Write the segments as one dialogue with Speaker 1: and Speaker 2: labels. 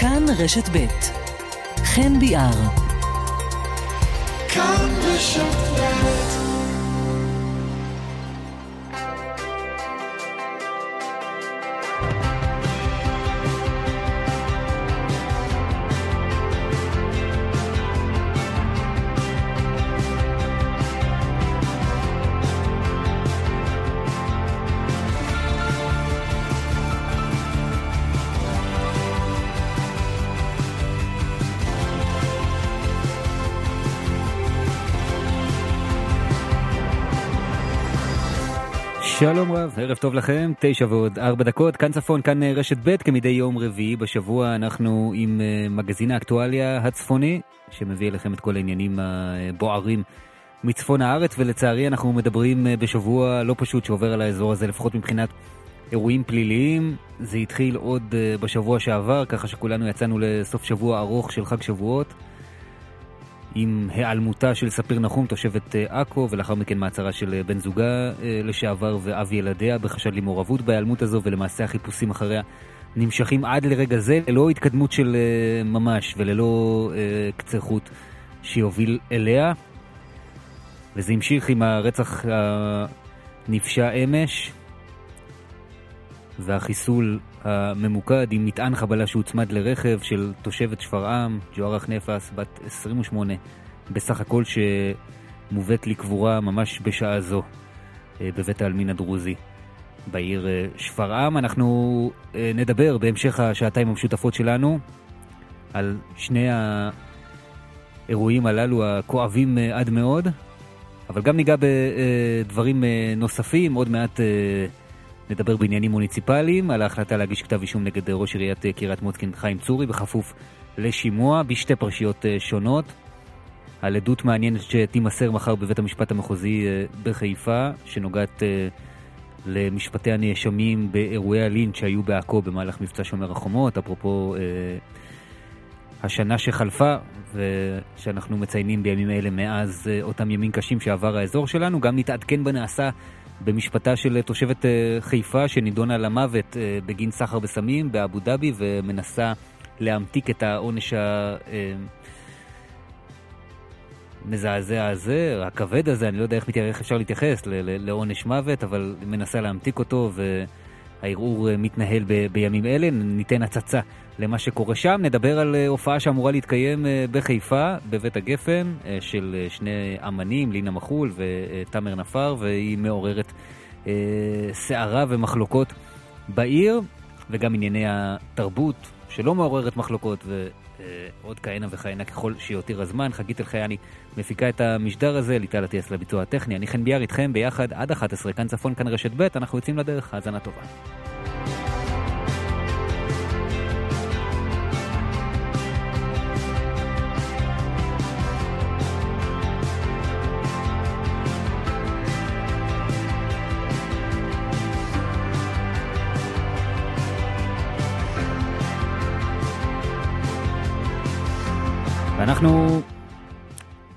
Speaker 1: כאן רשת ב' חן ביאר. כאן רשת
Speaker 2: שלום רב, ערב טוב לכם, תשע ועוד ארבע דקות, כאן צפון, כאן אה, רשת ב', כמדי יום רביעי בשבוע אנחנו עם אה, מגזין האקטואליה הצפוני, שמביא אליכם את כל העניינים הבוערים מצפון הארץ, ולצערי אנחנו מדברים אה, בשבוע לא פשוט שעובר על האזור הזה, לפחות מבחינת אירועים פליליים. זה התחיל עוד בשבוע שעבר, ככה שכולנו יצאנו לסוף שבוע ארוך של חג שבועות. עם היעלמותה של ספיר נחום, תושבת אה, עכו, ולאחר מכן מעצרה של אה, בן זוגה אה, לשעבר ואב ילדיה בחשד למעורבות בהיעלמות הזו, ולמעשה החיפושים אחריה נמשכים עד לרגע זה, ללא התקדמות של ממש וללא קצה חוט שיוביל אליה. וזה המשיך עם הרצח הנפשע אמש, והחיסול הממוקד עם מטען חבלה שהוצמד לרכב של תושבת שפרעם, ג'וארך נפס, בת 28 בסך הכל, שמובאת לקבורה ממש בשעה זו אה, בבית העלמין הדרוזי בעיר אה, שפרעם. אנחנו אה, נדבר בהמשך השעתיים המשותפות שלנו על שני האירועים הללו הכואבים עד מאוד, אבל גם ניגע בדברים נוספים, עוד מעט נדבר בעניינים מוניציפליים, על ההחלטה להגיש כתב אישום נגד ראש עיריית אה, קריית מוצקין חיים צורי, בכפוף לשימוע בשתי פרשיות אה, שונות. על עדות מעניינת שתימסר מחר בבית המשפט המחוזי אה, בחיפה, שנוגעת למשפטי הנאשמים באירועי הלינץ' שהיו בעכו במהלך מבצע שומר החומות, אפרופו השנה שחלפה ושאנחנו מציינים בימים אלה מאז אותם ימים קשים שעבר האזור שלנו, גם נתעדכן בנעשה במשפטה של תושבת אה, חיפה שנידונה למוות אה, בגין סחר בסמים באבו דאבי ומנסה להמתיק את העונש המזעזע אה, הזה, הכבד הזה, אני לא יודע איך, איך אפשר להתייחס לעונש מוות, אבל מנסה להמתיק אותו והערעור מתנהל בימים אלה. ניתן הצצה למה שקורה שם. נדבר על הופעה שאמורה להתקיים בחיפה, בבית הגפן, של שני אמנים, לינה מחול ותמר נפר, והיא מעוררת סערה ומחלוקות בעיר, וגם ענייני התרבות שלא מעוררת מחלוקות, ועוד כהנה וכהנה ככל שיותיר הזמן. חגית אלחייני מפיקה את המשדר הזה, ליטל אטיאס לביצוע הטכני. אני חן ביאר איתכם ביחד עד 11, כאן צפון, כאן רשת ב', אנחנו יוצאים לדרך, האזנה טובה. אנחנו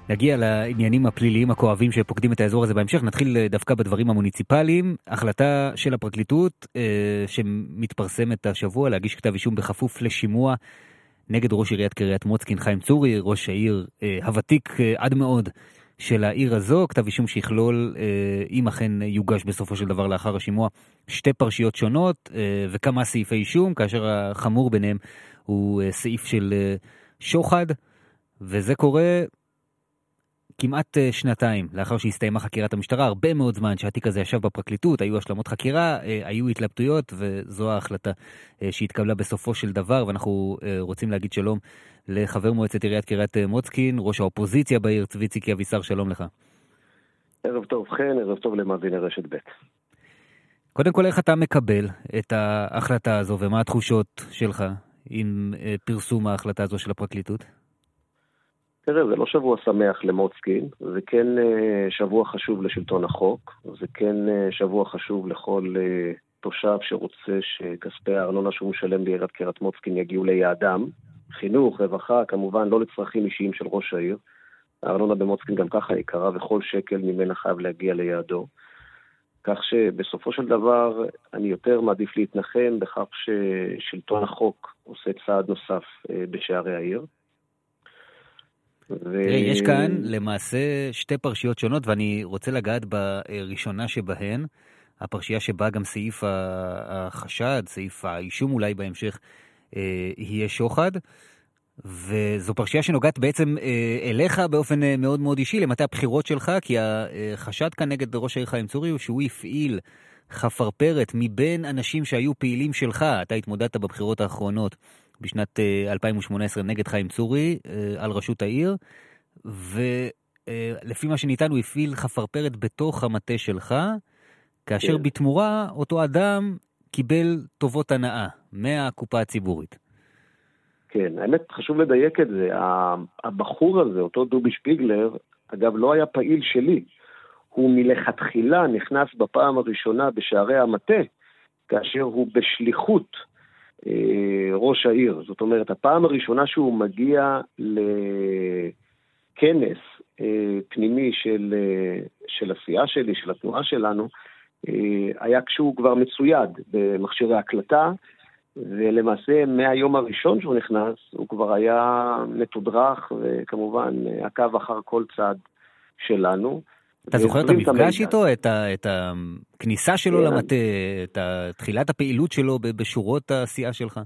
Speaker 2: נגיע לעניינים הפליליים הכואבים שפוקדים את האזור הזה בהמשך. נתחיל אה, דווקא בדברים המוניציפליים. החלטה של הפרקליטות אה, שמתפרסמת השבוע להגיש כתב אישום בכפוף לשימוע נגד ראש עיריית קריית מוצקין חיים צורי, ראש העיר אה, הוותיק אה, עד מאוד של העיר הזו, כתב אישום שיכלול, אה, אם אכן יוגש בסופו של דבר לאחר השימוע, שתי פרשיות שונות אה, וכמה סעיפי אישום, כאשר החמור ביניהם הוא אה, סעיף של אה, שוחד. וזה קורה כמעט אה, שנתיים לאחר שהסתיימה חקירת המשטרה, הרבה מאוד זמן שהתיק הזה ישב בפרקליטות, היו השלמות חקירה, אה, היו התלבטויות, וזו ההחלטה אה, שהתקבלה בסופו של דבר, ואנחנו רוצים להגיד שלום לחבר מועצת עיריית קריית מוצקין, ראש האופוזיציה בעיר, צבי ציקי אבישר, שלום לך.
Speaker 3: ערב טוב חן, ערב טוב למאזיני רשת ב'.
Speaker 2: קודם כל, איך אתה מקבל את ההחלטה הזו, ומה התחושות שלך עם פרסום ההחלטה הזו של הפרקליטות?
Speaker 3: תראה, זה לא שבוע שמח למוצקין, זה כן אה, שבוע חשוב לשלטון החוק, זה כן אה, שבוע חשוב לכל אה, תושב שרוצה שכספי הארנונה שהוא משלם בעיריית קריית מוצקין יגיעו ליעדם. חינוך, רווחה, כמובן לא לצרכים אישיים של ראש העיר. הארנונה במוצקין גם ככה יקרה, וכל שקל ממנה חייב להגיע ליעדו. כך שבסופו של דבר אני יותר מעדיף להתנחם בכך ששלטון החוק עושה צעד נוסף בשערי העיר.
Speaker 2: ו... יש כאן למעשה שתי פרשיות שונות, ואני רוצה לגעת בראשונה שבהן, הפרשייה שבה גם סעיף החשד, סעיף האישום אולי בהמשך, אה, יהיה שוחד. וזו פרשייה שנוגעת בעצם אה, אליך באופן אה, מאוד מאוד אישי, למטה הבחירות שלך, כי החשד כאן נגד ראש העיר חיים צורי הוא שהוא הפעיל חפרפרת מבין אנשים שהיו פעילים שלך, אתה התמודדת בבחירות האחרונות בשנת 2018 נגד חיים צורי על ראשות העיר, ולפי מה שניתן הוא הפעיל חפרפרת בתוך המטה שלך, כאשר כן. בתמורה אותו אדם קיבל טובות הנאה מהקופה הציבורית.
Speaker 3: כן, האמת חשוב לדייק את זה. הבחור הזה, אותו דובי שפיגלר, אגב, לא היה פעיל שלי. הוא מלכתחילה נכנס בפעם הראשונה בשערי המטה, כאשר הוא בשליחות אה, ראש העיר. זאת אומרת, הפעם הראשונה שהוא מגיע לכנס אה, פנימי של, אה, של הסיעה שלי, של התנועה שלנו, אה, היה כשהוא כבר מצויד במכשירי הקלטה, ולמעשה מהיום הראשון שהוא נכנס, הוא כבר היה מתודרך, וכמובן עקב אחר כל צעד שלנו.
Speaker 2: אתה זוכר את המפגש איתו, את, ה, את הכניסה שלו כן. למטה, את תחילת הפעילות שלו בשורות הסיעה שלך?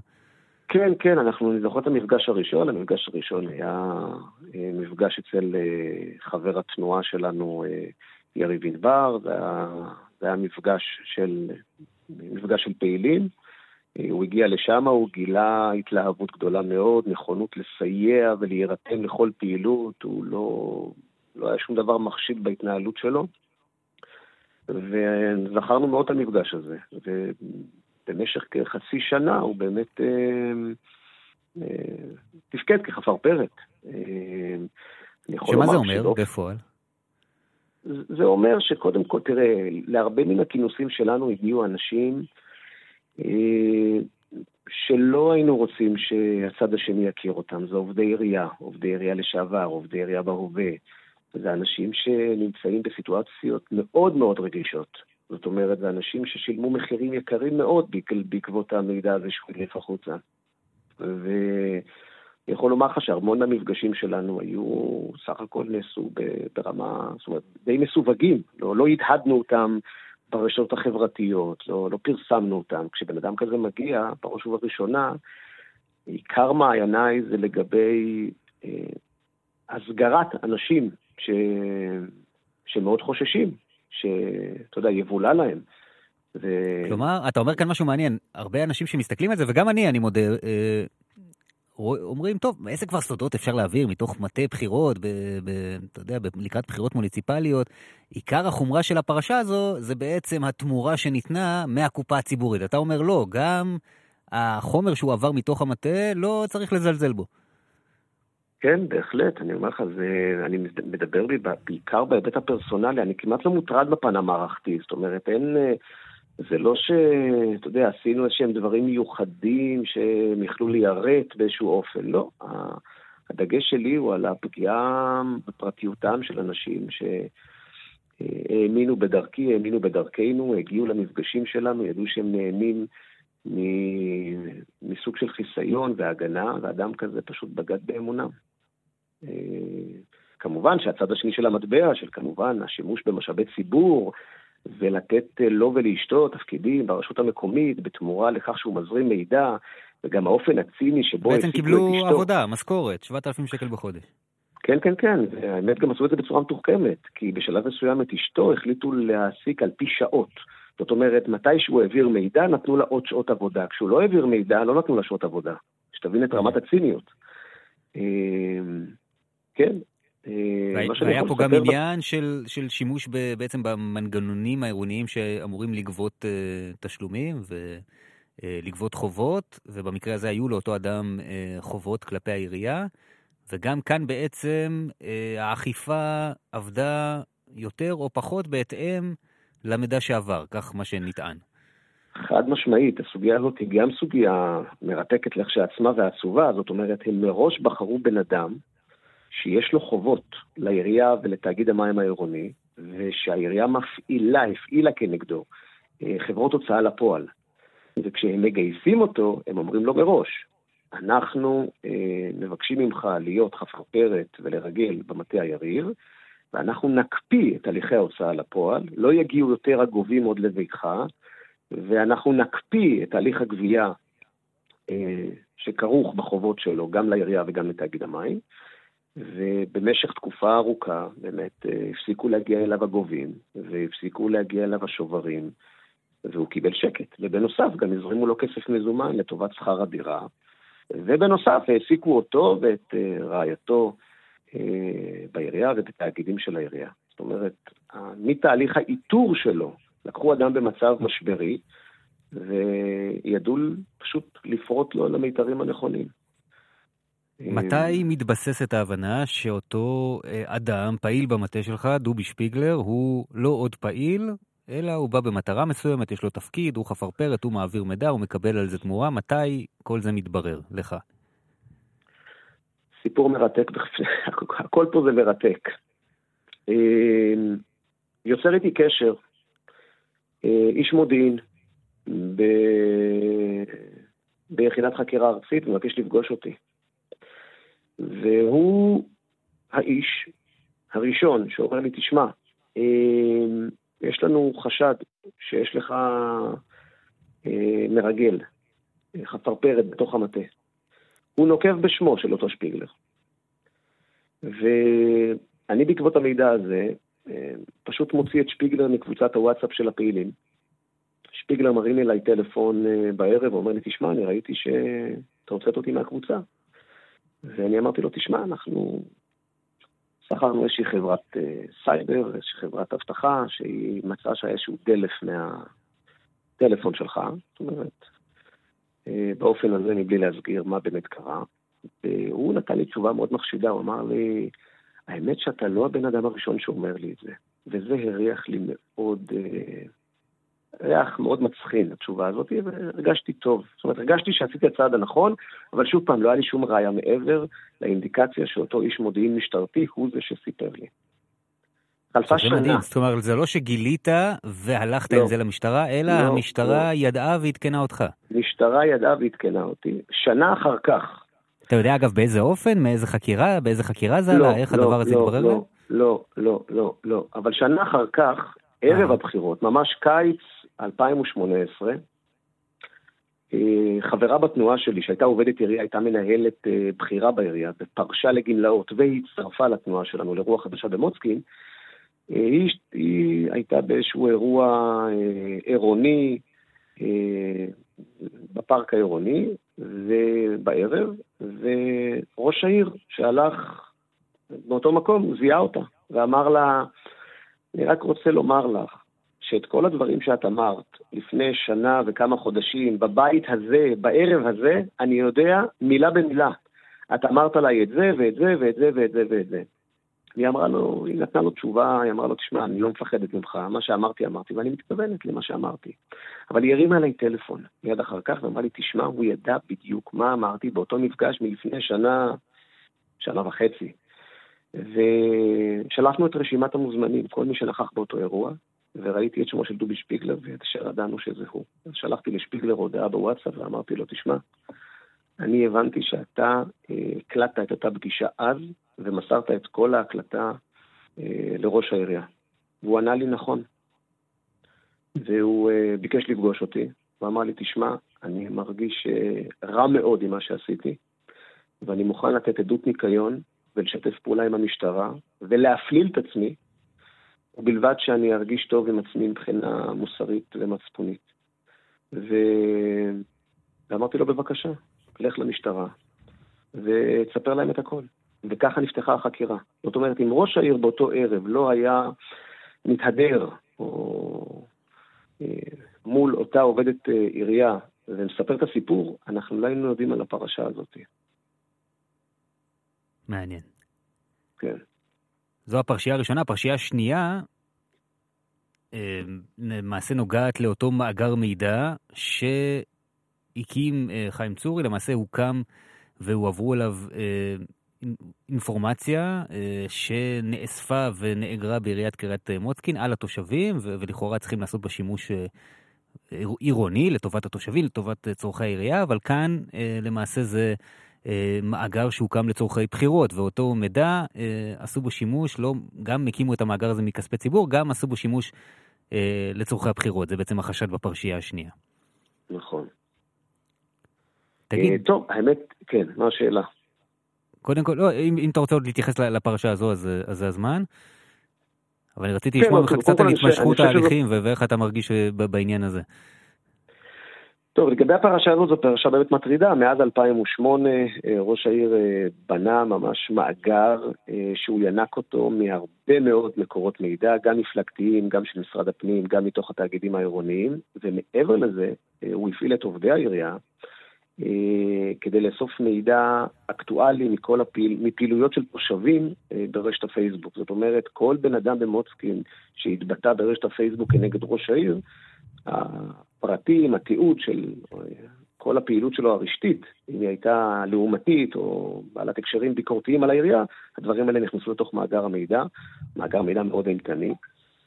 Speaker 3: כן, כן, אנחנו נזכור את המפגש הראשון. המפגש הראשון היה אה, מפגש אצל אה, חבר התנועה שלנו, אה, יריב ענבר, זה היה, זה היה מפגש של, מפגש של פעילים. הוא הגיע לשם, הוא גילה התלהבות גדולה מאוד, נכונות לסייע ולהירתם לכל פעילות, הוא לא, לא היה שום דבר מחשיד בהתנהלות שלו. וזכרנו מאוד את המפגש הזה. ובמשך כחצי שנה הוא באמת אה, אה, תפקד כחפרפרת. אה,
Speaker 2: שמה זה אומר שלא... בפועל?
Speaker 3: זה אומר שקודם כל, תראה, להרבה מן הכינוסים שלנו הגיעו אנשים אה, שלא היינו רוצים שהצד השני יכיר אותם. זה עובדי עירייה, עובדי עירייה לשעבר, עובדי עירייה בהווה. זה אנשים שנמצאים בסיטואציות מאוד מאוד רגישות. זאת אומרת, זה אנשים ששילמו מחירים יקרים מאוד בעקבות המידע הזה שהוא הדליף החוצה. ואני יכול לומר לך שהרמון מהמפגשים שלנו היו, סך הכל נעשו ברמה, זאת אומרת, די מסווגים. לא, לא הדהדנו אותם ברשתות החברתיות, לא, לא פרסמנו אותם. כשבן אדם כזה מגיע, בראש ובראשונה, עיקר מעייניי זה לגבי אה, הסגרת אנשים ש... שמאוד חוששים, שאתה יודע, יבולע להם.
Speaker 2: ו... כלומר, אתה אומר כאן משהו מעניין, הרבה אנשים שמסתכלים על זה, וגם אני, אני מודה, אה, אומרים, טוב, איזה כבר סודות אפשר להעביר מתוך מטה בחירות, ב, ב, אתה יודע, ב, לקראת בחירות מוניציפליות. עיקר החומרה של הפרשה הזו זה בעצם התמורה שניתנה מהקופה הציבורית. אתה אומר, לא, גם החומר שהוא עבר מתוך המטה, לא צריך לזלזל בו.
Speaker 3: כן, בהחלט, אני אומר לך, זה, אני מדבר לי בעיקר בהיבט הפרסונלי, אני כמעט לא מוטרד בפן המערכתי, זאת אומרת, אין, זה לא שאתה יודע, עשינו איזשהם דברים מיוחדים שהם יכלו ליירט באיזשהו אופן, לא. הדגש שלי הוא על הפגיעה בפרטיותם של אנשים שהאמינו בדרכי, האמינו בדרכנו, הגיעו למפגשים שלנו, ידעו שהם נהנים מסוג של חיסיון והגנה, ואדם כזה פשוט בגד באמונם. אה, כמובן שהצד השני של המטבע, של כמובן השימוש במשאבי ציבור, ולתת אה, לו ולאשתו תפקידים ברשות המקומית בתמורה לכך שהוא מזרים מידע, וגם האופן הציני שבו
Speaker 2: בעצם קיבלו עבודה, משכורת, 7,000 שקל בחודש.
Speaker 3: כן, כן, כן, האמת גם עשו את זה בצורה מתוחכמת, כי בשלב מסוים את אשתו החליטו להעסיק על פי שעות. זאת אומרת, מתי שהוא העביר מידע, נתנו לה עוד שעות עבודה. כשהוא לא העביר מידע, לא נתנו לה שעות עבודה. שתבין את רמת הציניות. אה, כן,
Speaker 2: אה, והיה פה גם עניין של, של שימוש ב, בעצם במנגנונים העירוניים שאמורים לגבות uh, תשלומים ולגבות uh, חובות, ובמקרה הזה היו לאותו אדם uh, חובות כלפי העירייה, וגם כאן בעצם uh, האכיפה עבדה יותר או פחות בהתאם למידע שעבר, כך מה שנטען.
Speaker 3: חד משמעית, הסוגיה הזאת היא גם סוגיה מרתקת לכשעצמה ועצובה, זאת אומרת, הם מראש בחרו בן אדם שיש לו חובות לעירייה ולתאגיד המים העירוני, ושהעירייה מפעילה, הפעילה כנגדו חברות הוצאה לפועל. וכשהם מגייסים אותו, הם אומרים לו מראש, אנחנו אה, מבקשים ממך להיות חפרפרת ולרגל במטה היריב, ואנחנו נקפיא את הליכי ההוצאה לפועל, לא יגיעו יותר הגובים עוד לביתך, ואנחנו נקפיא את הליך הגבייה אה, שכרוך בחובות שלו, גם לעירייה וגם לתאגיד המים, ובמשך תקופה ארוכה באמת אה, הפסיקו להגיע אליו הגובים, והפסיקו להגיע אליו השוברים, והוא קיבל שקט. ובנוסף, גם הזרימו לו כסף מזומן לטובת שכר הדירה, ובנוסף העסיקו אותו ואת אה, רעייתו אה, בעירייה ובתאגידים של העירייה. זאת אומרת, מתהליך האיתור שלו, לקחו אדם במצב משברי, וידעו פשוט לפרוט לו למיתרים הנכונים.
Speaker 2: מתי מתבססת ההבנה שאותו אה, אדם, פעיל במטה שלך, דובי שפיגלר, הוא לא עוד פעיל, אלא הוא בא במטרה מסוימת, יש לו תפקיד, הוא חפרפרת, הוא מעביר מידע, הוא מקבל על זה תמורה, מתי כל זה מתברר לך?
Speaker 3: סיפור מרתק, הכל פה זה מרתק. אמ, יוצר איתי קשר, אה, איש מודיעין, ב... ביחידת חקירה ארצית, ומבקש לפגוש אותי. והוא האיש הראשון שאומר לי, תשמע, אמ, יש לנו חשד שיש לך אה, מרגל, חפרפרת בתוך המטה. הוא נוקב בשמו של אותו שפיגלר. ואני בעקבות המידע הזה, אה, פשוט מוציא את שפיגלר מקבוצת הוואטסאפ של הפעילים. שפיגלר מרים אליי טלפון אה, בערב ואומר לי, תשמע, אני ראיתי שאתה הוצאת אותי מהקבוצה. ואני אמרתי לו, תשמע, אנחנו שכרנו איזושהי חברת uh, סייבר, איזושהי חברת אבטחה, שהיא מצאה שהיה איזשהו דלף מהטלפון שלך, זאת אומרת, uh, באופן הזה, מבלי להסגיר מה באמת קרה. והוא נתן לי תשובה מאוד מחשידה, הוא אמר לי, האמת שאתה לא הבן אדם הראשון שאומר לי את זה, וזה הריח לי מאוד... Uh, ריח מאוד מצחין, התשובה הזאת, והרגשתי טוב. זאת אומרת, הרגשתי שעשיתי הצעד הנכון, אבל שוב פעם, לא היה לי שום ראיה מעבר לאינדיקציה שאותו איש מודיעין משטרתי הוא זה שסיפר לי.
Speaker 2: חלפה שנה. מדהים, זאת אומרת, זה לא שגילית והלכת לא. עם זה למשטרה, אלא לא, המשטרה לא. ידעה ועדכנה אותך.
Speaker 3: המשטרה ידעה ועדכנה אותי. שנה אחר כך.
Speaker 2: אתה יודע, אגב, באיזה אופן? מאיזה חקירה? באיזה חקירה זה לא, עלה? איך לא, הדבר הזה
Speaker 3: לא,
Speaker 2: התברר
Speaker 3: לא, לא, לא, לא, לא. אבל שנה אחר כך, ערב אה. הבחירות, ממש קיץ 2018, אה, חברה בתנועה שלי, שהייתה עובדת עירייה, הייתה מנהלת אה, בכירה בעירייה, ופרשה לגמלאות, והיא הצטרפה לתנועה שלנו, לאירוע חדשה במוצקין, אה, היא, היא הייתה באיזשהו אירוע עירוני, בפארק העירוני, ובערב, וראש העיר שהלך באותו מקום, זיהה אותה, ואמר לה, אני רק רוצה לומר לך, שאת כל הדברים שאת אמרת לפני שנה וכמה חודשים, בבית הזה, בערב הזה, אני יודע מילה במילה. את אמרת עליי את זה ואת זה ואת זה ואת זה ואת זה. היא אמרה לו, היא נתנה לו תשובה, היא אמרה לו, תשמע, אני לא מפחדת ממך, מה שאמרתי אמרתי, ואני מתכוונת למה שאמרתי. אבל היא הרימה אליי טלפון מיד אחר כך ואמרה לי, תשמע, הוא ידע בדיוק מה אמרתי באותו מפגש מלפני שנה, שנה וחצי. ושלחנו את רשימת המוזמנים, כל מי שנכח באותו אירוע, וראיתי את שמו של דובי שפיגלר, ואת אשר ידענו שזה הוא. אז שלחתי לשפיגלר הודעה בוואטסאפ ואמרתי לו, תשמע, אני הבנתי שאתה אה, הקלטת את אותה פגישה אז, ומסרת את כל ההקלטה אה, לראש העירייה. והוא ענה לי נכון. והוא אה, ביקש לפגוש אותי, ואמר לי, תשמע, אני מרגיש רע מאוד עם מה שעשיתי, ואני מוכן לתת עדות ניקיון ולשתף פעולה עם המשטרה, ולהפליל את עצמי, ובלבד שאני ארגיש טוב עם עצמי מבחינה מוסרית ומצפונית. ו... ואמרתי לו, בבקשה, לך למשטרה ותספר להם את הכל. וככה נפתחה החקירה. זאת אומרת, אם ראש העיר באותו ערב לא היה מתהדר, או אה, מול אותה עובדת אה, עירייה, ומספר את הסיפור, אנחנו לא היינו יודעים על הפרשה הזאת.
Speaker 2: מעניין.
Speaker 3: כן.
Speaker 2: זו הפרשייה הראשונה. הפרשייה השנייה אה, למעשה נוגעת לאותו מאגר מידע שהקים אה, חיים צורי, למעשה הוקם והועברו אליו אה, אינפורמציה שנאספה ונאגרה בעיריית קריית מוצקין על התושבים, ולכאורה צריכים לעשות בה שימוש עירוני לטובת התושבים, לטובת צורכי העירייה, אבל כאן למעשה זה מאגר שהוקם לצורכי בחירות, ואותו מידע עשו בו שימוש, לא, גם הקימו את המאגר הזה מכספי ציבור, גם עשו בו שימוש לצורכי הבחירות, זה בעצם החשד בפרשייה השנייה.
Speaker 3: נכון.
Speaker 2: תגיד.
Speaker 3: טוב, האמת, כן, מה השאלה?
Speaker 2: קודם כל, לא, אם, אם אתה רוצה עוד להתייחס לפרשה הזו, אז, אז זה הזמן. אבל אני רציתי
Speaker 3: כן,
Speaker 2: לשמוע ממך קצת על התמשכות ההליכים ואיך אתה מרגיש אה, בעניין הזה.
Speaker 3: טוב, לגבי הפרשה הזאת, זו פרשה באמת מטרידה. מאז 2008 אה, ראש העיר אה, בנה ממש מאגר אה, שהוא ינק אותו מהרבה מאוד מקורות מידע, גם מפלגתיים, גם של משרד הפנים, גם מתוך התאגידים העירוניים, ומעבר לזה, הוא הפעיל את עובדי העירייה כדי לאסוף מידע אקטואלי מכל הפעיל, מפעילויות של תושבים ברשת הפייסבוק. זאת אומרת, כל בן אדם במוצקין שהתבטא ברשת הפייסבוק כנגד ראש העיר, הפרטים, התיעוד של כל הפעילות שלו הרשתית, אם היא הייתה לעומתית או בעלת הקשרים ביקורתיים על העירייה, הדברים האלה נכנסו לתוך מאגר המידע, מאגר מידע מאוד אימתני.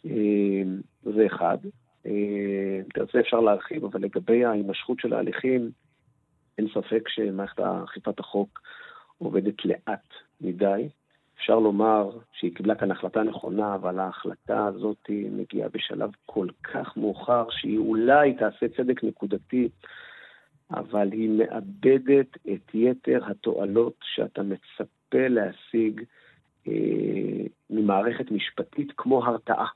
Speaker 3: אה, זה אחד. אם תרצה אפשר להרחיב, אבל לגבי ההימשכות של ההליכים, אין ספק שמערכת אכיפת החוק עובדת לאט מדי. אפשר לומר שהיא קיבלה כאן החלטה נכונה, אבל ההחלטה הזאת מגיעה בשלב כל כך מאוחר, שהיא אולי תעשה צדק נקודתי, אבל היא מאבדת את יתר התועלות שאתה מצפה להשיג אה, ממערכת משפטית כמו הרתעה.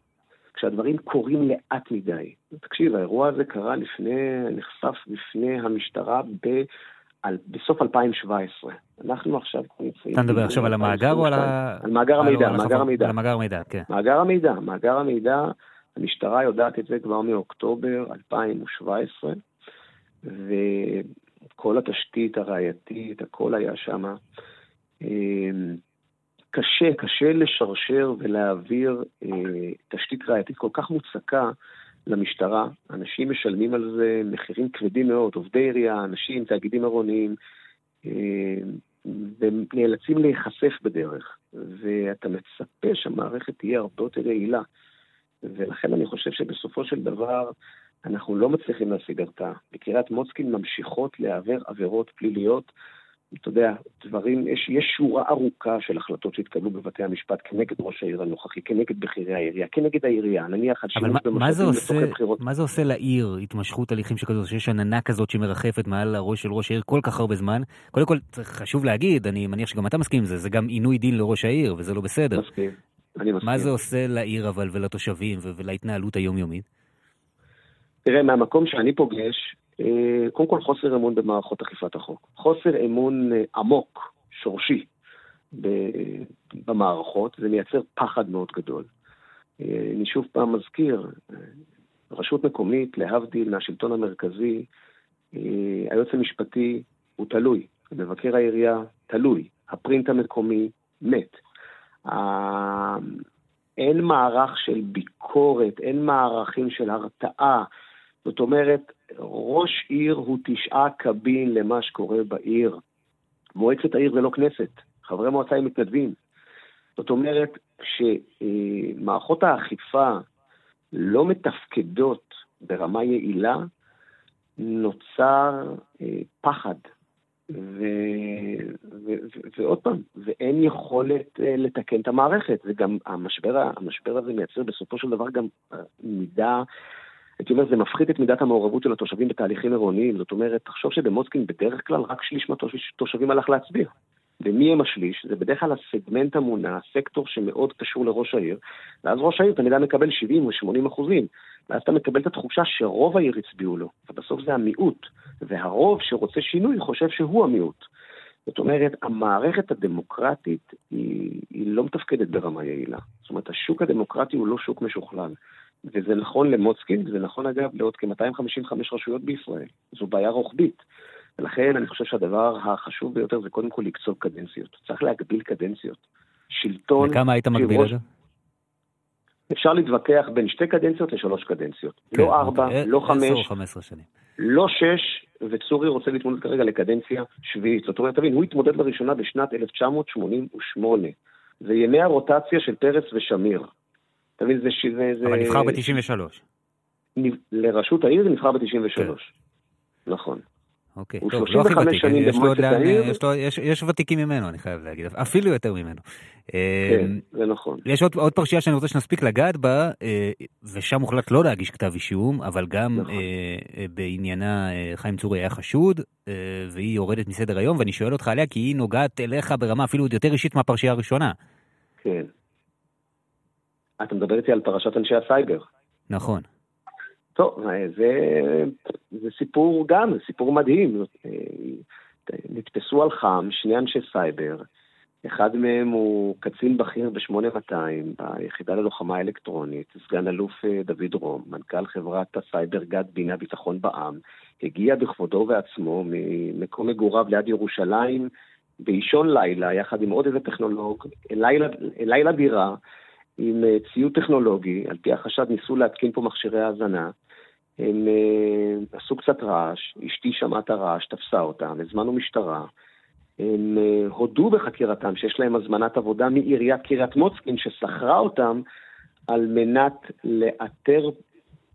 Speaker 3: כשהדברים קורים לאט מדי. תקשיב, האירוע הזה קרה לפני, נחשף בפני המשטרה ב... על, בסוף 2017. אנחנו עכשיו נמצאים...
Speaker 2: אתה מדבר עכשיו על המאגר או על ה...
Speaker 3: על מאגר המידע, מאגר המידע.
Speaker 2: על המאגר המידע, כן.
Speaker 3: מאגר המידע, מאגר המידע, המשטרה יודעת את זה כבר מאוקטובר 2017, וכל התשתית הראייתית, הכל היה שם. קשה, קשה לשרשר ולהעביר אה, תשתית ראייתית כל כך מוצקה למשטרה. אנשים משלמים על זה מחירים כבדים מאוד, עובדי עירייה, אנשים, תאגידים עירוניים, אה, ונאלצים להיחשף בדרך. ואתה מצפה שהמערכת תהיה הרבה יותר יעילה. ולכן אני חושב שבסופו של דבר אנחנו לא מצליחים להשיג הרתעה. בקריית מוצקין ממשיכות להיעבר עבירות פליליות. אתה יודע, דברים, יש, יש שורה ארוכה של החלטות שהתקבלו בבתי המשפט כנגד ראש העיר הנוכחי, כנגד בכירי העירייה, כנגד העירייה, נניח על שימוש במשאבים לצורכי בחירות.
Speaker 2: מה זה עושה לעיר, התמשכות הליכים שכזו, שיש עננה כזאת שמרחפת מעל הראש של ראש העיר כל כך הרבה זמן? קודם כל, חשוב להגיד, אני מניח שגם אתה מסכים עם זה, זה גם עינוי דין לראש העיר, וזה לא בסדר.
Speaker 3: מסכים, אני מסכים.
Speaker 2: מה זה עושה לעיר אבל ולתושבים ולהתנהלות היומיומית?
Speaker 3: תראה, מהמקום שאני פוגש, קודם כל חוסר אמון במערכות אכיפת החוק. חוסר אמון אה, עמוק, שורשי, במערכות, זה מייצר פחד מאוד גדול. אה, אני שוב פעם מזכיר, אה, רשות מקומית, להבדיל מהשלטון המרכזי, אה, היועץ המשפטי הוא תלוי, מבקר העירייה תלוי, הפרינט המקומי מת. אין מערך של ביקורת, אין מערכים של הרתעה. זאת אומרת, ראש עיר הוא תשעה קבין למה שקורה בעיר. מועצת העיר זה לא כנסת, חברי מועצה הם מתנדבים. זאת אומרת, כשמערכות האכיפה לא מתפקדות ברמה יעילה, נוצר אה, פחד. ו... ו... ו... ועוד פעם, ואין יכולת אה, לתקן את המערכת. וגם המשבר, המשבר הזה מייצר בסופו של דבר גם אה, מידה, הייתי אומר, זה מפחית את מידת המעורבות של התושבים בתהליכים עירוניים. זאת אומרת, תחשוב שבמוצקין בדרך כלל רק שליש מהתושבים הלך להצביע. ומי הם השליש? זה בדרך כלל הסגמנט המונע, הסקטור שמאוד קשור לראש העיר, ואז ראש העיר תמיד היה מקבל 70 או 80 אחוזים. ואז אתה מקבל את התחושה שרוב העיר הצביעו לו, ובסוף זה המיעוט, והרוב שרוצה שינוי חושב שהוא המיעוט. זאת אומרת, המערכת הדמוקרטית היא, היא לא מתפקדת ברמה יעילה. זאת אומרת, השוק הדמוקרטי הוא לא שוק משוכלל. וזה נכון למוצקין, וזה נכון אגב לעוד כ-255 רשויות בישראל. זו בעיה רוחבית. ולכן אני חושב שהדבר החשוב ביותר זה קודם כל לקצוב קדנציות. צריך להגביל קדנציות. שלטון...
Speaker 2: וכמה היית מגביל
Speaker 3: שראש-
Speaker 2: את זה?
Speaker 3: אפשר להתווכח בין שתי קדנציות לשלוש קדנציות.
Speaker 2: כן,
Speaker 3: לא ארבע,
Speaker 2: אוקיי.
Speaker 3: לא
Speaker 2: עשר או
Speaker 3: חמש,
Speaker 2: חמש עשרה שנים.
Speaker 3: לא שש, וצורי רוצה להתמודד כרגע לקדנציה שביעית. זאת אומרת, תבין, הוא התמודד לראשונה בשנת 1988. זה ימי הרוטציה של פרס ושמיר. אתה מבין, זה... זה
Speaker 2: אבל נבחר ב-93.
Speaker 3: לראשות העיר נבחר ב-93. כן. נכון.
Speaker 2: אוקיי, טוב, לא הכי ותיק, יש, לו לאן, יש, לו, יש, יש ותיקים ממנו, אני חייב להגיד, אפילו יותר ממנו.
Speaker 3: כן, אמ, זה נכון.
Speaker 2: יש עוד, עוד פרשייה שאני רוצה שנספיק לגעת בה, אה, ושם הוחלט לא להגיש כתב אישום, אבל גם נכון. אה, אה, בעניינה חיים צורי היה חשוד, והיא יורדת מסדר היום, ואני שואל אותך עליה כי היא נוגעת אליך ברמה אפילו עוד יותר אישית מהפרשייה הראשונה.
Speaker 3: כן. אתה מדבר איתי על פרשת אנשי הסייבר.
Speaker 2: נכון.
Speaker 3: טוב, זה, זה סיפור גם, זה סיפור מדהים. נתפסו על חם שני אנשי סייבר, אחד מהם הוא קצין בכיר ב-8200 ביחידה ללוחמה אלקטרונית, סגן אלוף אה, דוד רום, מנכ"ל חברת הסייבר גד בינה ביטחון בע"מ, הגיע בכבודו ובעצמו ממקום מגוריו ליד ירושלים באישון לילה, יחד עם עוד איזה טכנולוג, לילה, לילה דירה עם אה, ציוד טכנולוגי, על פי החשד ניסו להתקין פה מכשירי האזנה. הם uh, עשו קצת רעש, אשתי שמעה את הרעש, תפסה אותם, הזמנו משטרה. הם uh, הודו בחקירתם שיש להם הזמנת עבודה מעיריית קריית מוצקין, ששכרה אותם על מנת לאתר,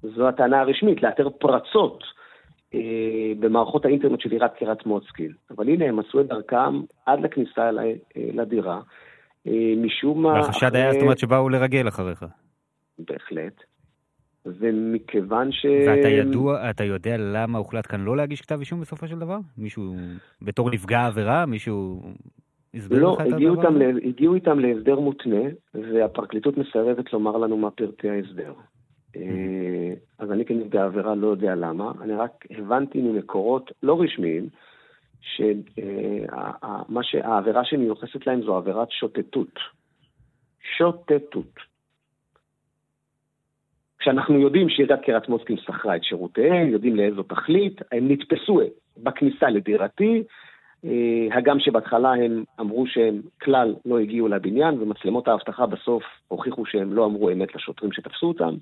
Speaker 3: זו הטענה הרשמית, לאתר פרצות במערכות האינטרנט של עיריית קריית מוצקין. אבל הנה, הם עשו את דרכם עד לכניסה לדירה. משום מה...
Speaker 2: והחשד היה, זאת אומרת, שבאו לרגל אחריך.
Speaker 3: בהחלט. ומכיוון ש...
Speaker 2: ואתה ידוע, אתה יודע למה הוחלט כאן לא להגיש כתב אישום בסופו של דבר? מישהו, בתור נפגע עבירה, מישהו הסביר
Speaker 3: לא,
Speaker 2: לך את הדבר?
Speaker 3: לא, הגיעו איתם להסדר מותנה, והפרקליטות מסרבת לומר לנו מה פרטי ההסדר. אה, אז אני כנפגע עבירה לא יודע למה, אני רק הבנתי ממקורות לא רשמיים, שהעבירה שמיוחסת להם זו עבירת שוטטות. שוטטות. כשאנחנו יודעים שעיריית קריית מוסקין שכרה את שירותיהם, יודעים לאיזו תכלית, הם נתפסו בכניסה לדירתי, אה, הגם שבהתחלה הם אמרו שהם כלל לא הגיעו לבניין, ומצלמות האבטחה בסוף הוכיחו שהם לא אמרו אמת לשוטרים שתפסו אותם,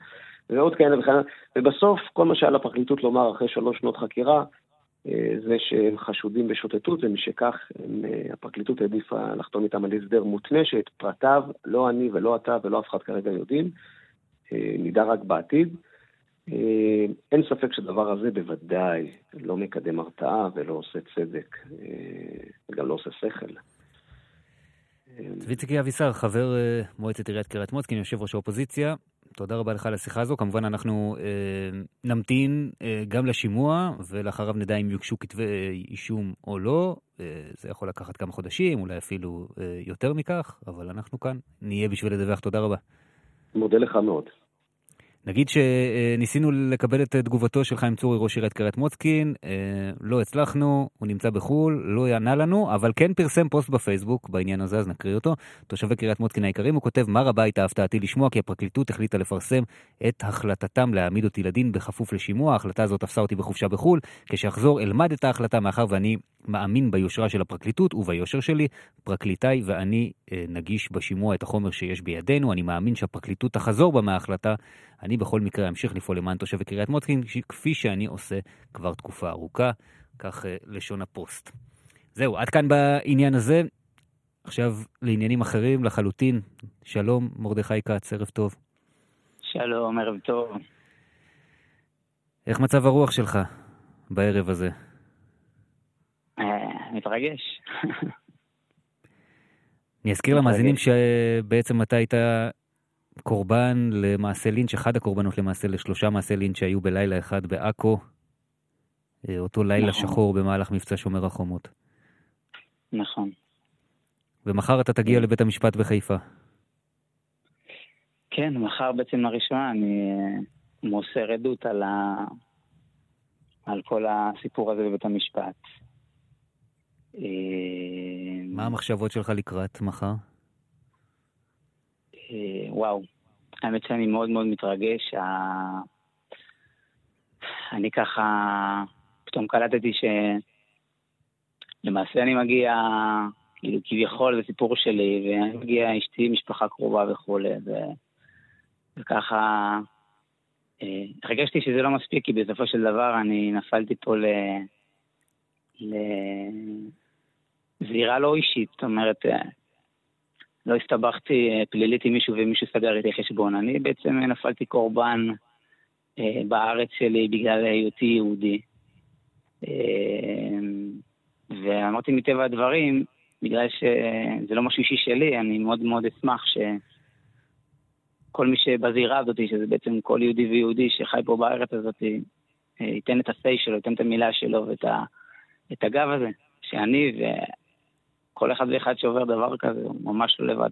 Speaker 3: ועוד כאלה וכאלה, ובסוף כל מה שהיה לפרקליטות לומר אחרי שלוש שנות חקירה, אה, זה שהם חשודים בשוטטות, ומשכך הם, אה, הפרקליטות העדיפה לחתום איתם על הסדר מותנה, שאת פרטיו לא אני ולא אתה ולא אף אחד כרגע יודעים. אה, נדע רק בעתיד. אה, אין ספק שהדבר הזה בוודאי לא מקדם הרתעה ולא עושה צדק, אה, וגם לא עושה שכל.
Speaker 2: צבי ציקי אבישר, חבר מועצת עיריית קריית מוצקין, יושב ראש האופוזיציה, תודה רבה לך על השיחה הזו. כמובן אנחנו אה, נמתין אה, גם לשימוע, ולאחריו נדע אם יוגשו כתבי אישום או לא. אה, זה יכול לקחת כמה חודשים, אולי אפילו אה, יותר מכך, אבל אנחנו כאן נהיה בשביל לדווח. תודה רבה.
Speaker 3: מודה לך מאוד.
Speaker 2: נגיד שניסינו לקבל את תגובתו של חיים צורי, ראש עיריית קריית מוצקין, אה, לא הצלחנו, הוא נמצא בחו"ל, לא יענה לנו, אבל כן פרסם פוסט בפייסבוק בעניין הזה, אז נקריא אותו. תושבי קריית מוצקין היקרים, הוא כותב, מה רבה הייתה הפתעתי לשמוע כי הפרקליטות החליטה לפרסם את החלטתם להעמיד אותי לדין בכפוף לשימוע. ההחלטה הזאת תפסה אותי בחופשה בחו"ל. כשאחזור אלמד את ההחלטה, מאחר ואני מאמין ביושרה של הפרקליטות וביושר שלי. פרקליטאי ואני אה, נגיש בשימוע את החומר שיש בידינו. אני מאמין שהפרקליטות תחזור בה מההחלטה. אני בכל מקרה אמשיך לפעול למען תושבי קריית מוצקין, כפי שאני עושה כבר תקופה ארוכה. כך אה, לשון הפוסט. זהו, עד כאן בעניין הזה. עכשיו לעניינים אחרים לחלוטין. שלום, מרדכי כץ, ערב טוב.
Speaker 4: שלום, ערב טוב.
Speaker 2: איך מצב הרוח שלך בערב הזה?
Speaker 4: אה, מתרגש.
Speaker 2: אני אזכיר למאזינים שבעצם אתה היית קורבן למעשה לינץ', אחד הקורבנות למעשה לשלושה מעשי לינץ' שהיו בלילה אחד בעכו, אה, אותו לילה נכון. שחור במהלך מבצע שומר החומות.
Speaker 4: נכון.
Speaker 2: ומחר אתה תגיע לבית המשפט בחיפה.
Speaker 4: כן, מחר בעצם לראשונה אני אה, מוסר עדות על, ה... על כל הסיפור הזה בבית המשפט.
Speaker 2: אה, מה המחשבות שלך לקראת מחר?
Speaker 4: וואו, האמת שאני מאוד מאוד מתרגש. אני ככה, פתאום קלטתי שלמעשה אני מגיע, כאילו כביכול זה סיפור שלי, ואני מגיע אשתי, משפחה קרובה וכולי, ו... וככה הרגשתי שזה לא מספיק, כי בסופו של דבר אני נפלתי פה ל... לזירה לא אישית, זאת אומרת, לא הסתבכתי פלילית עם מישהו ומישהו סגר איתי חשבון. אני בעצם נפלתי קורבן בארץ שלי בגלל היותי יהודי. ואמרתי מטבע הדברים, בגלל שזה לא משהו אישי שלי, אני מאוד מאוד אשמח שכל מי שבזירה הזאת, שזה בעצם כל יהודי ויהודי שחי פה בארץ הזאת, ייתן את ה-say שלו, ייתן את המילה שלו ואת ה, את הגב הזה, שאני וכל אחד ואחד שעובר דבר כזה, הוא ממש לא לבד.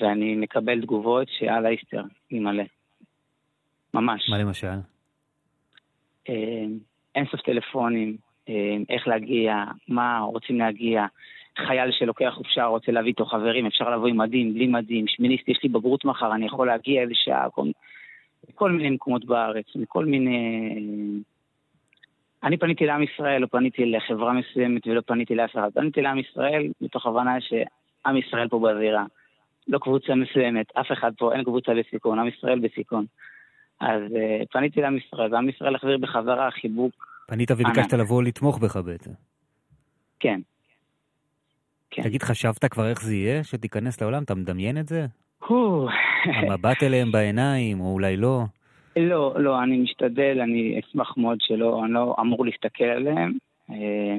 Speaker 4: ואני מקבל תגובות שעל האיסטר, היא מלא. ממש.
Speaker 2: מה למשל?
Speaker 4: אה, אין סוף טלפונים, אה, איך להגיע, מה רוצים להגיע. חייל שלוקח חופשה, רוצה להביא איתו חברים, אפשר לבוא עם מדים, בלי מדים, שמיניסט, יש לי בגרות מחר, אני יכול להגיע איזה שעה, כל, כל מיני מקומות בארץ, מכל מיני... אני פניתי לעם ישראל, לא פניתי לחברה מסוימת ולא פניתי לאף אחד. פניתי לעם ישראל מתוך הבנה שעם ישראל פה בזירה. לא קבוצה מסוימת, אף אחד פה, אין קבוצה בסיכון, עם ישראל בסיכון. אז uh, פניתי לעם ישראל, ועם ישראל החזיר בחזרה חיבוק
Speaker 2: פנית וביקשת לבוא לתמוך בך בעצם.
Speaker 4: כן.
Speaker 2: כן. תגיד, חשבת כבר איך זה יהיה שתיכנס לעולם? אתה מדמיין את זה? המבט אליהם בעיניים, או אולי לא?
Speaker 4: לא, לא, אני משתדל, אני אשמח מאוד שלא, אני לא אמור להסתכל עליהם. אה,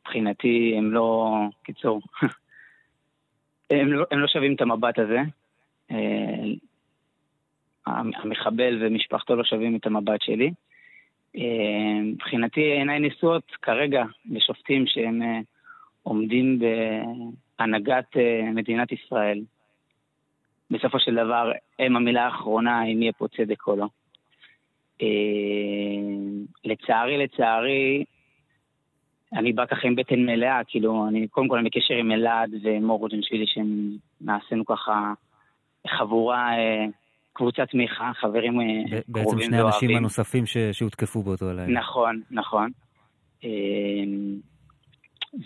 Speaker 4: מבחינתי הם לא, קיצור, הם לא, הם לא שווים את המבט הזה. אה, המחבל ומשפחתו לא שווים את המבט שלי. אה, מבחינתי עיניי נשואות כרגע לשופטים שהם עומדים בהנהגת מדינת ישראל. בסופו של דבר הם המילה האחרונה אם יהיה פה צדק או לא. לצערי, לצערי, אני בא ככה עם בטן מלאה, כאילו, אני קודם כל אני בקשר עם אלעד ומור רוג'נשווילי, שהם נעשינו ככה חבורה קבוצת תמיכה, חברים אה, קרובים ואוהבים.
Speaker 2: בעצם שני האנשים הנוספים שהותקפו באותו הלילה.
Speaker 4: נכון, נכון.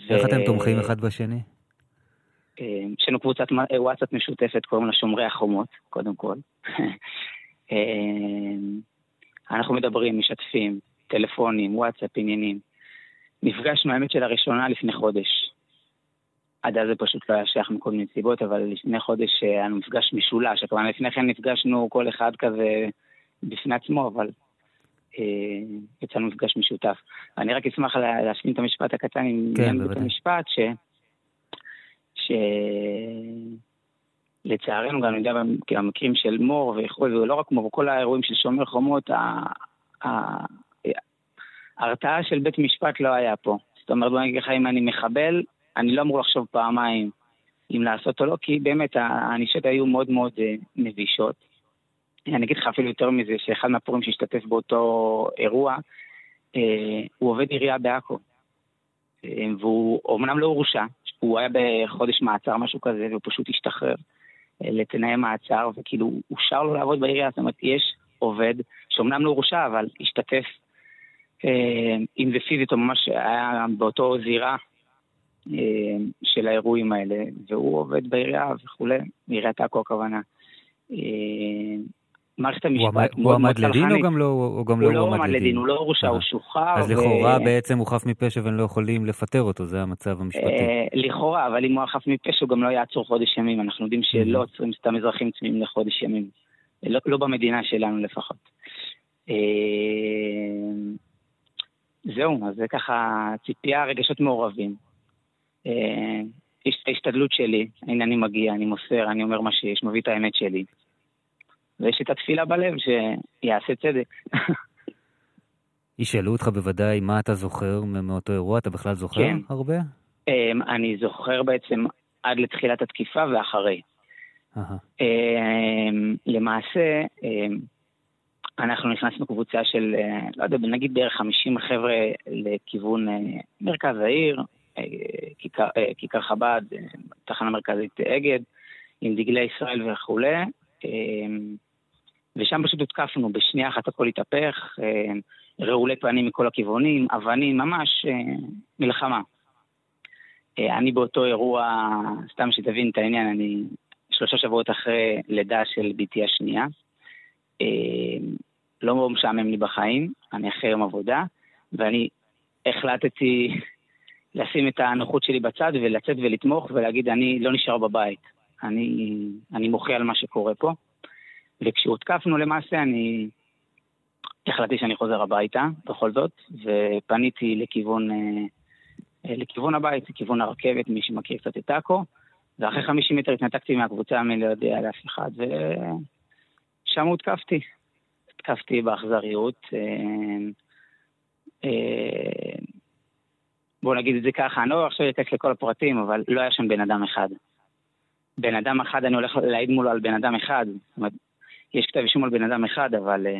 Speaker 2: איך אתם תומכים אחד בשני?
Speaker 4: אמ, יש לנו קבוצת וואטסאפ משותפת, קוראים לה שומרי החומות, קודם כל. אמ, אנחנו מדברים, משתפים, טלפונים, וואטסאפ, עניינים. נפגשנו, האמת של הראשונה לפני חודש. עד אז זה פשוט לא היה שייך מכל מיני סיבות, אבל לפני חודש אה, היה לנו מפגש משולש, הכוונה לפני כן נפגשנו כל אחד כזה בפני עצמו, אבל אה, יצאנו מפגש משותף. אני רק אשמח להשלים את המשפט הקטן עם
Speaker 2: כן, בית
Speaker 4: המשפט, ש... ש... לצערנו גם, כאילו המקרים של מור וכו', ולא רק מור, כל האירועים של שומר חומות, ההרתעה של בית משפט לא היה פה. זאת אומרת, בוא נגיד לך, אם אני מחבל, אני לא אמור לחשוב פעמיים אם לעשות או לא, כי באמת הענישות היו מאוד מאוד מבישות. אני אגיד לך אפילו יותר מזה, שאחד מהפורים שהשתתף באותו אירוע, uh, הוא עובד עירייה בעכו. Uh, והוא אומנם לא הורשע, הוא היה בחודש מעצר, משהו כזה, והוא פשוט השתחרר uh, לתנאי מעצר, וכאילו אושר לו לעבוד בעירייה, זאת אומרת, יש עובד שאומנם לא הורשע, אבל השתתף, uh, אם זה פיזית או ממש היה באותו זירה, אה, של האירועים האלה, והוא עובד בעירייה וכולי, בעיריית עכו הכוונה. אה, מערכת המשפט
Speaker 2: הוא עמד לדין או גם לא
Speaker 4: הוא גם לא
Speaker 2: הועמד
Speaker 4: לדין? הוא לא הורשע, הוא שוחרר.
Speaker 2: אז לכאורה בעצם הוא חף מפשע והם לא יכולים לפטר אותו, זה המצב המשפטי. אה,
Speaker 4: לכאורה, אבל אם הוא היה חף מפשע הוא גם לא יעצור חודש ימים, אנחנו יודעים שלא עוצרים סתם אזרחים צמאים לחודש ימים. לא, לא במדינה שלנו לפחות. זהו, אז זה ככה ציפייה, רגשות מעורבים. אה, יש את ההשתדלות שלי, הנה אני מגיע, אני מוסר, אני אומר מה שיש, מביא את האמת שלי. ויש את התפילה בלב שיעשה צדק.
Speaker 2: ישאלו אותך בוודאי מה אתה זוכר מאותו אירוע, אתה בכלל זוכר כן. הרבה?
Speaker 4: Um, אני זוכר בעצם עד לתחילת התקיפה ואחרי. Uh-huh. Um, למעשה, um, אנחנו נכנסנו קבוצה של, uh, לא יודע, נגיד בערך 50 חבר'ה לכיוון uh, מרכז העיר, כיכר, אה, כיכר חב"ד, אה, תחנה מרכזית אגד, עם דגלי ישראל וכולי, אה, ושם פשוט הותקפנו, בשנייה אחת הכל התהפך, רעולי פנים מכל הכיוונים, אבנים, ממש מלחמה. אני באותו אירוע, סתם שתבין את העניין, אני שלושה שבועות אחרי לידה של בתי השנייה. לא משעמם לי בחיים, אני אחרי יום עבודה, ואני החלטתי לשים את הנוחות שלי בצד ולצאת ולתמוך ולהגיד, אני לא נשאר בבית. אני, אני מוחה על מה שקורה פה. וכשהותקפנו למעשה, אני החלטתי שאני חוזר הביתה, בכל זאת, ופניתי לכיוון, אה, לכיוון הבית, לכיוון הרכבת, מי שמכיר קצת את עכו, ואחרי 50 מטר התנתקתי מהקבוצה, אני לא יודע על אף אחד, ושם הותקפתי. הותקפתי באכזריות. אה, אה, בואו נגיד את זה ככה, אני לא עכשיו אתייחס לכל הפרטים, אבל לא היה שם בן אדם אחד. בן אדם אחד, אני הולך להעיד מולו על בן אדם אחד. זאת אומרת, יש כתב אישום על בן אדם אחד, אבל... אה,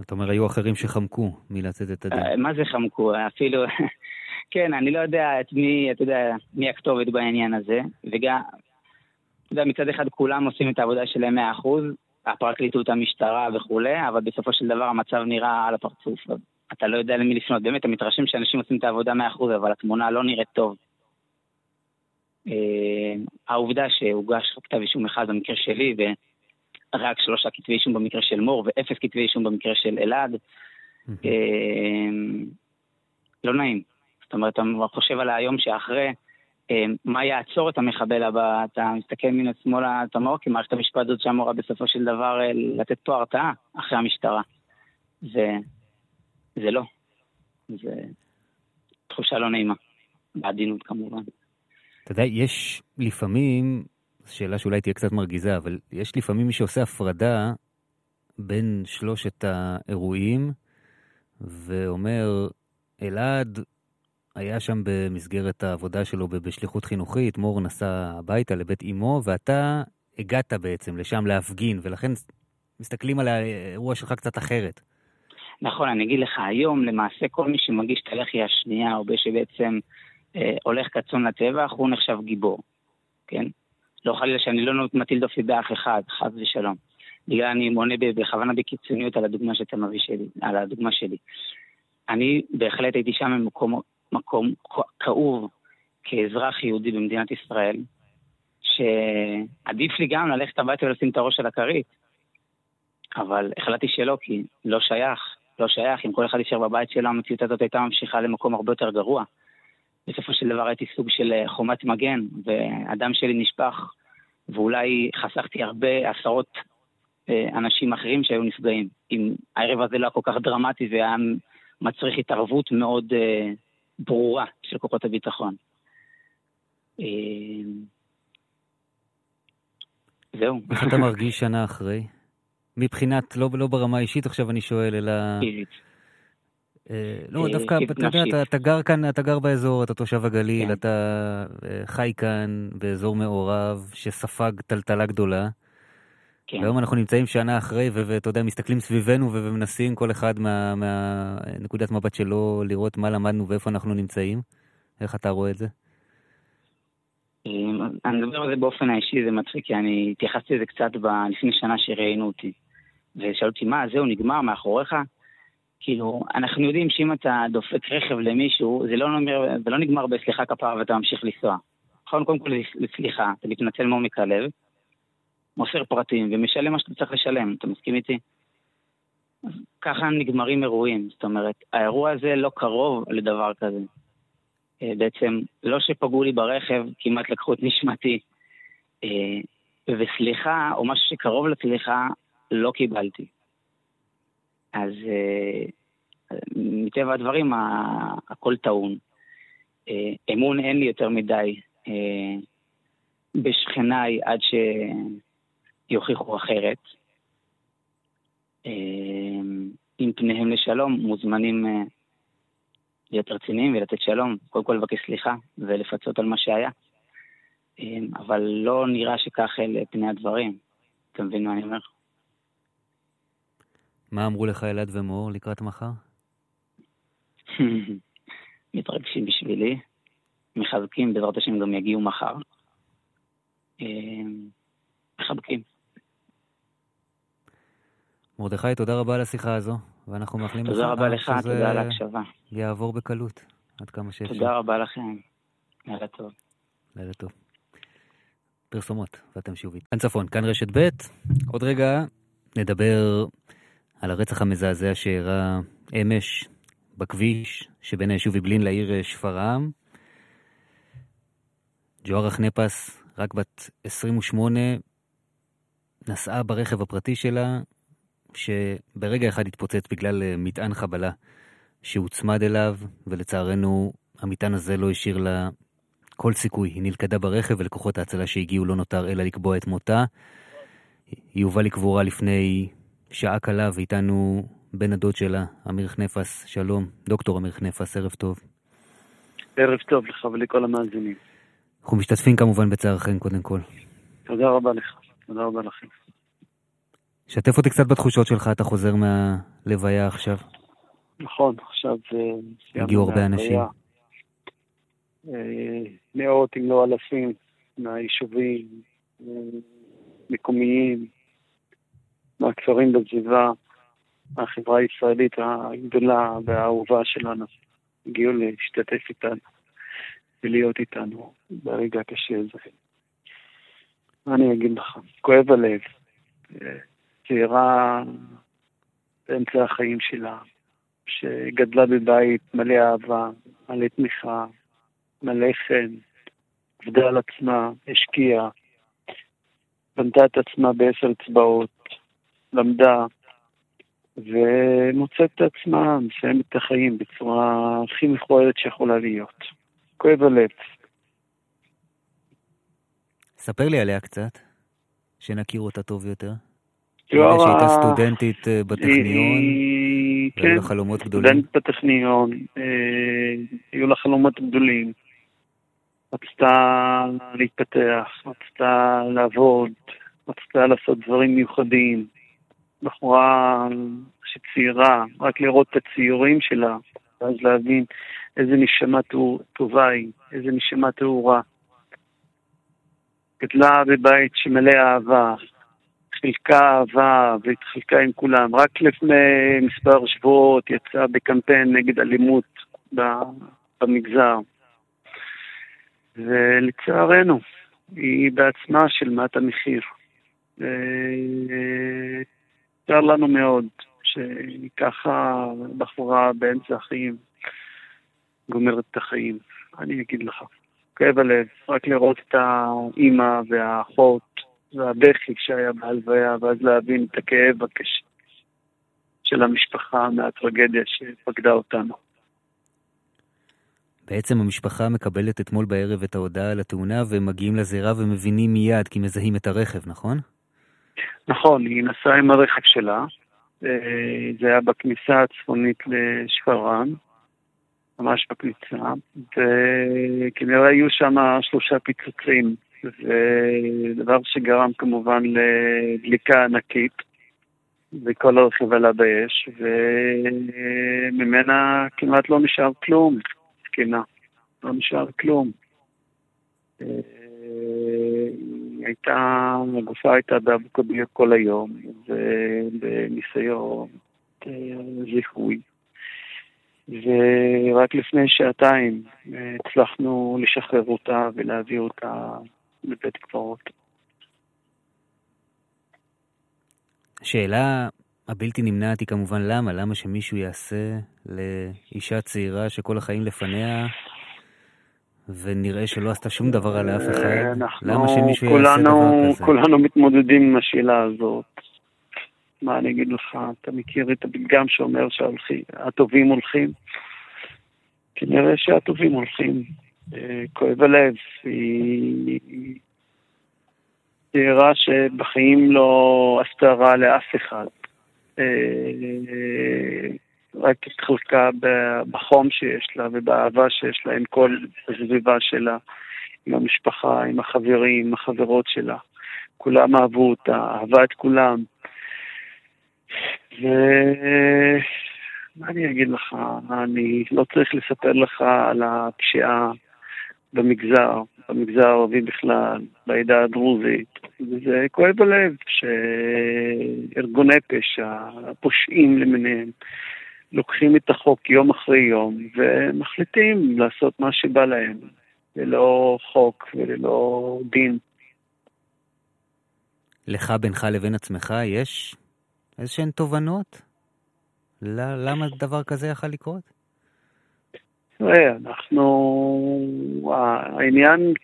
Speaker 2: אתה אומר, היו אחרים שחמקו מלצאת את הדין.
Speaker 4: אה, מה זה חמקו? אפילו... כן, אני לא יודע את מי, אתה יודע, מי הכתובת בעניין הזה, וגם, אתה יודע, מצד אחד כולם עושים את העבודה שלהם 100%, הפרקליטות, המשטרה וכולי, אבל בסופו של דבר המצב נראה על הפרצוף. אתה לא יודע למי לפנות. באמת, אתה מתרשם שאנשים עושים את העבודה 100%, אבל התמונה לא נראית טוב. אה, העובדה שהוגש כתב אישום אחד במקרה שלי, ורק שלושה כתבי אישום במקרה של מור, ואפס כתבי אישום במקרה של אלעד, אה, לא נעים. זאת אומרת, אתה חושב על היום שאחרי, אה, מה יעצור את המחבל הבא, אתה מסתכל מן השמאלה, אתה אומר, כי מערכת המשפט הזאת שאמורה בסופו של דבר לתת פה הרתעה אחרי המשטרה. וזה לא. זה תחושה לא נעימה, בעדינות כמובן.
Speaker 2: אתה יודע, יש לפעמים, שאלה שאולי תהיה קצת מרגיזה, אבל יש לפעמים מי שעושה הפרדה בין שלושת האירועים, ואומר, אלעד היה שם במסגרת העבודה שלו בשליחות חינוכית, מור נסע הביתה לבית אמו, ואתה הגעת בעצם לשם להפגין, ולכן מסתכלים על האירוע שלך קצת אחרת.
Speaker 4: נכון, אני אגיד לך, היום למעשה כל מי שמגיש את הלחי השנייה, או שבעצם אה, הולך כצאן לטבח, הוא נחשב גיבור, כן? לא חלילה שאני לא מטיל דופי באף אחד, חס ושלום. בגלל אני מונה בכוונה בקיצוניות על הדוגמה שאתה מביא שלי, על הדוגמה שלי. אני בהחלט הייתי שם במקום מקום כאוב כאזרח יהודי במדינת ישראל, שעדיף לי גם ללכת הביתה ולשים את הראש על הכרית. אבל החלטתי שלא, כי לא שייך, לא שייך. אם כל אחד יישאר בבית שלו, המציאות הזאת הייתה ממשיכה למקום הרבה יותר גרוע. בסופו של דבר הייתי סוג של אה, חומת מגן, והדם שלי נשפך, ואולי חסכתי הרבה עשרות אה, אנשים אחרים שהיו נפגעים. אם הערב הזה לא היה כל כך דרמטי והיה מצריך התערבות מאוד אה, ברורה של כוחות הביטחון. זהו.
Speaker 2: איך אתה מרגיש שנה אחרי? מבחינת, לא, לא ברמה האישית עכשיו אני שואל, אלא...
Speaker 4: פיזית.
Speaker 2: אה, לא, דווקא, אתה יודע, אתה גר כאן, אתה גר באזור, אתה תושב הגליל, כן. אתה אה, חי כאן באזור מעורב שספג טלטלה גדולה. כן. והיום אנחנו נמצאים שנה אחרי, ואתה יודע, מסתכלים סביבנו ומנסים כל אחד מהנקודת מה, מבט שלו לראות מה למדנו ואיפה אנחנו נמצאים. איך אתה רואה את זה?
Speaker 4: אמ, אני מדבר על זה באופן האישי, זה מצחיק, כי אני התייחסתי לזה קצת לפני שנה שראיינו אותי. ושאלו אותי, מה, זהו, נגמר מאחוריך? כאילו, אנחנו יודעים שאם אתה דופק רכב למישהו, זה לא, נגמר, זה לא נגמר בסליחה כפרה ואתה ממשיך לנסוע. נכון, קודם כל לסליחה, אתה מתנצל מעומק הלב, מוסר פרטים ומשלם מה שאתה צריך לשלם, אתה מסכים איתי? ככה נגמרים אירועים, זאת אומרת, האירוע הזה לא קרוב לדבר כזה. אה, בעצם, לא שפגעו לי ברכב, כמעט לקחו את נשמתי. אה, וסליחה, או משהו שקרוב לסליחה, לא קיבלתי. אז אה, מטבע הדברים הכל טעון. אה, אמון אין לי יותר מדי אה, בשכניי עד שיוכיחו אחרת. אם פניהם לשלום, מוזמנים להיות רציניים ולתת שלום. קודם כל לבקש סליחה ולפצות על מה שהיה. אבל לא נראה שכך אלה פני הדברים. אתה מבין מה אני אומר?
Speaker 2: מה אמרו לך אלעד ומור לקראת מחר?
Speaker 4: מתרגשים בשבילי, מחזקים, בעזרת השם גם יגיעו מחר. אה, מחבקים.
Speaker 2: מרדכי, תודה רבה על השיחה הזו, ואנחנו מאחלים
Speaker 4: לך תודה רבה לך, תודה על ההקשבה.
Speaker 2: יעבור בקלות, עד כמה שאפשר.
Speaker 4: תודה רבה לכם. לילה טוב.
Speaker 2: לילה טוב. פרסומות, ואתם שוב איתי. כאן צפון, כאן רשת ב', עוד רגע נדבר על הרצח המזעזע שאירע אמש בכביש שבין היישוב אעבלין לעיר שפרעם. ג'והרה חנפס, רק בת 28, נסעה ברכב הפרטי שלה, שברגע אחד התפוצץ בגלל אה, מטען חבלה שהוצמד אליו, ולצערנו המטען הזה לא השאיר לה כל סיכוי. היא נלכדה ברכב ולכוחות ההצלה שהגיעו לא נותר אלא לקבוע את מותה. היא הובאה לקבורה לפני שעה קלה ואיתנו בן הדוד שלה, אמיר חנפס. שלום, דוקטור אמיר חנפס, ערב טוב.
Speaker 5: ערב טוב לך ולכל המאזינים.
Speaker 2: אנחנו משתתפים כמובן בצערכם קודם כל.
Speaker 5: תודה רבה לך, תודה רבה לכם.
Speaker 2: שתף אותי קצת בתחושות שלך, אתה חוזר מהלוויה עכשיו.
Speaker 5: נכון, עכשיו
Speaker 2: הגיעו הרבה אנשים.
Speaker 5: אה, מאות אם לא אלפים מהיישובים, אה, מקומיים, מהכפרים בסביבה, החברה הישראלית הגדולה והאהובה שלנו, הגיעו להשתתף איתנו ולהיות איתנו ברגע הקשה הזה. מה אני אגיד לך? כואב הלב. אה, צעירה באמצע החיים שלה, שגדלה בבית מלא אהבה, מלא תמיכה, מלא חן, עבדה על עצמה, השקיעה, בנתה את עצמה בעשר אצבעות, למדה, ומוצאת את עצמה, מסיימת את החיים בצורה הכי מכוערת שיכולה להיות. כואב הלב.
Speaker 2: ספר לי עליה קצת, שנכיר אותה טוב יותר. אני יודע שהייתה סטודנטית אה, בטכניון,
Speaker 5: והיו
Speaker 2: לה חלומות גדולים.
Speaker 5: סטודנט בטכניון, אה, היו לה חלומות גדולים. רצתה להתפתח, רצתה לעבוד, רצתה לעשות דברים מיוחדים. בחורה שצעירה, רק לראות את הציורים שלה, ואז להבין איזה נשמה טובה היא, איזה נשמה טהורה. גדלה בבית שמלא אהבה, חילקה אהבה והתחלקה עם כולם. רק לפני מספר שבועות יצאה בקמפיין נגד אלימות במגזר. ולצערנו, היא בעצמה שילמה את המחיר. צר לנו מאוד שככה בחורה באמצע החיים גומרת את החיים. אני אגיד לך, כואב הלב, רק לראות את האימא והאחות והבכי שהיה בהלוויה, ואז להבין את הכאב הקשה של המשפחה מהטרגדיה שפקדה אותנו.
Speaker 2: בעצם המשפחה מקבלת אתמול בערב את ההודעה על התאונה והם מגיעים לזירה ומבינים מיד כי מזהים את הרכב, נכון?
Speaker 5: נכון, היא נסעה עם הרכב שלה. אה, זה היה בכניסה הצפונית לשפרעם, ממש בכניסה, וכנראה היו שם שלושה פיצוצים. זה דבר שגרם כמובן לדליקה ענקית, וכל הרכיב עלה באש, וממנה כמעט לא נשאר כלום, זקנה. לא נשאר כלום. הייתה, הגופה הייתה באבו כביר כל היום, ובניסיון זיהוי. ורק לפני שעתיים אה, הצלחנו לשחרר אותה ולהביא אותה לבית קברות.
Speaker 2: השאלה הבלתי נמנעת היא כמובן למה, למה שמישהו יעשה לאישה צעירה שכל החיים לפניה ונראה שלא עשתה שום דבר על אף אחד, למה שמישהו
Speaker 5: כולנו,
Speaker 2: יעשה דבר כזה?
Speaker 5: כולנו מתמודדים עם השאלה הזאת. מה אני אגיד לך, אתה מכיר את הפתגם שאומר שהטובים הולכים? כנראה שהטובים הולכים. אה, כואב הלב, היא צעירה שבחיים לא עשתה רע לאף אחד. רק התחלקה בחום שיש לה ובאהבה שיש לה עם כל הסביבה שלה, עם המשפחה, עם החברים, עם החברות שלה. כולם אהבו אותה, אהבה את כולם. ומה אני אגיד לך, אני לא צריך לספר לך על הפשיעה במגזר, במגזר הערבי בכלל, בעדה הדרוזית. וזה כואב הלב שארגוני פשע, הפושעים למיניהם, לוקחים את החוק יום אחרי יום ומחליטים לעשות מה שבא להם, ללא חוק וללא דין.
Speaker 2: לך בינך לבין עצמך יש איזשהן תובנות? למה דבר כזה יכול לקרות?
Speaker 5: תראה, אנחנו... העניין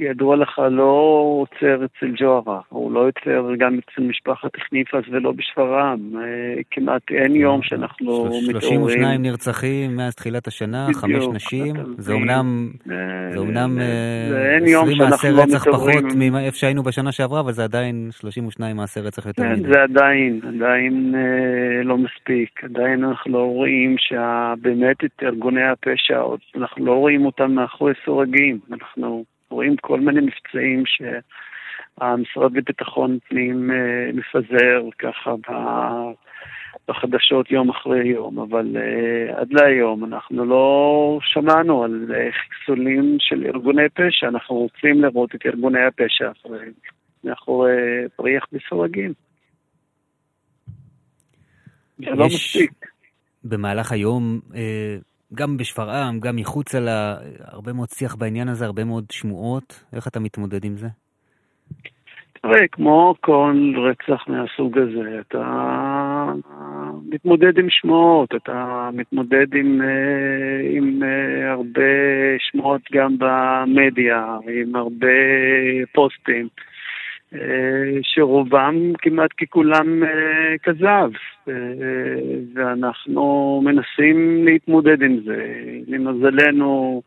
Speaker 5: כידוע לך, לא עוצר אצל ג'והרה, הוא לא עוצר גם אצל משפחת חניפס ולא בשפרעם. אה, כמעט אין יום שאנחנו מתעוררים.
Speaker 2: 32 נרצחים מאז תחילת השנה, חמש נשים. זה אומנם, אה, זה אומנם 20 מעשי רצח פחות מאיפה שהיינו בשנה שעברה, אבל זה עדיין 32 מעשי רצח יותר
Speaker 5: כן, מדי. זה עדיין, עדיין אה, לא מספיק. עדיין אנחנו לא רואים שבאמת את ארגוני הפשע, אנחנו לא רואים אותם מאחורי סורגים. אנחנו... רואים כל מיני מבצעים שהמשרד לביטחון פנים אה, מפזר ככה בחדשות יום אחרי יום, אבל uh, עד להיום אנחנו לא שמענו על uh, חיסולים של ארגוני פשע, אנחנו רוצים לראות את ארגוני הפשע מאחורי פריח בסורגים. זה לא מספיק.
Speaker 2: במהלך היום גם בשפרעם, גם מחוצה לה, הרבה מאוד שיח בעניין הזה, הרבה מאוד שמועות. איך אתה מתמודד עם זה?
Speaker 5: תראה, כמו כל רצח מהסוג הזה, אתה מתמודד עם שמועות, אתה מתמודד עם, אה, עם אה, הרבה שמועות גם במדיה, עם הרבה פוסטים. אה, שרובם כמעט ככולם אה, כזב, אה, ואנחנו מנסים להתמודד עם זה. למזלנו,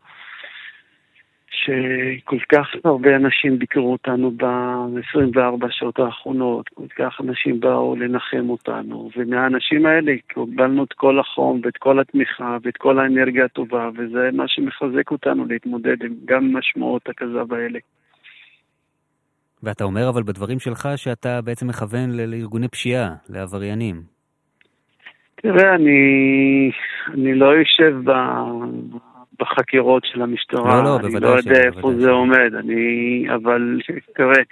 Speaker 5: שכל כך הרבה אנשים ביקרו אותנו ב-24 שעות האחרונות, כל כך אנשים באו לנחם אותנו, ומהאנשים האלה קיבלנו את כל החום ואת כל התמיכה ואת כל האנרגיה הטובה, וזה מה שמחזק אותנו להתמודד עם גם משמעות הכזב האלה.
Speaker 2: ואתה אומר אבל בדברים שלך שאתה בעצם מכוון לארגוני פשיעה, לעבריינים.
Speaker 5: תראה, אני, אני לא יושב ב, בחקירות של המשטרה,
Speaker 2: לא, לא,
Speaker 5: אני לא יודע איפה זה עומד, אני, אבל תראה...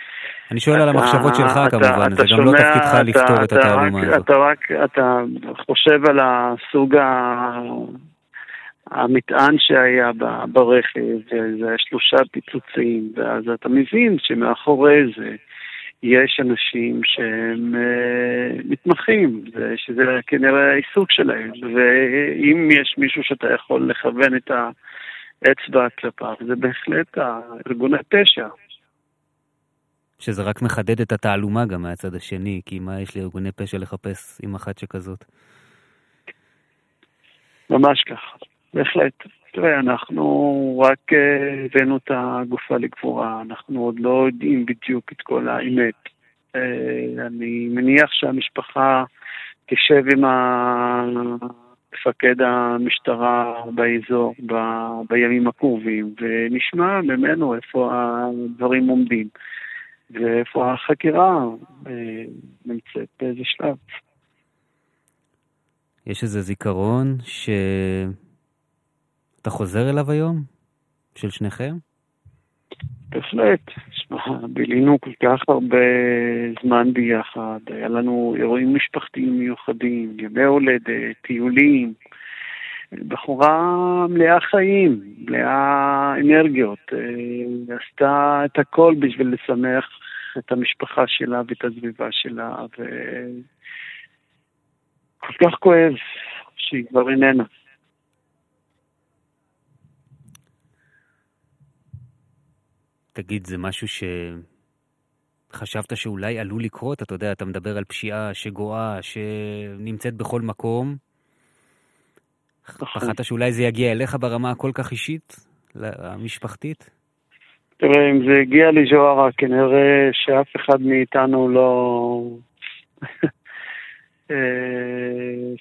Speaker 2: אני שואל אתה, על המחשבות שלך אתה, כמובן, אתה זה שומע, גם לא תפקידך לפתור את התעלומה הזאת.
Speaker 5: אתה רק, אתה חושב על הסוג ה... המטען שהיה ברכב, זה היה שלושה פיצוצים, ואז אתה מבין שמאחורי זה יש אנשים שהם uh, מתמחים, שזה כנראה העיסוק שלהם, ואם יש מישהו שאתה יכול לכוון את האצבע כלפיו, זה בהחלט ארגוני פשע.
Speaker 2: שזה רק מחדד את התעלומה גם מהצד השני, כי מה יש לארגוני פשע לחפש עם אחת שכזאת?
Speaker 5: ממש ככה. בהחלט. תראה, אנחנו רק אה, הבאנו את הגופה לקבורה, אנחנו עוד לא יודעים בדיוק את כל האמת. אה, אני מניח שהמשפחה תשב עם מפקד המשטרה באזור ב, בימים הקרובים, ונשמע ממנו איפה הדברים עומדים, ואיפה החקירה אה, נמצאת באיזה שלב.
Speaker 2: יש איזה זיכרון ש... אתה חוזר אליו היום? של שניכם?
Speaker 5: בהחלט. שמע, בילינו כל כך הרבה זמן ביחד, היה לנו אירועים משפחתיים מיוחדים, ימי הולדת, טיולים. בחורה מלאה חיים, מלאה אנרגיות, אה, עשתה את הכל בשביל לשמח את המשפחה שלה ואת הסביבה שלה, וכל כך כואב שהיא כבר איננה.
Speaker 2: תגיד, זה משהו שחשבת שאולי עלול לקרות? אתה יודע, אתה מדבר על פשיעה שגואה, שנמצאת בכל מקום. פחדת שאולי זה יגיע אליך ברמה הכל כך אישית, המשפחתית?
Speaker 5: תראה, אם זה הגיע לג'והרה, כנראה שאף אחד מאיתנו לא... אה,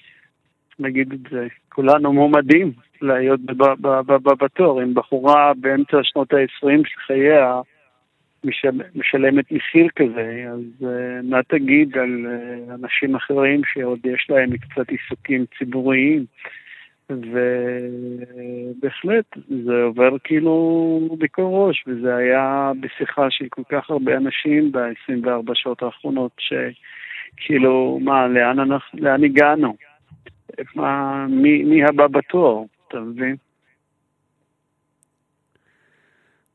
Speaker 5: נגיד את זה, כולנו מועמדים להיות בתור. אם בחורה באמצע שנות ה-20 של חייה משלמת מחיר כזה, אז uh, מה תגיד על uh, אנשים אחרים שעוד יש להם קצת עיסוקים ציבוריים? ובהחלט, זה עובר כאילו בקור ראש, וזה היה בשיחה של כל כך הרבה אנשים ב-24 שעות האחרונות, שכאילו, מה, לאן, אנחנו, לאן הגענו? מה, מי, מי הבא בתור? אתה מבין?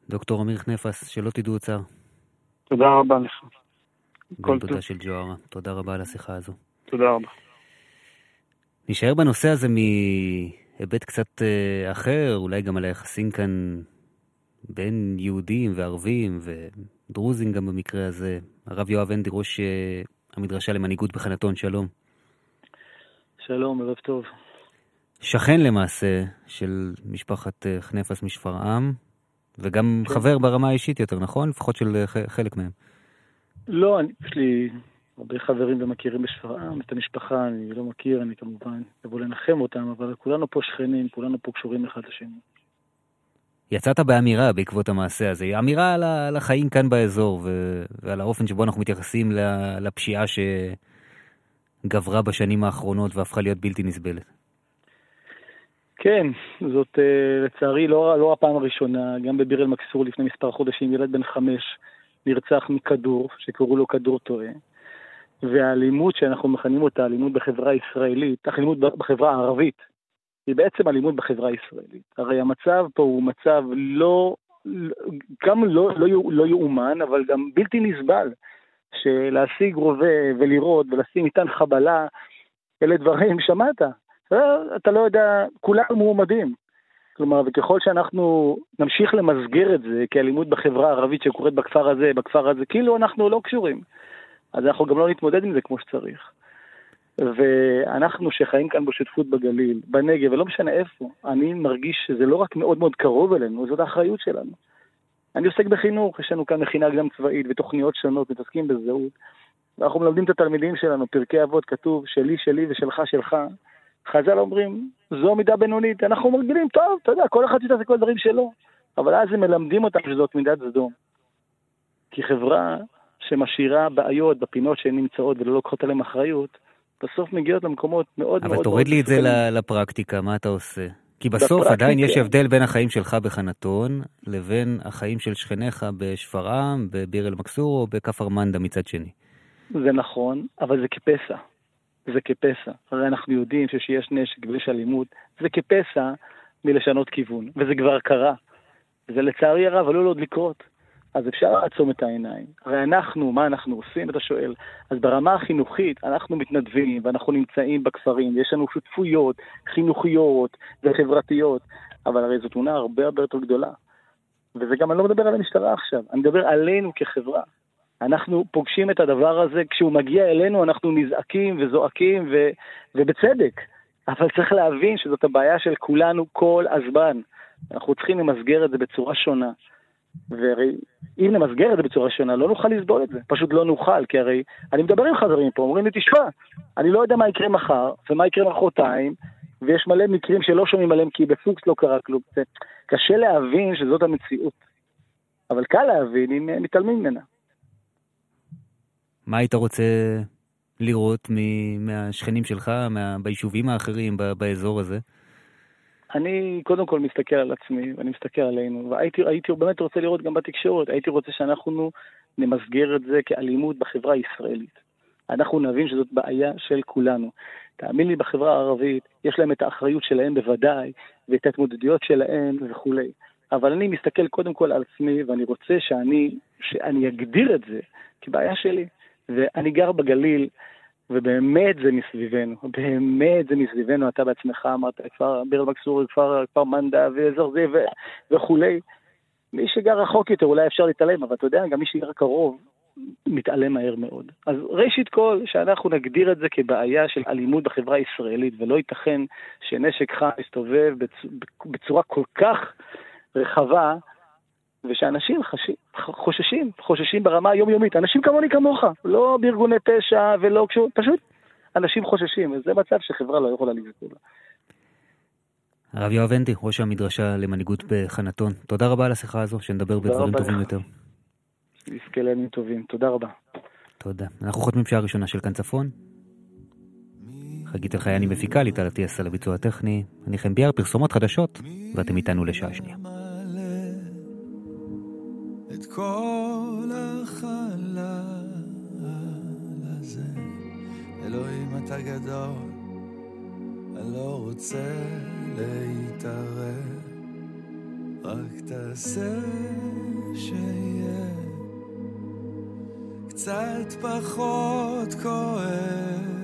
Speaker 2: דוקטור אמיר חנפס, שלא תדעו צער.
Speaker 5: תודה רבה לך.
Speaker 2: כל תודה של ג'והרה. תודה רבה על השיחה הזו.
Speaker 5: תודה רבה.
Speaker 2: נשאר בנושא הזה מהיבט קצת אה, אחר, אולי גם על היחסים כאן בין יהודים וערבים ודרוזים גם במקרה הזה. הרב יואב הנדי, ראש אה, המדרשה למנהיגות בחנתון, שלום.
Speaker 6: שלום, ערב טוב.
Speaker 2: שכן למעשה של משפחת אה, חנפס משפרעם, וגם
Speaker 6: כן.
Speaker 2: חבר ברמה האישית יותר, נכון? לפחות של אה, חלק מהם.
Speaker 6: לא, אני, יש לי הרבה חברים ומכירים בשפרעם, את המשפחה אני לא מכיר, אני כמובן אבוא לנחם אותם, אבל כולנו פה שכנים, כולנו פה קשורים אחד לשני.
Speaker 2: יצאת באמירה בעקבות המעשה הזה, אמירה על, החיים כאן באזור ועל האופן שבו אנחנו מתייחסים לפשיעה שגברה בשנים האחרונות והפכה להיות בלתי נסבלת.
Speaker 6: כן, זאת אה, לצערי לא, לא הפעם הראשונה, גם בביר אל מכסור לפני מספר חודשים, ילד בן חמש נרצח מכדור, שקראו לו כדור טועה. והאלימות שאנחנו מכנים אותה אלימות בחברה הישראלית, אלימות בחברה הערבית, היא בעצם אלימות בחברה הישראלית. הרי המצב פה הוא מצב לא, גם לא, לא, לא יאומן, אבל גם בלתי נסבל, שלהשיג רובה ולירות ולשים מטען חבלה, אלה דברים, שמעת, אתה לא יודע, כולנו מועמדים. כלומר, וככל שאנחנו נמשיך למסגר את זה כאלימות בחברה הערבית שקורית בכפר הזה, בכפר הזה, כאילו אנחנו לא קשורים. אז אנחנו גם לא נתמודד עם זה כמו שצריך. ואנחנו שחיים כאן בשותפות בגליל, בנגב, ולא משנה איפה, אני מרגיש שזה לא רק מאוד מאוד קרוב אלינו, זאת האחריות שלנו. אני עוסק בחינוך, יש לנו כאן מכינה קדם צבאית ותוכניות שונות, מתעסקים בזהות. ואנחנו מלמדים את התלמידים שלנו, פרקי אבות כתוב, שלי, שלי ושלך, שלך. חז"ל אומרים, זו מידה בינונית, אנחנו מרגילים, טוב, אתה יודע, כל אחד יעשה כל הדברים שלו. אבל אז הם מלמדים אותם שזאת מידת סדום. כי חברה שמשאירה בעיות בפינות שהן נמצאות ולא לוקחות עליהן אחריות, בסוף מגיעות למקומות מאוד מאוד...
Speaker 2: אבל תוריד
Speaker 6: מאוד
Speaker 2: לי את זה לפרקטיקה, מה אתה עושה? כי בסוף
Speaker 6: בפרקטיקה-
Speaker 2: עדיין יש הבדל בין החיים שלך בחנתון לבין החיים של שכניך בשפרעם, בביר אל מכסור או בכפר מנדה מצד שני.
Speaker 6: זה נכון, אבל זה כפסע. זה כפסע. הרי אנחנו יודעים שכשיש נשק ויש אלימות, זה כפסע מלשנות כיוון, וזה כבר קרה. זה לצערי הרב עלול עוד לקרות. אז אפשר לעצום את העיניים. הרי אנחנו, מה אנחנו עושים, אתה שואל? אז ברמה החינוכית, אנחנו מתנדבים ואנחנו נמצאים בכפרים, יש לנו שותפויות חינוכיות וחברתיות, אבל הרי זו תמונה הרבה הרבה יותר גדולה. וזה גם, אני לא מדבר על המשטרה עכשיו, אני מדבר עלינו כחברה. אנחנו פוגשים את הדבר הזה, כשהוא מגיע אלינו אנחנו נזעקים וזועקים, ו, ובצדק. אבל צריך להבין שזאת הבעיה של כולנו כל הזמן. אנחנו צריכים למסגר את זה בצורה שונה. והרי אם נמסגר את זה בצורה שונה, לא נוכל לסבול את זה. פשוט לא נוכל, כי הרי אני מדבר עם חברים פה, אומרים לי, תשמע, אני לא יודע מה יקרה מחר, ומה יקרה מחרתיים, ויש מלא מקרים שלא שומעים עליהם כי בפוקס לא קרה כלום. קשה להבין שזאת המציאות. אבל קל להבין אם אה, מתעלמים ממנה.
Speaker 2: מה היית רוצה לראות מ- מהשכנים שלך, מה- ביישובים האחרים, ב- באזור הזה?
Speaker 6: אני קודם כל מסתכל על עצמי, ואני מסתכל עלינו, והייתי הייתי באמת רוצה לראות גם בתקשורת, הייתי רוצה שאנחנו נמסגר את זה כאלימות בחברה הישראלית. אנחנו נבין שזאת בעיה של כולנו. תאמין לי, בחברה הערבית יש להם את האחריות שלהם בוודאי, ואת ההתמודדויות שלהם וכולי. אבל אני מסתכל קודם כל על עצמי, ואני רוצה שאני, שאני אגדיר את זה כבעיה שלי. ואני גר בגליל, ובאמת זה מסביבנו, באמת זה מסביבנו, אתה בעצמך אמרת, כפר ביר אל-מכסור, כפר, כפר מנדה ואזור זה ו, וכולי. מי שגר רחוק יותר אולי אפשר להתעלם, אבל אתה יודע, גם מי שגר קרוב מתעלם מהר מאוד. אז ראשית כל, שאנחנו נגדיר את זה כבעיה של אלימות בחברה הישראלית, ולא ייתכן שנשק חם יסתובב בצ... בצורה כל כך רחבה, ושאנשים חש... חוששים, חוששים ברמה היומיומית. אנשים כמוני כמוך, לא בארגוני פשע ולא קשור, פשוט אנשים חוששים, וזה מצב שחברה לא יכולה לסבול.
Speaker 2: הרב יואב הנדי, ראש המדרשה למנהיגות בחנתון, תודה רבה על השיחה הזו, שנדבר בדברים
Speaker 6: רבה
Speaker 2: טובים. יותר.
Speaker 6: נזכה לימים טובים. תודה רבה.
Speaker 2: תודה. אנחנו חותמים שעה ראשונה של כאן צפון. חגית אלחייני מפיקה, ליטל אטיאס על הביצוע הטכני. אני חן ביאר, פרסומות חדשות, ואתם איתנו לשעה שנייה.
Speaker 7: את כל החלל הזה. אלוהים אתה גדול, אני לא רוצה להתערב, רק תעשה שיהיה קצת פחות כואב.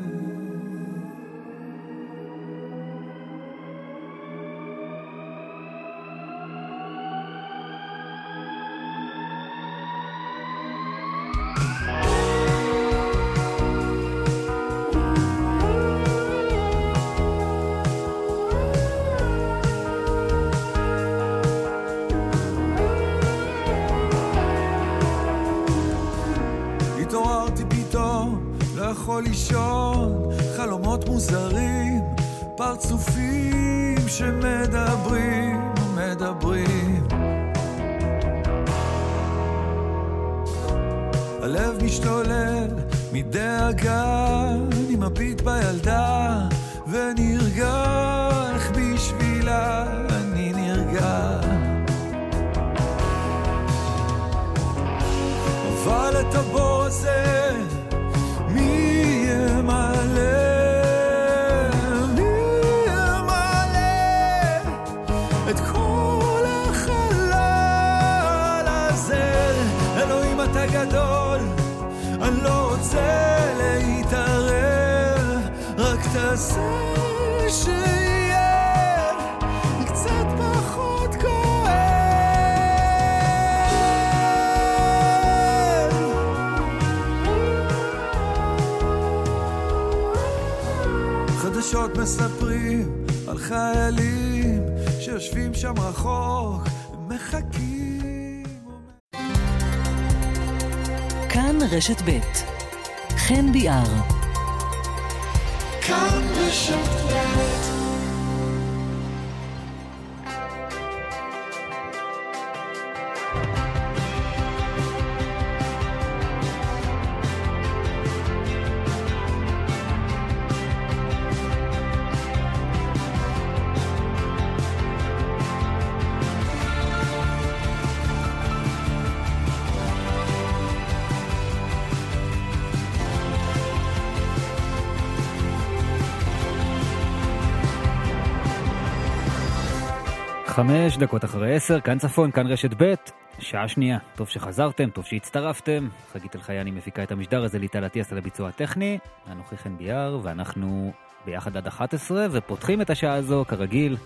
Speaker 2: חמש דקות אחרי עשר, כאן צפון, כאן רשת ב', שעה שנייה. טוב שחזרתם, טוב שהצטרפתם. חגית אלחייני מפיקה את המשדר הזה, ליטל אטיאס על הביצוע הטכני. אנוכי חן ביאר, ואנחנו ביחד עד 11, ופותחים את השעה הזו, כרגיל,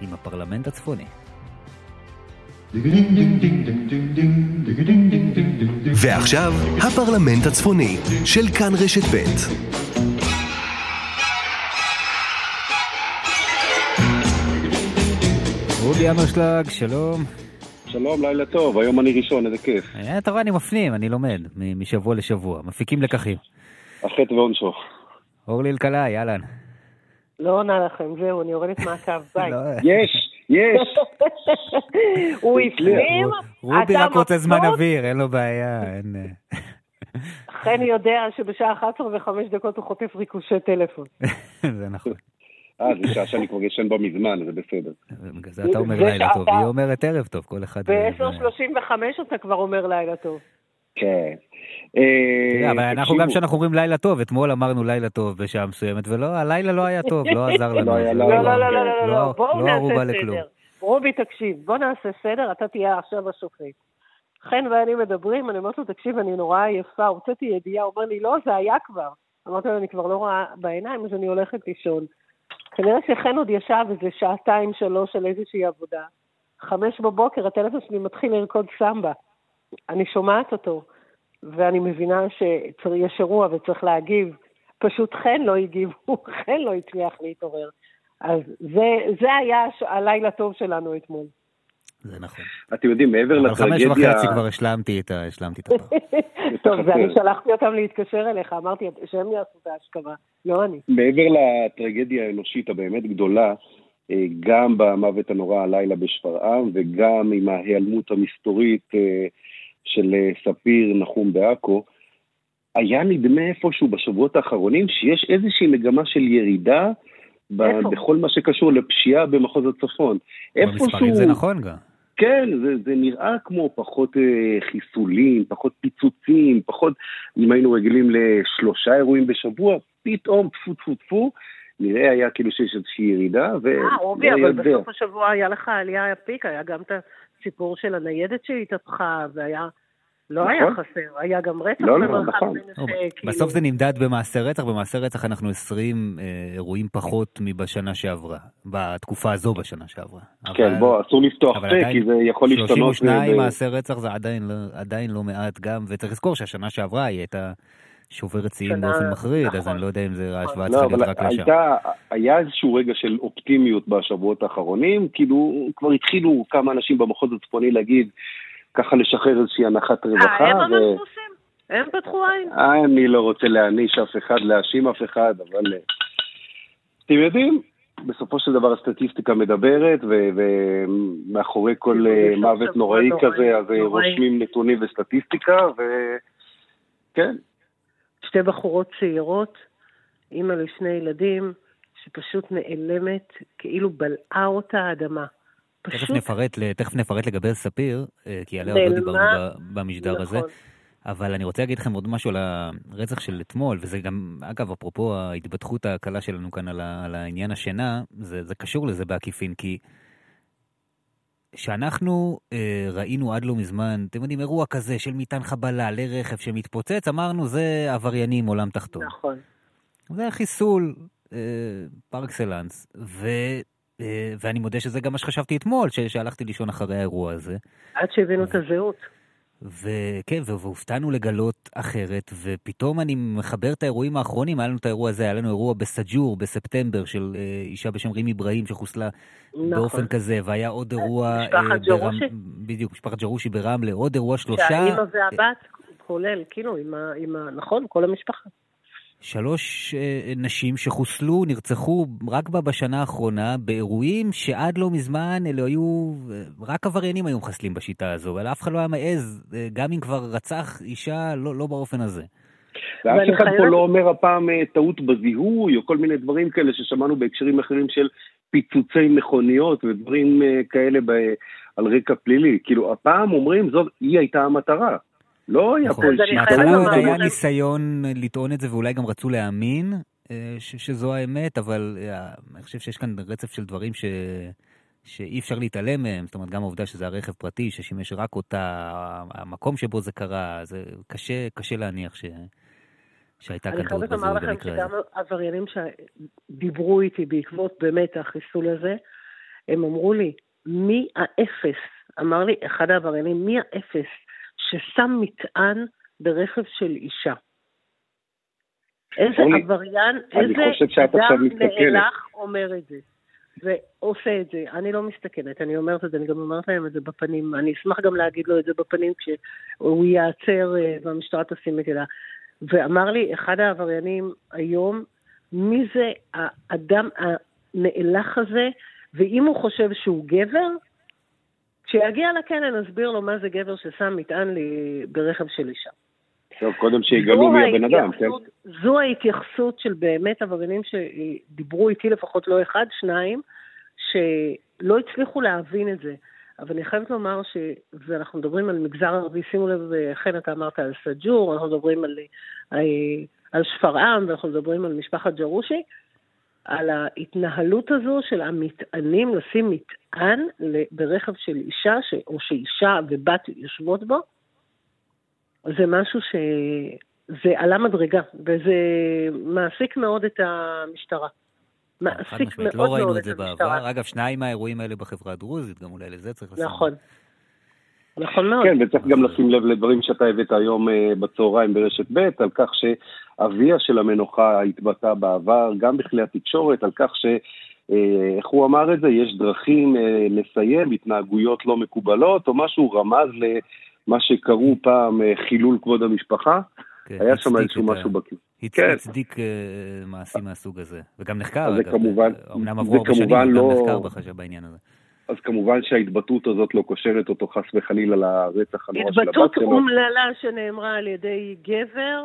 Speaker 2: עם הפרלמנט הצפוני.
Speaker 8: ועכשיו, הפרלמנט הצפוני של כאן רשת ב'.
Speaker 2: רובי אמרשלג, שלום.
Speaker 9: שלום, לילה טוב, היום אני ראשון, איזה כיף.
Speaker 2: אה, אתה רואה, אני מפנים, אני לומד, משבוע לשבוע, מפיקים לקחים.
Speaker 9: החטא ועונשו.
Speaker 2: אורלי אלקלעי, אהלן.
Speaker 10: לא עונה לכם, זהו, אני יורדת מהקו, ביי.
Speaker 2: לא,
Speaker 9: יש, יש.
Speaker 10: הוא הפנים,
Speaker 2: רובי רק רוצה זמן? אוויר, אין לו בעיה, אין... אה,
Speaker 10: חן יודע שבשעה 11 וחמש דקות הוא חוטף ריקושי טלפון.
Speaker 2: זה נכון.
Speaker 9: אה, זה שעה שאני כבר ישן בה מזמן, זה בסדר.
Speaker 2: בגלל זה אתה אומר לילה טוב, היא אומרת ערב טוב, כל אחד... אה,
Speaker 10: ב-10.35 אתה כבר אומר לילה טוב.
Speaker 9: כן.
Speaker 2: תראה,
Speaker 9: אה,
Speaker 2: אבל אנחנו גם כשאנחנו אומרים לילה טוב, אתמול אמרנו לילה טוב בשעה מסוימת, ולא, הלילה לא היה טוב, לא עזר לנו.
Speaker 9: לא.
Speaker 10: לא, לא, לא, לא, לא, לא, בואו
Speaker 2: לא ערובה
Speaker 10: נעשה. סדר. רובי, תקשיב, בוא נעשה סדר, אתה תהיה עכשיו השופט. חן ואני מדברים, אני אומרת לו, תקשיב, אני נורא עייפה, הוצאתי ידיעה, הוא אומר לי, לא, זה היה כבר. אמרתי לו, אני כבר לא רואה בעיניים, אז אני הולכת לישון. כנראה שחן עוד ישב איזה שעתיים, שלוש על איזושהי עבודה. חמש בבוקר, הטלפון שלי מתחיל לרקוד סמבה. אני שומעת אותו, ואני מבינה שיש אירוע וצריך להגיב. פשוט חן לא הגיב, חן לא הצליח להתעורר. אז זה, זה היה הלילה טוב שלנו אתמול.
Speaker 2: זה נכון.
Speaker 9: אתם יודעים, מעבר
Speaker 2: אבל חמש
Speaker 9: לטרגדיה...
Speaker 2: וחצי כבר השלמתי את ה- השלמתי את הפעם.
Speaker 10: טוב, ואני שלחתי אותם להתקשר אליך, אמרתי שהם יעשו את ההשכמה, לא אני.
Speaker 9: מעבר לטרגדיה האנושית הבאמת גדולה, אה, גם במוות הנורא הלילה בשפרעם וגם עם ההיעלמות המסתורית אה, של אה, ספיר נחום בעכו, היה נדמה איפשהו בשבועות האחרונים שיש איזושהי מגמה של ירידה ב-
Speaker 10: איפה?
Speaker 9: בכל מה שקשור לפשיעה במחוז הצפון.
Speaker 2: במספרים זה נכון גם.
Speaker 9: כן, זה, זה נראה כמו פחות אה, חיסולים, פחות פיצוצים, פחות, אם היינו רגילים לשלושה אירועים בשבוע, פתאום טפו טפו טפו, נראה היה כאילו שיש איזושהי ירידה, ו...
Speaker 10: אה, רובי, אבל. בסוף השבוע היה לך עלייה, פיק, היה גם את הסיפור של הניידת שהתהפכה, והיה... לא היה
Speaker 9: נכון.
Speaker 10: חסר, היה גם רצח
Speaker 9: לא, לא,
Speaker 10: במרחב
Speaker 9: נכון.
Speaker 10: מנשה,
Speaker 2: לא,
Speaker 10: כאילו.
Speaker 2: בסוף זה נמדד במעשי רצח, במעשי רצח אנחנו 20 אה, אירועים פחות מבשנה שעברה, בתקופה הזו בשנה שעברה.
Speaker 9: כן,
Speaker 2: אבל-
Speaker 9: בוא, אסור לפתוח פה,
Speaker 2: עדיין
Speaker 9: כי זה יכול להשתנות.
Speaker 2: 32
Speaker 9: ב-
Speaker 2: מעשי רצח זה עדיין לא, עדיין לא מעט גם, וצריך לזכור שהשנה שעברה היא הייתה שוברת שיאים
Speaker 10: שנה-
Speaker 2: באופן מחריד, אז
Speaker 10: נכון.
Speaker 2: אני לא יודע אם זה ההשוואה
Speaker 9: לא,
Speaker 2: צריכה להיות
Speaker 9: אבל
Speaker 2: רק לשם.
Speaker 9: הייתה, היה איזשהו רגע של אופטימיות בשבועות האחרונים, כאילו כבר התחילו כמה אנשים במחוז הצפוני להגיד, ככה לשחרר איזושהי הנחת
Speaker 10: אה,
Speaker 9: רווחה.
Speaker 10: הם
Speaker 9: ו-
Speaker 10: המנפוסים. הם פתחו עין.
Speaker 9: אני לא רוצה להעניש אף אחד, להאשים אף אחד, אבל... אה, אתם יודעים, בסופו של דבר הסטטיסטיקה מדברת, ו- ומאחורי כל אה, מוות נוראי כזה, אז אה, רושמים נתונים וסטטיסטיקה, וכן.
Speaker 10: שתי בחורות צעירות, אימא לשני ילדים, שפשוט נעלמת, כאילו בלעה אותה האדמה.
Speaker 2: תכף
Speaker 10: פשוט
Speaker 2: נפרט, ל- תכף נפרט לגבי ספיר, אה, כי עליה עוד לא. דיברנו במשדר הזה.
Speaker 10: נכון.
Speaker 2: אבל אני רוצה להגיד לכם עוד משהו על הרצח של אתמול, וזה גם, אגב, אפרופו ההתבדחות הקלה שלנו כאן על, ה, על העניין השינה, זה, זה קשור לזה בעקיפין, כי כשאנחנו אה, ראינו עד לא מזמן, אתם יודעים, אירוע כזה של מטען חבלה לרכב שמתפוצץ, אמרנו, זה עבריינים עולם תחתון.
Speaker 10: נכון.
Speaker 2: זה חיסול אה, פר אקסלנס, ו, ואני מודה שזה גם מה שחשבתי אתמול, שהלכתי לישון אחרי האירוע הזה.
Speaker 10: עד שהבינו את הזהות.
Speaker 2: וכן, והופתענו לגלות אחרת, ופתאום אני מחבר את האירועים האחרונים, היה לנו את האירוע הזה, היה לנו אירוע בסאג'ור בספטמבר של אה, אישה בשם רים אברהים שחוסלה
Speaker 10: נכון.
Speaker 2: באופן כזה, והיה עוד אירוע...
Speaker 10: משפחת
Speaker 2: אה,
Speaker 10: ג'רושי?
Speaker 2: בדיוק, משפחת ג'רושי ברמלה, עוד אירוע שלושה...
Speaker 10: שהאימא והבת, כולל, כאילו. עם ה... נכון, כל המשפחה.
Speaker 2: שלוש אה, נשים שחוסלו, נרצחו רק בה בשנה האחרונה, באירועים שעד לא מזמן אלה היו, אה, רק עבריינים היו מחסלים בשיטה הזו, אבל אף אחד לא היה מעז, אה, גם אם כבר רצח אישה, לא, לא באופן הזה.
Speaker 9: ואף אחד פה
Speaker 10: חייבת-
Speaker 9: לא אומר הפעם אה, טעות בזיהוי, או כל מיני דברים כאלה ששמענו בהקשרים אחרים של פיצוצי מכוניות ודברים אה, כאלה ב, על רקע פלילי. כאילו, הפעם אומרים, זאת, היא הייתה המטרה. לא היה
Speaker 2: נכון.
Speaker 9: פה
Speaker 10: אז אני
Speaker 9: איזושהי
Speaker 2: עוד היה ניסיון לטעון את זה, ואולי גם רצו להאמין אה, ש- שזו האמת, אבל אה, אני חושב שיש כאן רצף של דברים ש... שאי אפשר להתעלם מהם, זאת אומרת, גם העובדה שזה הרכב פרטי ששימש רק אותה, המקום שבו זה קרה, זה קשה, קשה להניח ש... שהייתה
Speaker 10: אני
Speaker 2: כאן טעות
Speaker 10: חייבת לומר לכם
Speaker 2: במקרה
Speaker 10: שגם. עבריינים שדיברו איתי בעקבות באמת החיסול הזה, הם אמרו לי, מי האפס, אמר לי אחד העבריינים, מי האפס ששם מטען ברכב של אישה? איזה עבריין, איזה אדם. נאלח אומר את זה. ועושה את זה. אני לא מסתכנת, אני אומרת את זה, אני גם אומרת להם את זה בפנים. אני אשמח גם להגיד לו את זה בפנים כשהוא ייעצר אה, והמשטרה תשים את ידה. ואמר לי אחד העבריינים היום, מי זה האדם הנאלח הזה, ואם הוא חושב שהוא גבר, כשיגיע לכלא נסביר לו מה זה גבר ששם מטען לי ברכב של אישה.
Speaker 9: טוב, קודם שיגלו מי הבן אדם, כן?
Speaker 10: זו ההתייחסות של באמת עבריינים שדיברו איתי, לפחות לא אחד, שניים, שלא הצליחו להבין את זה. אבל אני חייבת לומר ש... ואנחנו מדברים על מגזר ערבי, שימו לב, אכן אתה אמרת על סאג'ור, אנחנו מדברים על, אה, על שפרעם, ואנחנו מדברים על משפחת ג'רושי, על ההתנהלות הזו של המטענים, לשים מטען ברכב של אישה, ש... או שאישה ובת יושבות בו, זה משהו ש... זה עלה מדרגה, וזה מעסיק מאוד את המשטרה. מעסיק
Speaker 2: משמעית,
Speaker 10: מאוד
Speaker 2: לא ראינו
Speaker 10: מאוד
Speaker 2: את זה
Speaker 10: המשטרה.
Speaker 2: בעבר. אגב, שניים מהאירועים האלה בחברה הדרוזית, גם אולי לזה צריך לשים.
Speaker 10: נכון. נכון מאוד.
Speaker 9: כן, וצריך גם לשים לב לדברים שאתה הבאת היום אה, בצהריים ברשת ב', על כך שאביה של המנוחה התבטא בעבר, גם בכלי התקשורת, על כך ש... אה, איך הוא אמר את זה? יש דרכים אה, לסיים התנהגויות לא מקובלות, או משהו רמז למה שקראו פעם חילול כבוד המשפחה.
Speaker 2: כן,
Speaker 9: היה שם איזשהו
Speaker 2: את ה-
Speaker 9: משהו בכיוון. כן.
Speaker 2: הצדיק אה, מעשים מהסוג הזה. וגם נחקר,
Speaker 9: זה
Speaker 2: אגב.
Speaker 9: כמובן-
Speaker 2: אמנם
Speaker 9: זה
Speaker 2: עברו הרבה שנים, אבל גם
Speaker 9: לא-
Speaker 2: נחקר בחשב בעניין הזה.
Speaker 9: אז כמובן שההתבטאות הזאת לא קושרת אותו חס וחלילה לרצח הנורא של הבת
Speaker 10: התבטאות
Speaker 9: שלו.
Speaker 10: אומללה שנאמרה על ידי גבר,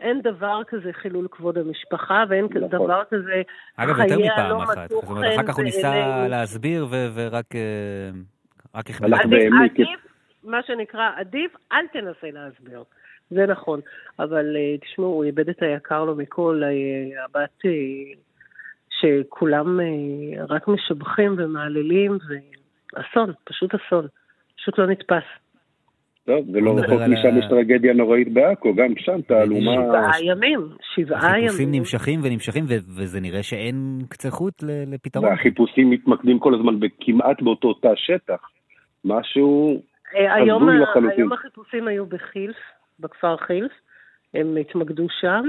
Speaker 10: אין דבר כזה חילול כבוד המשפחה, ואין
Speaker 9: נכון.
Speaker 10: דבר כזה
Speaker 2: אגב, יותר מפעם
Speaker 10: לא
Speaker 2: אחת. זאת אומרת, אחר כך הוא ניסה. להסביר ו- ורק אה, רק החמיא.
Speaker 10: עדיף, מה שנקרא, עדיף, אל תנסה להסביר. זה נכון. אבל אה, תשמעו, הוא איבד את היקר לו מכל, אה, הבת שכולם אה, רק משבחים ומהללים, ואסון, פשוט אסון. פשוט לא נתפס.
Speaker 9: טוב, זה לא
Speaker 2: נדבר
Speaker 9: רחוק משם יש טרגדיה נוראית בעכו, גם שם תעלומה...
Speaker 10: שבעה ימים, שבעה
Speaker 2: החיפושים
Speaker 10: ימים.
Speaker 2: נמשכים ונמשכים, וזה נראה שאין קצה חוט לפתרון.
Speaker 9: והחיפושים מתמקדים כל הזמן כמעט באותו תא שטח. משהו...
Speaker 10: אה,
Speaker 9: הזוי לחלוטין.
Speaker 10: היום החיפושים היו בחילף, בכפר חילף, הם התמקדו שם.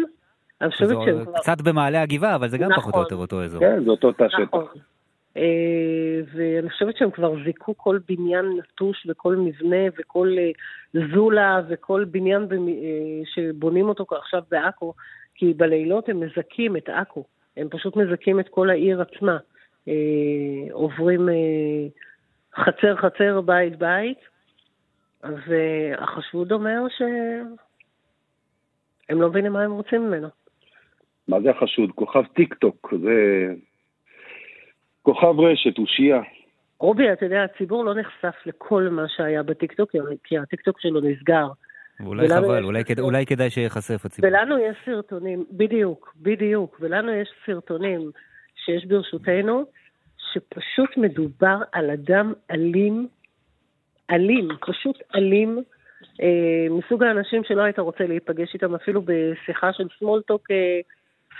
Speaker 10: אני
Speaker 2: שזה
Speaker 10: חושבת שהם כבר...
Speaker 2: קצת במעלה הגבעה, אבל זה גם
Speaker 10: נכון.
Speaker 2: פחות או יותר אותו אזור.
Speaker 9: כן, זה אותו תא שטח.
Speaker 10: נכון. אה, ואני חושבת שהם כבר זיכו כל בניין נטוש וכל מבנה וכל אה, זולה וכל בניין אה, שבונים אותו עכשיו בעכו, כי בלילות הם מזכים את עכו, הם פשוט מזכים את כל העיר עצמה. עוברים חצר חצר, בית בית, והחשוד אומר שהם לא מבינים מה הם רוצים ממנו.
Speaker 9: מה זה החשוד? כוכב טיק טוק, זה כוכב רשת, אושייה.
Speaker 10: רובי, אתה יודע, הציבור לא נחשף לכל מה שהיה בטיקטוק, כי הטיקטוק שלו נסגר.
Speaker 2: אולי חבל, אולי, כד... אולי כדאי שייחשף הציבור.
Speaker 10: ולנו יש סרטונים, בדיוק, בדיוק, ולנו יש סרטונים שיש ברשותנו, שפשוט מדובר על אדם אלים, אלים, פשוט אלים, אה, מסוג האנשים שלא היית רוצה להיפגש איתם אפילו בשיחה של סמולטוק, אה,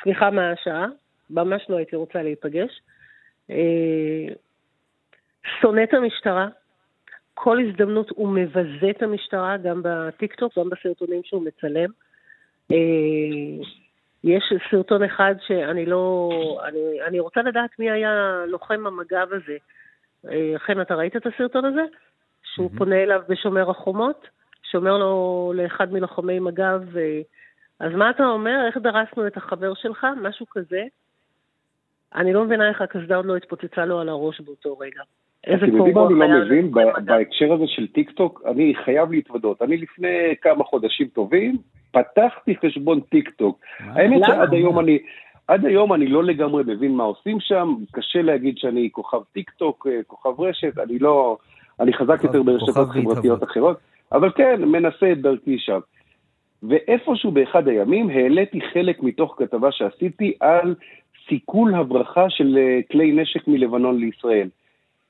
Speaker 10: סליחה מהשעה, ממש לא הייתי רוצה להיפגש. אה, שונא את המשטרה, כל הזדמנות הוא מבזה את המשטרה, גם בטיקטוק, גם בסרטונים שהוא מצלם. אה, יש סרטון אחד שאני לא... אני, אני רוצה לדעת מי היה לוחם המג"ב הזה. אה, חן, אתה ראית את הסרטון הזה? שהוא mm-hmm. פונה אליו בשומר החומות, שאומר לו לאחד מלוחמי מג"ב, אז מה אתה אומר? איך דרסנו את החבר שלך? משהו כזה. אני לא מבינה איך הקסדה עוד לא התפוצצה לו על הראש באותו רגע.
Speaker 9: איזה קורבן אני לא מבין, בהקשר הזה של טיק טוק, אני חייב להתוודות. אני לפני כמה חודשים טובים, פתחתי חשבון טיק טוק. האמת שעד היום אני... עד היום אני לא לגמרי מבין מה עושים שם, קשה להגיד שאני כוכב טיק טוק, אה, כוכב רשת, אני לא... אני חזק יותר ברשתות חברתיות אחרות, אבל כן, מנסה את דרכי שם. ואיפשהו באחד הימים העליתי חלק מתוך כתבה שעשיתי על סיכול הברחה של אה, כלי נשק מלבנון לישראל.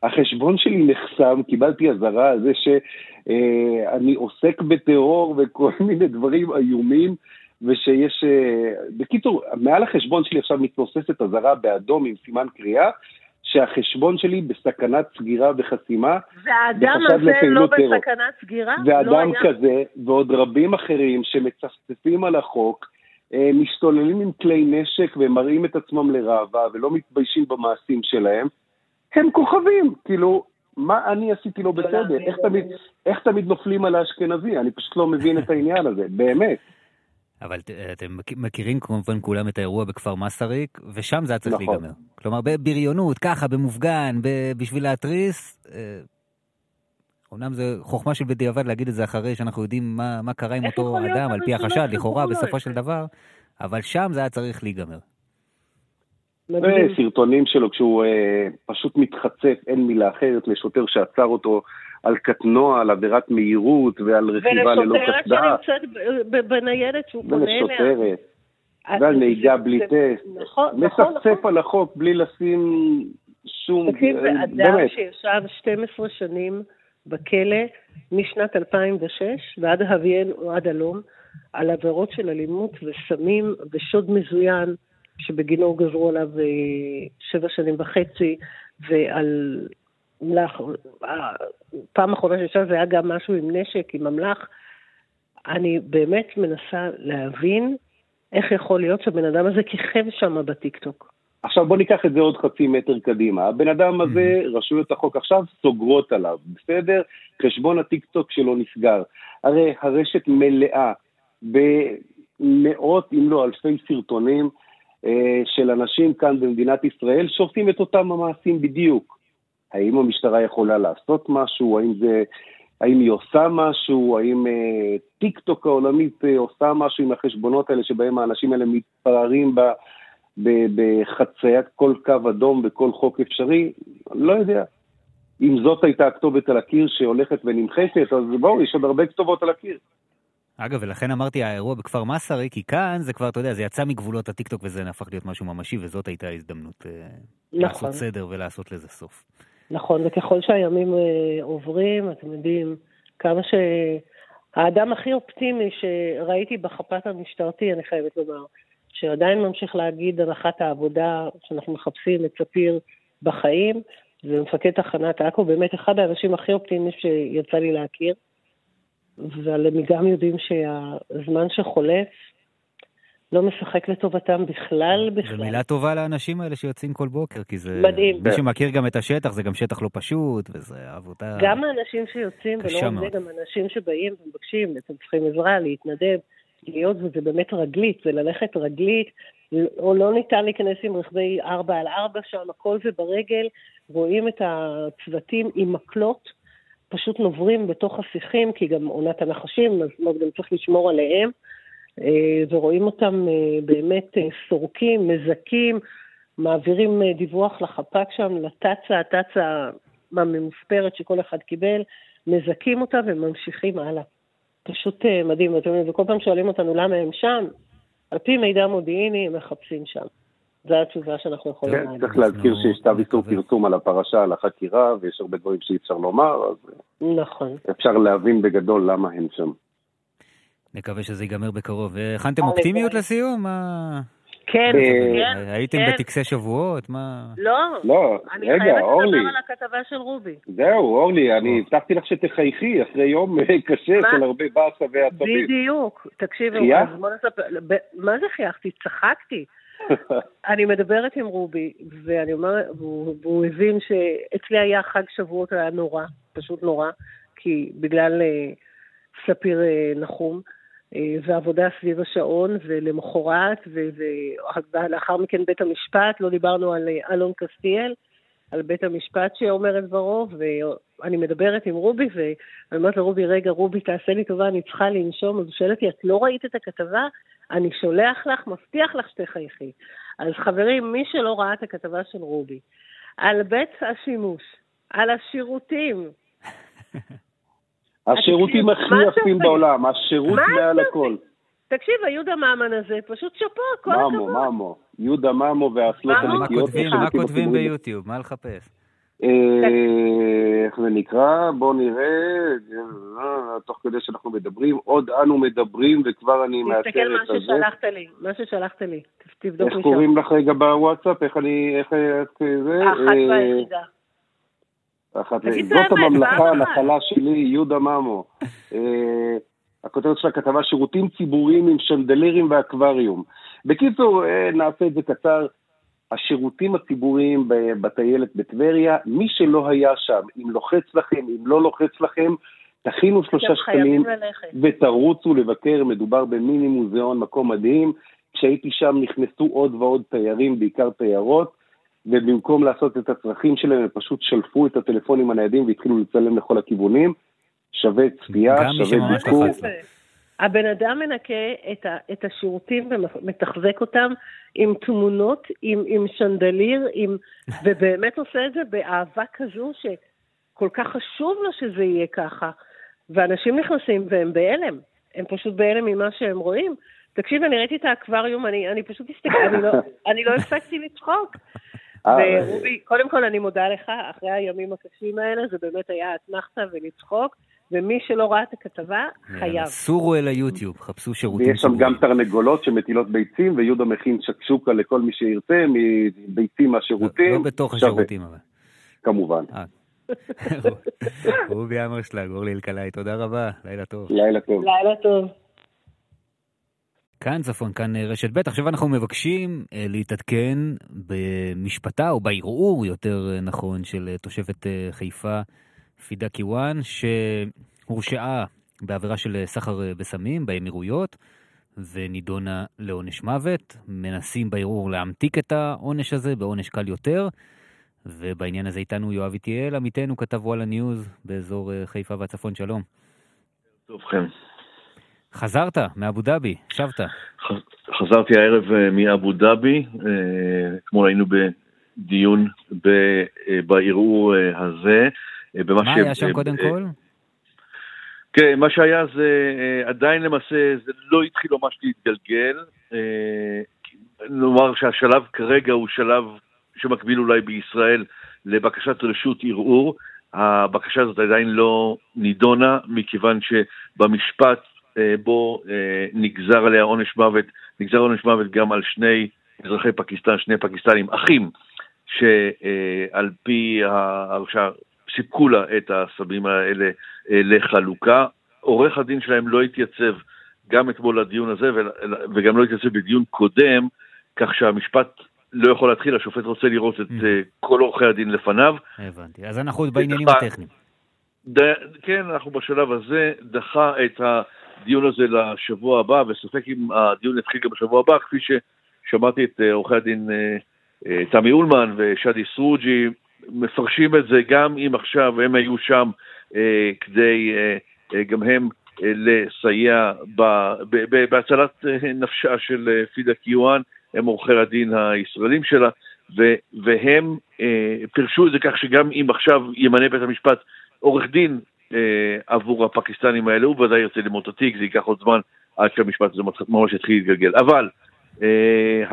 Speaker 9: החשבון שלי נחסם, קיבלתי אזהרה על זה שאני אה, עוסק בטרור וכל מיני דברים איומים, ושיש... אה, בקיצור, מעל החשבון שלי עכשיו מתנוססת אזהרה באדום עם סימן קריאה, שהחשבון שלי בסכנת סגירה וחסימה.
Speaker 10: והאדם הזה לא טרור. בסכנת סגירה?
Speaker 9: ואדם לא היה... כזה, ועוד רבים אחרים שמצפצפים על החוק, אה, משתוללים עם כלי נשק ומראים את עצמם לראווה ולא מתביישים במעשים שלהם, הם כוכבים. כאילו, מה אני עשיתי לא בסדר? איך תמיד, איך תמיד נופלים על האשכנזי? אני פשוט לא מבין את העניין הזה, באמת.
Speaker 2: אבל אתם מכירים כמובן כולם את האירוע בכפר מסריק, ושם זה היה צריך נכון. להיגמר. כלומר, בבריונות, ככה, במופגן, בשביל להתריס, אה, אומנם זה חוכמה של בדיעבד להגיד את זה אחרי שאנחנו יודעים מה, מה קרה עם אותו אדם, על פי החשד, לכאורה, בסופו של דבר, אבל שם זה היה צריך להיגמר.
Speaker 9: וסרטונים שלו כשהוא אה, פשוט מתחצף, אין מילה אחרת, לשוטר שעצר אותו על קטנוע, על עבירת מהירות ועל רכיבה ללא קסדה.
Speaker 10: ולשוטרת שנמצאת בניידת שהוא פונה אליה.
Speaker 9: ולשוטרת. ועל נהיגה בלי טסט. נכון, נכון. מצפצף נכון. על החוק בלי לשים שום...
Speaker 10: תקשיב, זה אה, אדם שישב 12 שנים בכלא משנת 2006 ועד הביאנו עד הלום על עבירות של אלימות וסמים ושוד מזוין, שבגינו גזרו עליו אה, שבע שנים וחצי, ועל אמל"ח, פעם אחרונה שישב זה היה גם משהו עם נשק, עם אמל"ח. אני באמת מנסה להבין איך יכול להיות שהבן אדם הזה כיכב שם בטיקטוק.
Speaker 9: עכשיו בוא ניקח את זה עוד חצי מטר קדימה. הבן אדם הזה, mm-hmm. רשויות החוק עכשיו סוגרות עליו, בסדר? חשבון הטיקטוק שלו נסגר. הרי הרשת מלאה במאות אם לא אלפי סרטונים אה, של אנשים כאן במדינת ישראל שעושים את אותם המעשים בדיוק. האם המשטרה יכולה לעשות משהו? האם זה... האם היא עושה משהו? האם אה, טיק טוק העולמית אה, עושה משהו עם החשבונות האלה שבהם האנשים האלה מתפארים ב... בחציית כל קו אדום בכל חוק אפשרי, לא יודע. אם זאת הייתה הכתובת על הקיר שהולכת ונמחקת, אז בואו, יש עוד הרבה כתובות על הקיר.
Speaker 2: אגב, ולכן אמרתי האירוע בכפר מסרי, כי כאן זה כבר, אתה יודע, זה יצא מגבולות הטיקטוק וזה הפך להיות משהו ממשי, וזאת הייתה ההזדמנות אה, נכון. לעשות סדר ולעשות לזה סוף.
Speaker 10: נכון, וככל שהימים אה, עוברים, אתם יודעים, כמה ש... האדם הכי אופטימי שראיתי בחפ"ת המשטרתי, אני חייבת לומר, שעדיין ממשיך להגיד הנחת העבודה שאנחנו מחפשים את ספיר בחיים, זה מפקד תחנת עכו, באמת אחד האנשים הכי אופטימיים שיצא לי להכיר. אבל הם גם יודעים שהזמן שחולף, לא משחק לטובתם בכלל, בכלל.
Speaker 2: זו מילה טובה לאנשים האלה שיוצאים כל בוקר, כי זה...
Speaker 10: מדהים.
Speaker 2: מי שמכיר גם את השטח, זה גם שטח לא פשוט, וזה עבודה...
Speaker 10: גם האנשים שיוצאים, ולא רק זה. גם אנשים שבאים ומבקשים, אתם צריכים עזרה, להתנדב, להיות, וזה באמת רגלית, זה ללכת רגלית, או לא ניתן להיכנס עם רכבי 4 על 4 שם, הכל זה ברגל, רואים את הצוותים עם מקלות, פשוט נוברים בתוך השיחים, כי גם עונת הנחשים, אז לא גם צריך לשמור עליהם, ורואים אותם אה, באמת אה, סורקים, מזכים, מעבירים אה, דיווח לחפ"ק שם, לתצ"א, התצ"א הממוספרת שכל אחד קיבל, מזכים אותה וממשיכים הלאה. פשוט אה, מדהים, אתם יודעים, וכל פעם שואלים אותנו למה הם שם, על פי מידע מודיעיני הם מחפשים שם. זו התשובה שאנחנו יכולים
Speaker 9: כן,
Speaker 10: לענות.
Speaker 9: צריך להזכיר שיש צו איסור פרסום על הפרשה, על החקירה, ויש הרבה דברים שאי אפשר לומר, אז
Speaker 10: נכון.
Speaker 9: אפשר להבין בגדול למה הם שם.
Speaker 2: נקווה שזה ייגמר בקרוב. אה, הכנתם
Speaker 10: הלוואי.
Speaker 2: אופטימיות לסיום? מה...
Speaker 10: כן,
Speaker 9: אה,
Speaker 10: כן,
Speaker 2: הייתם
Speaker 10: כן.
Speaker 2: בטקסי שבועות? מה...
Speaker 10: לא,
Speaker 9: לא,
Speaker 10: אני
Speaker 9: רגע,
Speaker 10: חייבת
Speaker 9: אורלי,
Speaker 10: לדבר על הכתבה של רובי.
Speaker 9: זהו, אורלי, אני הבטחתי לך שתחייכי אחרי יום אה, קשה? של הרבה באסה ועצבים.
Speaker 10: בדיוק. תקשיבו,
Speaker 9: חייך?
Speaker 10: אז בוא נספר, ב- מה זה חייכתי? צחקתי. אני מדברת עם רובי, ואני אומרת, והוא, הבין שאצלי היה חג שבועות, היה נורא, פשוט נורא, כי בגלל אה, ספיר אה, נחום, אה, ועבודה סביב השעון, ולמחרת, ולאחר מכן בית המשפט, לא דיברנו על אה, אלון קסטיאל, על בית המשפט שאומר את דברו, ואני מדברת עם רובי, ואני אומרת לרובי, רגע, רובי, תעשה לי טובה, אני צריכה לנשום. אז הוא שואל אותי, את לא ראית את הכתבה? אני שולח לך, מבטיח לך שתחייכי. אז חברים, מי שלא ראה את הכתבה של רובי, על בית השימוש, על השירותים,
Speaker 9: השירותים הכי
Speaker 10: מה
Speaker 9: יפים
Speaker 10: זה?
Speaker 9: בעולם, השירות
Speaker 10: מה
Speaker 9: מעל
Speaker 10: זה?
Speaker 9: הכל.
Speaker 10: תקשיב, היהודה ממן הזה, פשוט שאפו, כל הכבוד.
Speaker 9: ממו, יהודה ממו והאסלות
Speaker 10: ממו?
Speaker 2: מה
Speaker 9: הנקיות.
Speaker 2: מה כותבים. ביוטיוב? מה לחפש?
Speaker 9: אה, איך זה נקרא? בואו נראה, אה, תוך כדי שאנחנו מדברים, עוד אנו מדברים וכבר אני
Speaker 10: תסתכל
Speaker 9: מאשר
Speaker 10: מה
Speaker 9: את הזה.
Speaker 10: ששלחת לי, מה ששלחת לי, תבדוק
Speaker 9: איך
Speaker 10: משם.
Speaker 9: קוראים לך רגע בוואטסאפ? איך אני, איך איך זה?
Speaker 10: האחת
Speaker 9: אה,
Speaker 10: והיחידה.
Speaker 9: אחת,
Speaker 10: את
Speaker 9: זאת הממלכה. הנחלה שלי, יהודה ממו. אה, הכותרת של הכתבה, שירותים ציבוריים עם שנדלרים ואקווריום. בקיצור, אה, נעשה את זה קצר. השירותים הציבוריים בטיילת בטבריה, מי שלא היה שם, אם לוחץ לכם, אם לא לוחץ לכם, תכינו שלושה שקלים. ותרוצו לבקר, מדובר במיני מוזיאון, מקום מדהים. כשהייתי שם נכנסו עוד ועוד תיירים, בעיקר תיירות, ובמקום לעשות את הצרכים שלהם, הם פשוט שלפו את הטלפונים הניידים והתחילו לצלם לכל הכיוונים. שווה צפייה, שווה ביקור.
Speaker 10: הבן אדם מנקה את, ה, את השירותים ומתחזק אותם עם תמונות, עם, עם שנדליר, עם, ובאמת עושה את זה באהבה כזו שכל כך חשוב לו שזה יהיה ככה. ואנשים נכנסים והם בהלם, הם פשוט בהלם ממה שהם רואים. תקשיב, אני ראיתי את האקווריום, אני, אני פשוט הסתכלתי, אני לא, אני לא הפסקתי לצחוק.
Speaker 9: אה,
Speaker 10: ורובי, קודם כל אני מודה לך, אחרי הימים הקשים האלה, זה באמת היה אתנחתא ולצחוק, ומי שלא ראה את הכתבה, חייב.
Speaker 2: סורו אל היוטיוב, חפשו שירותים
Speaker 9: ויש שם גם. תרנגולות שמטילות ביצים, ויהודה מכין שקשוקה לכל מי שירצה, מביצים מהשירותים.
Speaker 2: לא בתוך השירותים אבל.
Speaker 9: כמובן.
Speaker 2: רובי אמרשלג, אורלי אלקלעי, תודה רבה, לילה טוב.
Speaker 9: לילה טוב.
Speaker 10: לילה טוב.
Speaker 2: כאן צפון, כאן אה, רשת ב'. עכשיו אנחנו מבקשים אה, להתעדכן במשפטה, או בערעור, יותר אה, נכון, של תושבת חיפה, פידה קיוואן, שהורשעה בעבירה של סחר בסמים באמירויות, ונידונה לעונש מוות. מנסים בערעור להמתיק את העונש הזה בעונש קל יותר, ובעניין הזה איתנו יואב איטיאל, עמיתנו, כתב וואלה ניוז באזור חיפה והצפון, שלום.
Speaker 11: טובכם.
Speaker 2: חזרת מאבו דאבי, שבת.
Speaker 11: חזרתי הערב אה, מאבו דאבי, אה, אתמול היינו בדיון אה, בערעור הזה.
Speaker 2: מה
Speaker 11: ש-
Speaker 2: היה שם קודם כל?
Speaker 11: כן, מה שהיה זה, עדיין למעשה זה לא התחיל ממש להתגלגל. נאמר שהשלב כרגע הוא שלב שמקביל אולי בישראל לבקשת רשות ערעור. הבקשה הזאת עדיין לא נידונה, מכיוון שבמשפט בו אה, נגזר עליה עונש מוות, נגזר עונש מוות גם על שני אזרחי פקיסטן, שני פקיסטנים, אחים, שעל פי ההרשעה סיפקו לה את הסמים האלה אה, לחלוקה. עורך הדין שלהם לא התייצב גם אתמול לדיון הזה וגם לא התייצב בדיון קודם, כך שהמשפט לא יכול להתחיל, השופט רוצה לראות את אה, כל עורכי הדין לפניו.
Speaker 2: הבנתי, אז אנחנו עוד בעניינים הטכניים.
Speaker 11: כן, אנחנו בשלב הזה, דחה את הדיון הזה לשבוע הבא, וספק אם הדיון יתחיל גם בשבוע הבא, כפי ששמעתי את אה, עורכי הדין אה, תמי אולמן ושאדי סרוג'י, מפרשים את זה גם אם עכשיו הם היו שם כדי גם הם לסייע בהצלת נפשה של פידה קיואן. הם עורכי הדין הישראלים שלה, והם אה, פירשו את זה כך שגם אם עכשיו ימנה בית המשפט עורך דין אה, עבור הפקיסטנים האלה, הוא ודאי ירצה ללמוד את התיק, זה ייקח עוד זמן עד שהמשפט הזה ממש יתחיל להתגלגל. אבל אה,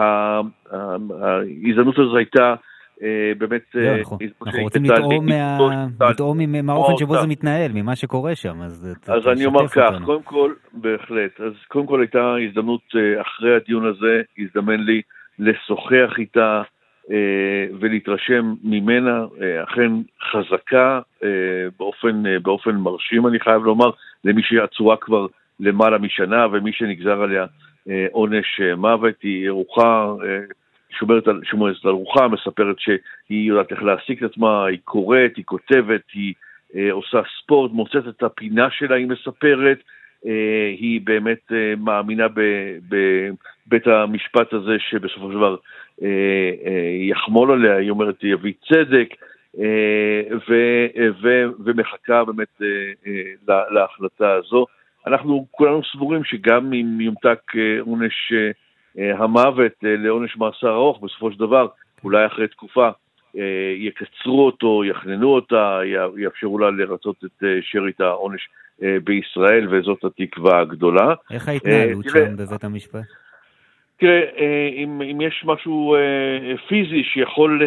Speaker 11: ההזדמנות הזו הייתה אה, באמת...
Speaker 2: אה, נכון. אנחנו רוצים לטעום מהאופן שבו זה מתנהל, ממה שקורה שם,
Speaker 11: אז אז אני אומר כך, קודם כל, בהחלט, אז קודם כל הייתה הזדמנות אה, אחרי הדיון הזה, הזדמן לי לשוחח איתה ולהתרשם ממנה, אכן חזקה באופן, באופן מרשים, אני חייב לומר, למי שעצורה כבר למעלה משנה ומי שנגזר עליה עונש מוות, היא ערוכה שומרת על, שומרת על רוחה, מספרת שהיא יודעת איך להעסיק את עצמה, היא קוראת, היא כותבת, היא אה, עושה ספורט, מוצאת את הפינה שלה, היא מספרת, אה, היא באמת אה, מאמינה בבית המשפט הזה שבסופו של דבר אה, אה, יחמול עליה, היא אומרת, יביא צדק. אה, ו, ו, ומחכה באמת אה, אה, להחלטה הזו. אנחנו כולנו סבורים שגם אם יומתק עונש המוות לעונש מאסר ארוך, בסופו של דבר, אולי אחרי תקופה, יקצרו אותו, יחננו אותה, יאפשרו לה לרצות את שארית העונש בישראל, וזאת התקווה הגדולה.
Speaker 2: איך ההתנהלות שם בבית המשפט?
Speaker 11: תראה, אם, אם יש משהו פיזי שיכול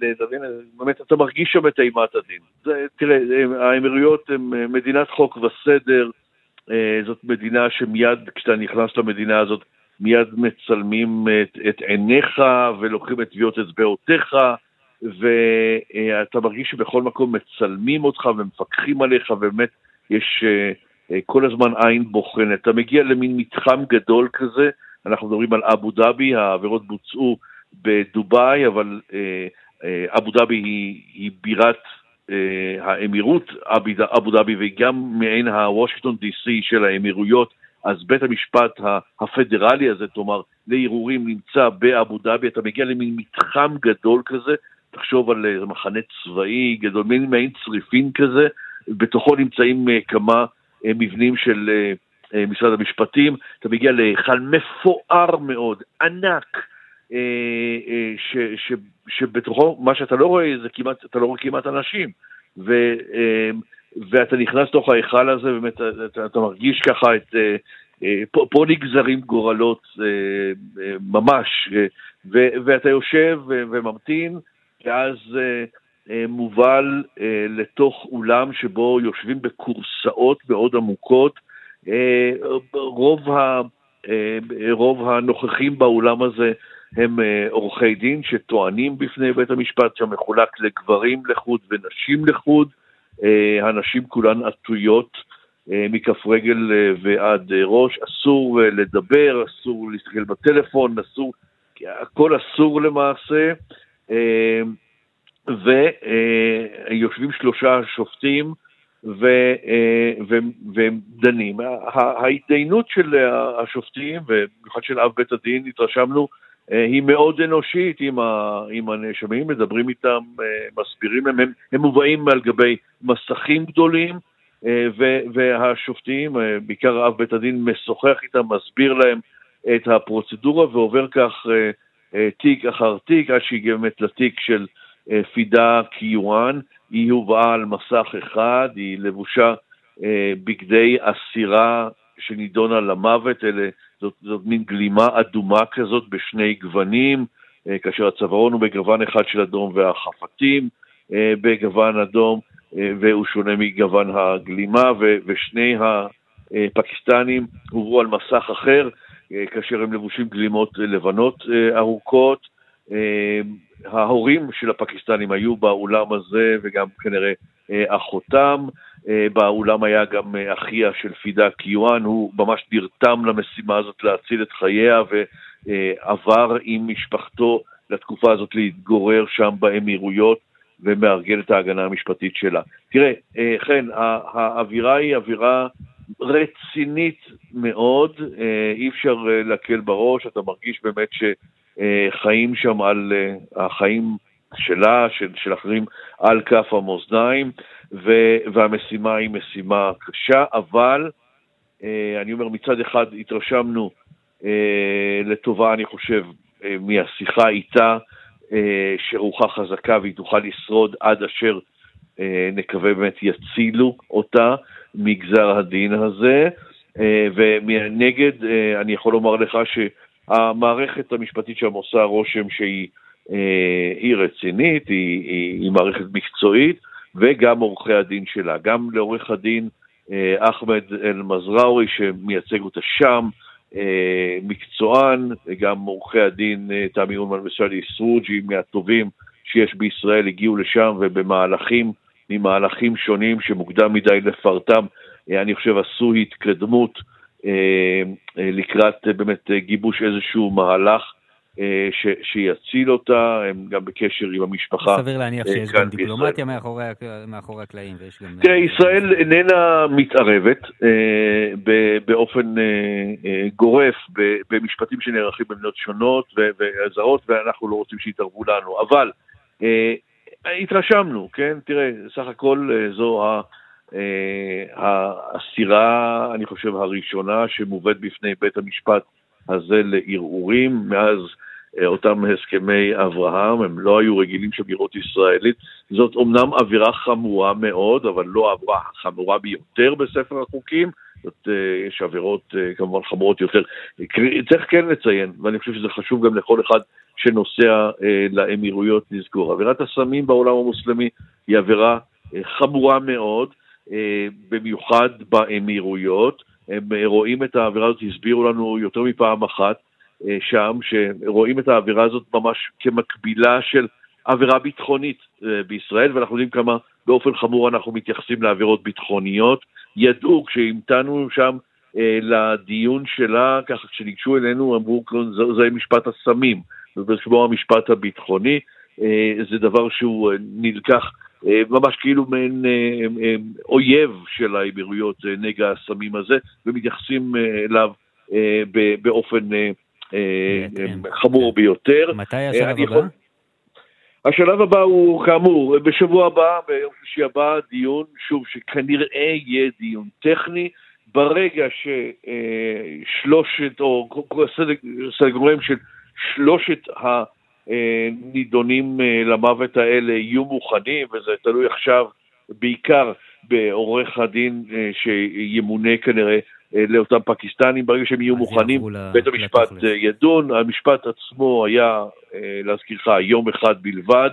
Speaker 11: לדמיין, באמת אתה מרגיש שם את אימת הדין. זה, תראה, האמירויות הן מדינת חוק וסדר, זאת מדינה שמיד כשאתה נכנס למדינה הזאת מיד מצלמים את, את עיניך ולוקחים את טביעות אצבעותיך, ואתה מרגיש שבכל מקום מצלמים אותך ומפקחים עליך, ובאמת יש אה, אה, כל הזמן עין בוחנת. אתה מגיע למין מתחם גדול כזה, אנחנו מדברים על אבו דאבי, העבירות בוצעו בדובאי, אבל אה, אבו דאבי היא, היא בירת האמירות. אבו דאבי וגם מעין הוושינגטון די סי של האמירויות, אז בית המשפט הפדרלי הזה, כלומר, לערעורים נמצא באבו דאבי, אתה מגיע למין מתחם גדול כזה, תחשוב על אה, מחנה צבאי גדול, מעין צריפין כזה, בתוכו נמצאים אה, כמה אה, מבנים של משרד המשפטים, אתה מגיע להיכל מפואר מאוד, ענק, ש, ש, שבתוכו, מה שאתה לא רואה זה כמעט, אתה לא רואה כמעט אנשים. ו, ואתה נכנס לתוך ההיכל הזה, באמת אתה, אתה מרגיש ככה את... אה, אה, פה, פה נגזרים גורלות אה, ממש, ו, ואתה יושב וממתין, ואז מובל לתוך אולם שבו יושבים בכורסאות מאוד עמוקות. רוב, ה, רוב הנוכחים באולם הזה הם עורכי דין שטוענים בפני בית המשפט שמחולק לגברים לחוד ונשים לחוד. אה, הנשים כולן עטויות אה, מכף רגל אה, ועד ראש, אסור לדבר, אסור להסתכל בטלפון, אסור, הכל אסור למעשה, ויושבים שלושה שופטים והם דנים. ההתדיינות של השופטים, ובמיוחד של אב בית הדין, התרשמנו, אה, היא מאוד אנושית עם, ה, עם הנאשמים, מדברים איתם, אה, מסבירים להם, הם, הם מובאים על גבי מסכים גדולים, אה, ו, והשופטים, בעיקר אב בית הדין, משוחח איתם, מסביר להם את הפרוצדורה ועובר כך תיק אחר תיק, עד שהגיע באמת לתיק של פידה קיואן, היא הובאה על מסך אחד, היא לבושה בגדי אסירה שנידונה למוות, אלה זאת, זאת מין גלימה אדומה כזאת בשני גוונים, אה, כאשר הצווארון הוא בגוון אחד של אדום והחפתים אה, בגוון אדום, אה, והוא שונה מגוון הגלימה, ושני הפקיסטנים הובאו על מסך אחר, כאשר הם לבושים גלימות לבנות ארוכות, ההורים של הפקיסטנים היו באולם הזה וגם כנראה אחותם. באולם היה גם אחיה של פידה קיואן, הוא ממש נרתם למשימה הזאת להציל את חייה ועבר עם משפחתו לתקופה הזאת להתגורר שם באמירויות ומארגן את ההגנה המשפטית שלה. תראה, כן, האווירה היא אווירה רצינית מאוד, אי אפשר להקל בראש, אתה מרגיש באמת שחיים שם על החיים שלה, של, של אחרים, על כף המאזניים, והמשימה היא משימה קשה, אבל אני אומר, מצד אחד התרשמנו לטובה, אני חושב, מהשיחה איתה, שרוחה חזקה והיא תוכל לשרוד עד אשר נקווה באמת יצילו אותה מגזר הדין הזה, ומנגד אני יכול לומר לך שהמערכת המשפטית שם עושה רושם שהיא היא רצינית, היא, היא, היא מערכת מקצועית, וגם עורכי הדין שלה. גם לעורך הדין אחמד אל-מזראווי שמייצג אותה שם, מקצוען, גם עורכי הדין תמי אונמן וסלי סרוג'י מהטובים שיש בישראל הגיעו לשם ובמהלכים, ממהלכים שונים שמוקדם מדי לפרטם, אני חושב עשו התקדמות לקראת באמת גיבוש איזשהו מהלך ש, שיציל אותה, הם גם בקשר עם המשפחה.
Speaker 2: סביר להניח שיש גם דיפלומטיה מאחורי, מאחורי הקלעים ויש גם...
Speaker 11: תראה, ישראל איננה מתערבת אה, באופן אה, אה, גורף במשפטים שנערכים במדינות שונות וזרות, ואנחנו לא רוצים שיתערבו לנו, אבל אה, התרשמנו, כן? תראה, סך הכל אה, זו ה... הסירה, אני חושב, הראשונה שמובאת בפני בית המשפט הזה לערעורים מאז אה, אותם הסכמי אברהם, הם לא היו רגילים של לראות ישראלית. זאת אומנם עבירה חמורה מאוד, אבל לא עבירה חמורה ביותר בספר החוקים. זאת, אה, יש עבירות אה, כמובן חמורות יותר. צריך כן לציין, ואני חושב שזה חשוב גם לכל אחד שנוסע לאמירויות לזכור. עבירת הסמים בעולם המוסלמי היא עבירה חמורה מאוד, במיוחד באמירויות. הם רואים את העבירה הזאת, הסבירו לנו יותר מפעם אחת אה, שם, שרואים את העבירה הזאת ממש כמקבילה של עבירה ביטחונית אה, בישראל, ואנחנו יודעים כמה באופן חמור אנחנו מתייחסים לעבירות ביטחוניות. ידעו כשהמתנו שם אה, לדיון שלה, ככה כשניגשו אלינו אמרו, זה, זה משפט הסמים, ובשמו המשפט הביטחוני, זה דבר שהוא נלקח אה, ממש כאילו מעין אה, אה, אויב של האמירויות נגע הסמים הזה, ומתייחסים אליו באופן חמור ביותר.
Speaker 2: מתי השלב הבא?
Speaker 11: השלב הבא הוא כאמור, בשבוע הבא, ביום שלישי הבא, דיון, שוב, שכנראה יהיה דיון טכני. ברגע ששלושת, או סדר של שלושת ה... נידונים אה, למוות האלה יהיו מוכנים, וזה תלוי עכשיו בעיקר בעורך הדין אה, שימונה כנראה אה, לאותם פקיסטנים, ברגע שהם יהיו מוכנים, בית המשפט ידון. המשפט עצמו היה, להזכירך, יום אחד בלבד.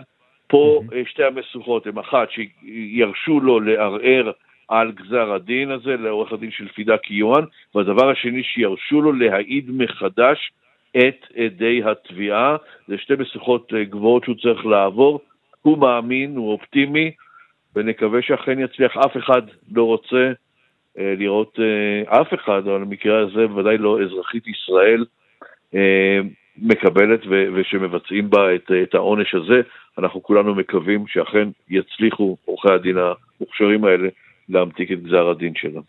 Speaker 11: פה שתי המשוכות הן אחת, שירשו לו לערער על גזר הדין הזה, לעורך הדין של פידה קיואן, והדבר השני, שירשו לו להעיד מחדש את עדי התביעה. זה שתי משוכות אה, גבוהות שהוא צריך לעבור. הוא מאמין, הוא אופטימי, ונקווה שאכן יצליח. אף אחד לא רוצה אה, לראות אה, אף אחד, אבל במקרה הזה בוודאי לא אזרחית ישראל מקבלת ו- ושמבצעים בה את, את העונש הזה. אנחנו כולנו מקווים שאכן יצליחו עורכי הדין המוכשרים האלה להמתיק את גזר הדין שלה.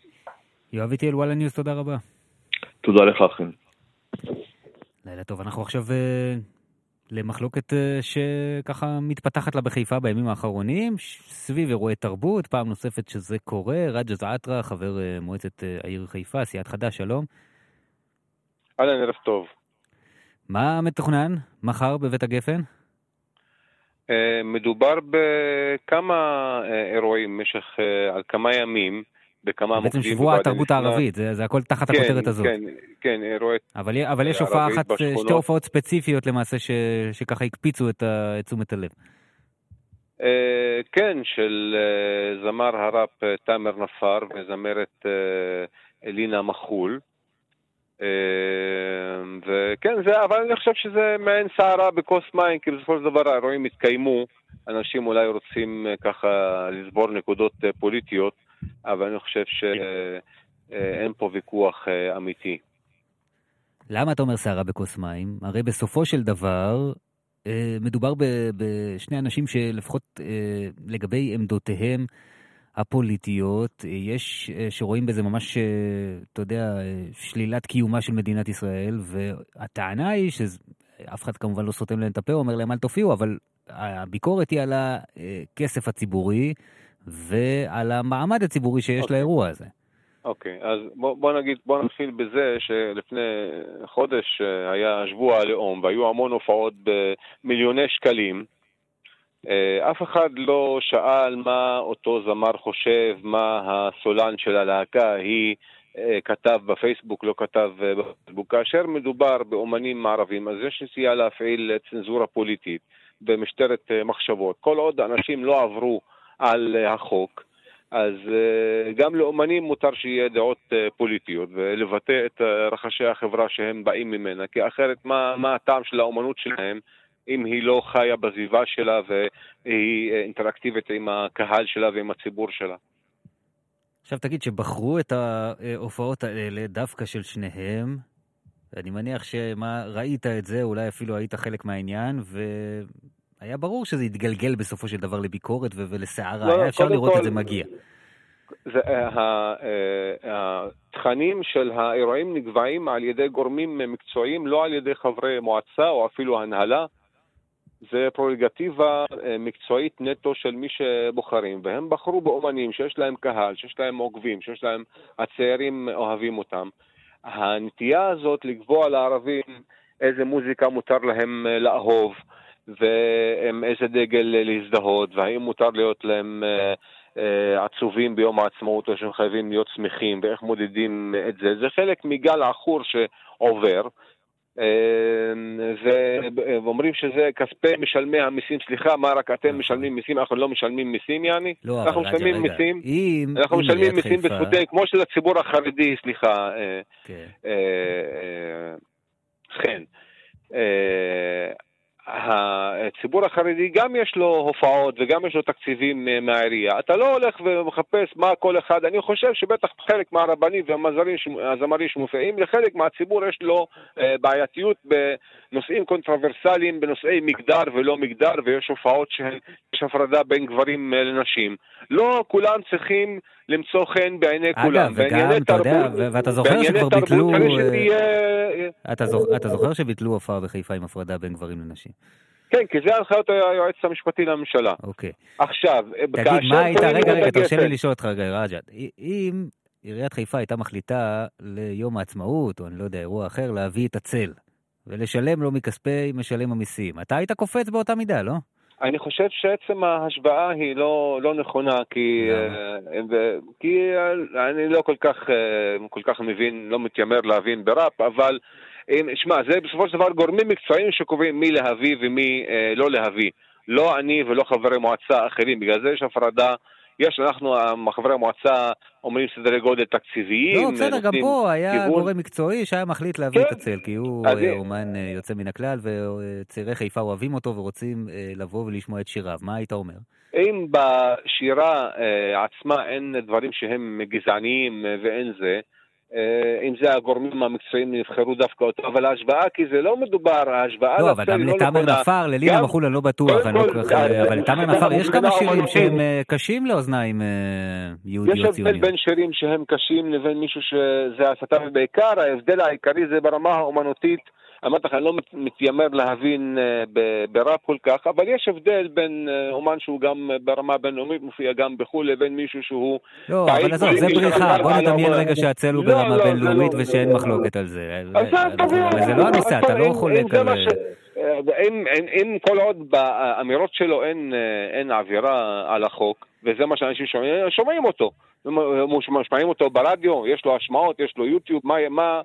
Speaker 2: יואב איטיאל, וואלה ניוז, תודה רבה.
Speaker 11: תודה לך, חן.
Speaker 2: לילה טוב, אנחנו עכשיו uh, למחלוקת uh, שככה מתפתחת לה בחיפה בימים האחרונים, סביב אירועי תרבות, פעם נוספת שזה קורה, רג'ה זעטרה, חבר uh, מועצת העיר חיפה, סיעת חד"ש, שלום.
Speaker 12: אהלן, ערב טוב.
Speaker 2: מה מתוכנן מחר בבית הגפן?
Speaker 12: מדובר בכמה אירועים במשך, על כמה ימים. בכמה
Speaker 2: מוקדים. בעצם שבוע התרבות הערבית, זה, זה הכל תחת
Speaker 12: כן,
Speaker 2: הכותרת הזאת.
Speaker 12: כן, כן, אירועי
Speaker 2: אבל, אבל יש הופעה אחת, בשכונות. שתי הופעות ספציפיות למעשה, ש, שככה הקפיצו את, תשומת הלב.
Speaker 12: Uh, כן, של זמר הראפ תאמר נפאר וזמרת אלינה מחול. וכן, זה, אבל אני חושב שזה מעין סערה בכוס מים, כי בסופו של דבר האירועים התקיימו, אנשים אולי רוצים ככה לסבור נקודות פוליטיות, אבל אני חושב שאין פה ויכוח אמיתי.
Speaker 2: למה אתה אומר סערה בכוס מים? הרי בסופו של דבר אה, מדובר בשני אנשים שלפחות אה, לגבי עמדותיהם הפוליטיות, אה, יש שרואים בזה ממש, אתה יודע, שלילת קיומה של מדינת ישראל, והטענה היא שאף אחד כמובן לא סותם להם את הפה, אומר להם אל תופיעו, אבל הביקורת היא על הכסף הציבורי ועל המעמד הציבורי שיש okay. אוקיי. לאירוע הזה.
Speaker 12: אוקיי, okay, אז בוא, בוא נגיד, בוא נתחיל בזה שלפני חודש אה, היה שבוע הלאום והיו המון הופעות במיליוני שקלים. אה, אף אחד לא שאל מה אותו זמר חושב, מה הסולן של הלהקה היא אה, כתב בפייסבוק, לא כתב בפייסבוק. כאשר מדובר באומנים מערבים, אז יש נסיעה להפעיל צנזורה פוליטית במשטרת מחשבות. כל עוד אנשים לא עברו על החוק, אז אה, גם לאומנים מותר שיהיה דעות אה, פוליטיות ולבטא את אה, רחשי החברה שהם באים ממנה, כי אחרת מה, מה הטעם של האומנות שלהם אם היא לא חיה בסביבה שלה והיא אינטראקטיבית עם הקהל שלה ועם הציבור שלה.
Speaker 2: עכשיו תגיד שבחרו את ההופעות האלה דווקא של שניהם, אני מניח שמה, ראית את זה, אולי אפילו היית חלק מהעניין, ו... היה ברור שזה יתגלגל בסופו של דבר לביקורת ולסערה, לא, היה אפשר לראות כל, את זה מגיע.
Speaker 12: זה, uh, uh, התכנים של האירועים נקבעים על ידי גורמים מקצועיים, לא על ידי חברי מועצה או אפילו הנהלה. זה פרולגטיבה uh, מקצועית נטו של מי שבוחרים, והם בחרו באומנים שיש להם קהל, שיש להם עוקבים, שיש להם, הצעירים אוהבים אותם. הנטייה הזאת לקבוע לערבים איזה מוזיקה מותר להם לאהוב, ועם איזה דגל להזדהות, והאם מותר להיות להם אה, אה, עצובים ביום העצמאות או שהם חייבים להיות שמחים, ואיך מודדים את זה. זה חלק מגל עכור שעובר. אה, ואומרים שזה כספי משלמי המיסים, סליחה, מה רק אתם נכון. משלמים מיסים, אנחנו לא משלמים מיסים, יעני?
Speaker 2: לא,
Speaker 12: אנחנו משלמים מיסים, אנחנו משלמים מיסים בזכותי, כמו של הציבור החרדי, סליחה, כן. כן. הציבור החרדי גם יש לו הופעות וגם יש לו תקציבים אה, מהעירייה. אתה לא הולך ומחפש מה כל אחד, אני חושב שבטח חלק מהרבנים והזמרים שמופיעים, לחלק מהציבור יש לו אה, בעייתיות בנושאים קונטרוברסליים, בנושאי מגדר ולא מגדר, ויש הופעות שיש הפרדה בין גברים אה, לנשים. לא כולם צריכים למצוא חן בעיני
Speaker 2: אגב,
Speaker 12: כולם.
Speaker 2: אגב, וגם, אתה יודע, ואתה זוכר שכבר ביטלו... אתה זוכר שביטלו הופעה בחיפה עם הפרדה בין גברים לנשים?
Speaker 12: כן, כי זה הנחיות היועץ המשפטי לממשלה.
Speaker 2: אוקיי.
Speaker 12: עכשיו,
Speaker 2: תגיד, מה היית, רגע, רגע, תרשה לי לשאול אותך רגע, רג'ת. אם עיריית חיפה הייתה מחליטה ליום העצמאות, או אני לא יודע, אירוע אחר, להביא את הצל, ולשלם לו מכספי משלם המיסים, אתה היית קופץ באותה מידה, לא?
Speaker 12: אני חושב שעצם ההשוואה היא לא, לא נכונה, כי, uh, כי אני לא כל כך, uh, כל כך מבין, לא מתיימר להבין בראפ, אבל שמע, זה בסופו של דבר גורמים מקצועיים שקובעים מי להביא ומי לא להביא. לא אני ולא חברי מועצה אחרים, בגלל זה יש הפרדה יש, אנחנו, חברי המועצה, אומרים סדרי גודל תקציביים.
Speaker 2: לא, בסדר, גם פה היה גיוון. גורם מקצועי שהיה מחליט להביא כן. את הצל, כי הוא אומן אה, יוצא מן הכלל, וצעירי חיפה אוהבים אותו ורוצים אה, לבוא ולשמוע את שיריו. מה היית אומר?
Speaker 12: אם בשירה אה, עצמה אין דברים שהם גזעניים ואין זה, אה, אם זה הגורמים המקצועיים נבחרו דווקא אותו, אבל ההשוואה, כי זה לא מדובר, ההשוואה
Speaker 2: לא, אבל גם לא לתמר נפר, ללינה מחול אני לא בטוח, אבל לתמר נפר יש כמה שירים שהם אה, קשים לאוזניים אה, יהודיות ציוניות.
Speaker 12: יש הבדל בין שירים שהם קשים לבין מישהו שזה הסתה, ובעיקר ההבדל העיקרי זה ברמה האומנותית. אמרתי לך, אני לא מתיימר להבין אה, בראפ כל כך, אבל יש הבדל בין אה, אומן שהוא גם ברמה בינלאומית, מופיע גם בחו"ל, לבין מישהו שהוא...
Speaker 2: לא, אבל עזוב, זה בריחה, בוא נדמיין רגע שהצל הוא לא, ברמה לא, בינלאומית לא, ושאין מחלוקת על זה. אבל זה לא הנושא, אתה לא חולק על...
Speaker 12: אם כל עוד באמירות שלו אין עבירה על החוק, וזה מה שאנשים שומעים אותו, שומעים אותו ברדיו, יש לו השמעות, יש לו יוטיוב, מה...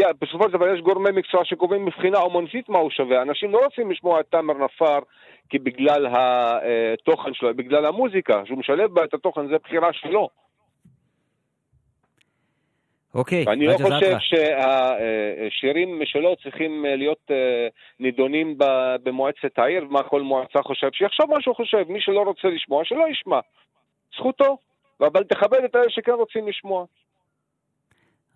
Speaker 12: yeah, בסופו של דבר יש גורמי מקצוע שקובעים מבחינה אומנותית מה הוא שווה. אנשים לא רוצים לשמוע את תאמר נפאר כי בגלל התוכן שלו, בגלל המוזיקה, שהוא משלב בה את התוכן, זה בחירה שלו.
Speaker 2: אוקיי,
Speaker 12: ואני לא
Speaker 2: רג'ה
Speaker 12: חושב. שהשירים שלו צריכים אה, להיות אה, נידונים במועצת העיר, מה כל מועצה חושב, שיחשוב מה שהוא חושב, מי שלא רוצה לשמוע, שלא ישמע. זכותו, אבל תכבד את אלה שכן רוצים לשמוע.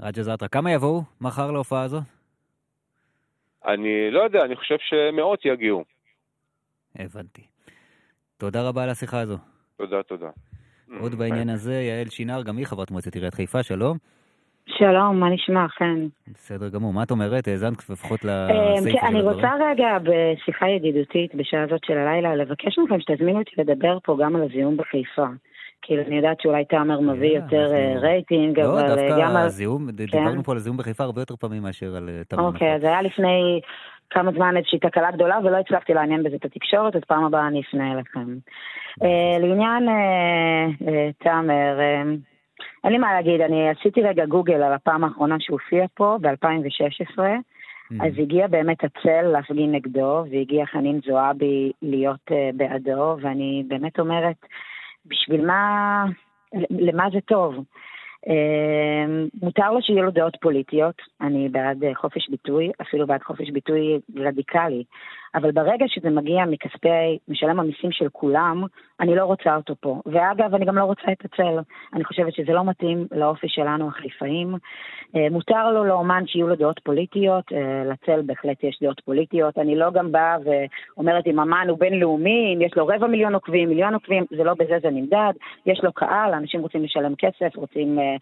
Speaker 2: רג'ה זעתרה, כמה יבואו מחר להופעה הזו?
Speaker 12: אני לא יודע, אני חושב שמאות יגיעו.
Speaker 2: הבנתי. תודה רבה על השיחה הזו.
Speaker 12: תודה, תודה.
Speaker 2: עוד בעניין הזה, יעל שינר, גם היא חברת מועצת עיריית חיפה, שלום.
Speaker 13: שלום, מה נשמע, חן?
Speaker 2: בסדר גמור, מה את אומרת? האזנת לפחות
Speaker 13: אה,
Speaker 2: לסעיף
Speaker 13: כן,
Speaker 2: של
Speaker 13: אני? רוצה רגע בשיחה ידידותית בשעה הזאת של הלילה לבקש מכם שתזמינו אותי לדבר פה גם על הזיהום בחיפה. כאילו, אני יודעת שאולי תאמר מביא יותר אה, רייטינג,
Speaker 2: לא,
Speaker 13: אבל אה, גם
Speaker 2: דווקא
Speaker 13: על...
Speaker 2: הזיהום,
Speaker 13: כן?
Speaker 2: דיברנו פה על הזיהום בחיפה הרבה יותר פעמים מאשר על אה, תמר
Speaker 13: אוקיי, אז היה לפני כמה זמן איזושהי תקלה גדולה ולא הצלחתי לעניין בזה את התקשורת, אז פעם הבאה אני אפנה אליכם. אה, לעניין אה, אה, תאמר, אה, אין לי מה להגיד, אני עשיתי רגע גוגל על הפעם האחרונה שהוא הופיע פה, ב-2016. אז הגיע באמת הצל להפגין נגדו, והגיע חנין זועבי להיות בעדו, ואני באמת אומרת, בשביל מה, למה זה טוב? Uh, מותר לו שיהיו לו דעות פוליטיות, אני בעד uh, חופש ביטוי, אפילו בעד חופש ביטוי רדיקלי, אבל ברגע שזה מגיע מכספי משלם המיסים של כולם, אני לא רוצה אותו פה. ואגב, אני גם לא רוצה את הצל. אני חושבת שזה לא מתאים לאופי שלנו, החיפאים. אה, מותר לו לאומן שיהיו לו דעות פוליטיות, אה, לצל בהחלט יש דעות פוליטיות. אני לא גם באה ואומרת אם אמן הוא בינלאומי, אם יש לו רבע מיליון עוקבים, מיליון עוקבים, זה לא בזה זה נמדד. יש לו קהל, אנשים רוצים לשלם כסף, רוצים אה,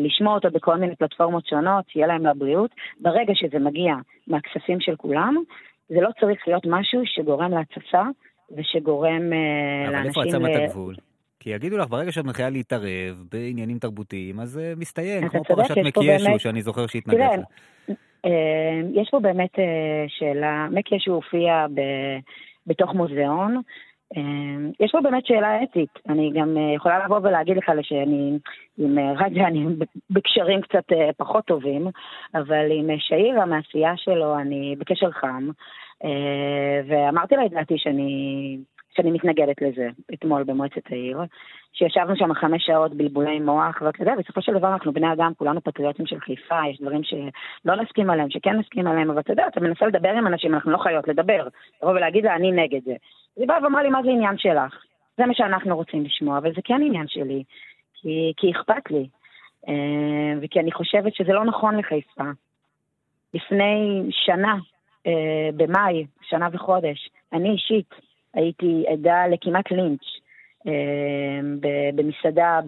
Speaker 13: לשמוע אותו בכל מיני פלטפורמות שונות, שיהיה להם לבריאות. ברגע שזה מגיע מהכספים של כולם, זה לא צריך להיות משהו שגורם להתססה ושגורם אה,
Speaker 2: אבל
Speaker 13: לאנשים...
Speaker 2: איפה את שמה את
Speaker 13: ל-
Speaker 2: הגבול? כי יגידו לך, ברגע שאת מתחילה להתערב בעניינים תרבותיים, אז זה מסתיים,
Speaker 13: אתה
Speaker 2: כמו פרשת
Speaker 13: יש פה
Speaker 2: מק ישו,
Speaker 13: באמת-
Speaker 2: שאני זוכר שהתנגדת.
Speaker 13: אה, יש פה באמת אה, שאלה, מק ישו הופיע ב- בתוך מוזיאון. אה, יש פה באמת שאלה אתית. אני גם אה, יכולה לבוא ולהגיד לך שאני עם אה, רג'ה, אני בקשרים קצת אה, פחות טובים, אבל עם שאירה מהעשייה שלו אני בקשר חם, ואמרתי לה את דעתי שאני, שאני מתנגדת לזה אתמול במועצת העיר, שישבנו שם חמש שעות בלבולי מוח, ואתה יודע, בסופו של דבר אנחנו בני אדם, כולנו פטריוטים של חיפה, יש דברים שלא נסכים עליהם, שכן נסכים עליהם, אבל אתה יודע, אתה מנסה לדבר עם אנשים, אנחנו לא חיות לדבר, לבוא ולהגיד לה, אני נגד זה. היא באה ואמרה לי, מה זה עניין שלך? זה מה שאנחנו רוצים לשמוע, אבל זה כן עניין שלי, כי, כי אכפת לי, אה, וכי אני חושבת שזה לא נכון לחיפה. לפני שנה, אה, במאי, שנה וחודש, אני אישית הייתי עדה לכמעט לינץ' אה, במסעדה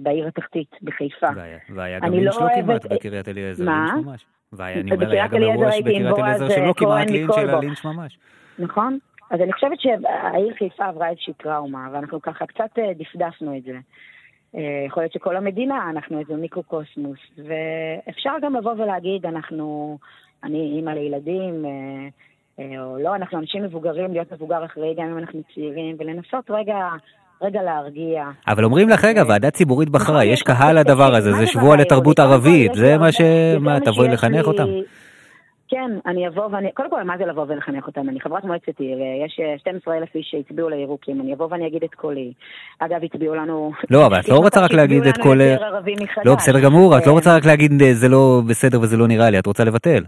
Speaker 13: בעיר התחתית, בחיפה.
Speaker 2: והיה- והיה גם לינץ'
Speaker 13: לא
Speaker 2: לא כמעט בקריית אליעזר? לינץ' ממש. והיה, אני אומר, היה גם אירוע בקריית אליעזר שלא
Speaker 13: אה,
Speaker 2: כמעט לינץ', אלא. לינץ' ממש.
Speaker 13: נכון? אז אני חושבת שהעיר חיפה עברה איזושהי טראומה, ואנחנו ככה קצת אה, דפדפנו את זה. אה, יכול להיות שכל המדינה, אנחנו איזה מיקרוקוסמוס, ואפשר גם לבוא ולהגיד, אנחנו, אני אימא לילדים, או לא, אנחנו אנשים מבוגרים, להיות מבוגר אחראי גם אם אנחנו צעירים, ולנסות רגע, רגע להרגיע.
Speaker 2: אבל אומרים לך, רגע, ועדה ציבורית בחרה, יש קהל לדבר הזה, זה שבוע לתרבות ערבית, זה מה ש... מה, תבואי לחנך אותם?
Speaker 13: כן, אני אבוא ואני, קודם כל, מה זה לבוא ולחנך אותם? אני חברת מועצת עיר, אה, יש אה, 12 אלף איש שהצביעו לירוקים, אני אבוא ואני אגיד את קולי. אגב, הצביעו לנו...
Speaker 2: לא, אבל את לא רוצה רק להגיד את כל... לא, בסדר גמור, את לא
Speaker 13: אה,
Speaker 2: רוצה רק להגיד אה, זה לא בסדר וזה לא נראה לי, את רוצה לבטל.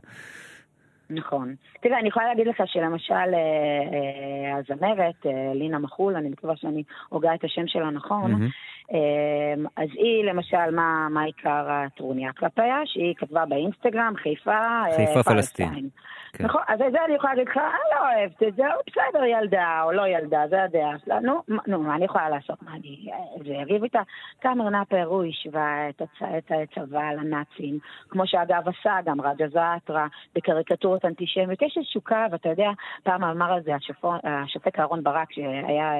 Speaker 13: נכון. תראה, אני יכולה להגיד לך שלמשל אה, אה, הזמרת, אה, לינה מחול, אני מקווה שאני הוגה את השם שלה נכון. אה, אז היא למשל, מה, מה עיקר הטרוניה כלפיה? שהיא כתבה באינסטגרם, חיפה, אה,
Speaker 2: חיפה פלסטין. כן.
Speaker 13: נכון, אז את זה אני יכולה להגיד לך, אני לא אוהבת את זה, בסדר, ילדה או לא ילדה, זה הדעה שלה. נו, נו, מה אני יכולה לעשות? מה אני, אה, זה יריב איתה? תאמר נאפר הוא השווה את הצ- את הצבא לנאצים, כמו שאגב עשה גם רג'ה זעתרה, בקריקטורות אנטישמיות. יש איזשהו קו, אתה יודע, פעם אמר על זה השופט- אהרן ברק, שהיה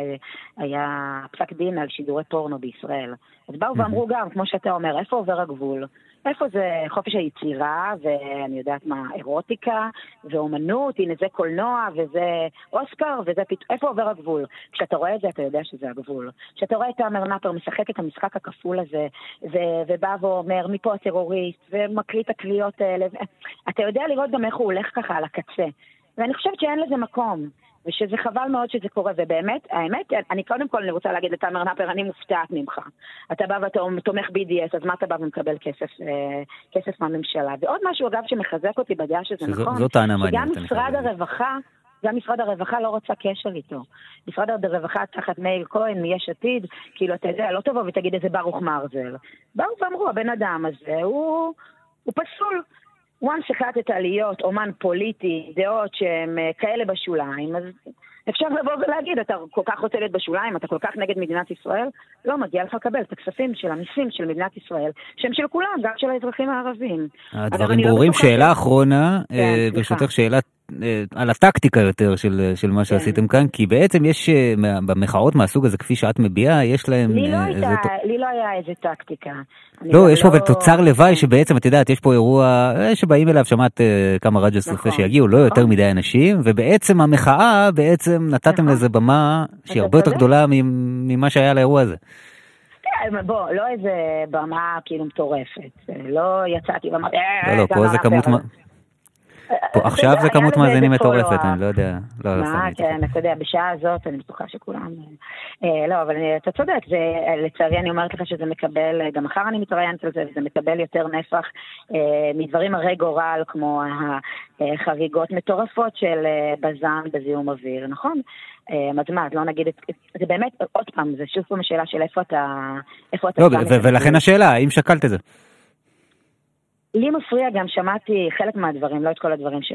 Speaker 13: היה פסק דין על שידורי פורנו בישראל. אז באו ואמרו גם, כמו שאתה אומר, איפה עובר הגבול? איפה זה חופש היצירה, ואני יודעת מה, אירוטיקה, ואומנות, הנה זה קולנוע, וזה אוסקר, וזה פתאום, איפה עובר הגבול? כשאתה רואה את זה, אתה יודע שזה הגבול. כשאתה רואה את תאמר נאפר משחק את המשחק הכפול הזה, ו- ובא ואומר, מפה הטרוריסט, ומקריא את הקליעות האלה, אתה יודע לראות גם איך הוא הולך ככה על הקצה. ואני חושבת שאין לזה מקום. ושזה חבל מאוד שזה קורה, ובאמת, האמת, אני קודם כל, אני רוצה להגיד לתאמר נאפר, אני מופתעת ממך. אתה בא ואתה תומך BDS, אז מה אתה בא ומקבל כסף, אה, כסף מהממשלה? ועוד משהו, אגב, שמחזק אותי בדעה שזה
Speaker 2: שזו-
Speaker 13: נכון,
Speaker 2: זו טענה מעניינת,
Speaker 13: שגם משרד. הרווחה, גם משרד הרווחה לא רוצה קשר איתו. משרד הרווחה תחת מאיר כהן מיש עתיד, כאילו, אתה יודע, לא תבוא ותגיד איזה ברוך מרזל. באו ואמרו, הבן אדם הזה הוא, הוא פסול. Once החלטת להיות אומן פוליטי, דעות שהן אה, כאלה בשוליים, אז אפשר לבוא ולהגיד, אתה כל כך רוצה להיות בשוליים, אתה כל כך נגד מדינת ישראל, לא מגיע לך לקבל את הכספים של המיסים של מדינת ישראל, שהם של כולם, גם של האזרחים הערבים.
Speaker 2: הדברים
Speaker 13: לא
Speaker 2: ברורים.
Speaker 13: בטוחה
Speaker 2: שאלה אחרונה,
Speaker 13: כן,
Speaker 2: אה. ברשותך שאלה אה, על הטקטיקה יותר של של מה שעשיתם כאן, כי בעצם יש אה, במחאות מהסוג הזה, כפי שאת מביעה, יש להם
Speaker 13: לי לא
Speaker 2: אה,
Speaker 13: הייתה,
Speaker 2: איזה...
Speaker 13: לי לא היה איזה טקטיקה.
Speaker 2: לא, יש פה אבל תוצר לוואי שבעצם, את יודעת, יש פה אירוע אה, שבאים אליו, שמעת אה, כמה רג'ס
Speaker 13: נכון,
Speaker 2: רוצה שיגיעו, לא יותר מדי אנשים, ובעצם המחאה, בעצם נתתם לזה במה שהיא הרבה יותר. גדולה ממה שהיה לאירוע הזה.
Speaker 13: כן, בוא, לא איזה במה כאילו מטורפת. לא יצאתי ואמרתי,
Speaker 2: לא, לא, פה זה כמות... פה עכשיו זה כמות מאזינים מטורפת, אני לא יודע, לא, לא,
Speaker 13: מה. כן, אתה יודע, בשעה הזאת אני בטוחה שכולם... אה, לא, אבל אתה צודק, זה, אה, לצערי אני אומרת לך שזה מקבל, אה, גם מחר אני מתראיינת על זה, וזה מקבל יותר נפח אה, מדברים הרי גורל, כמו החריגות מטורפות של אה, בז"ן בזיהום אוויר, נכון? אה, אז מה, אז לא נגיד, את- זה באמת, עוד פעם, זה שוב פעם השאלה של איפה אתה... איפה אתה
Speaker 2: לא, ולכן. השאלה, האם שקלת את זה?
Speaker 13: לי מפריע גם, שמעתי חלק מהדברים, לא את כל הדברים ש...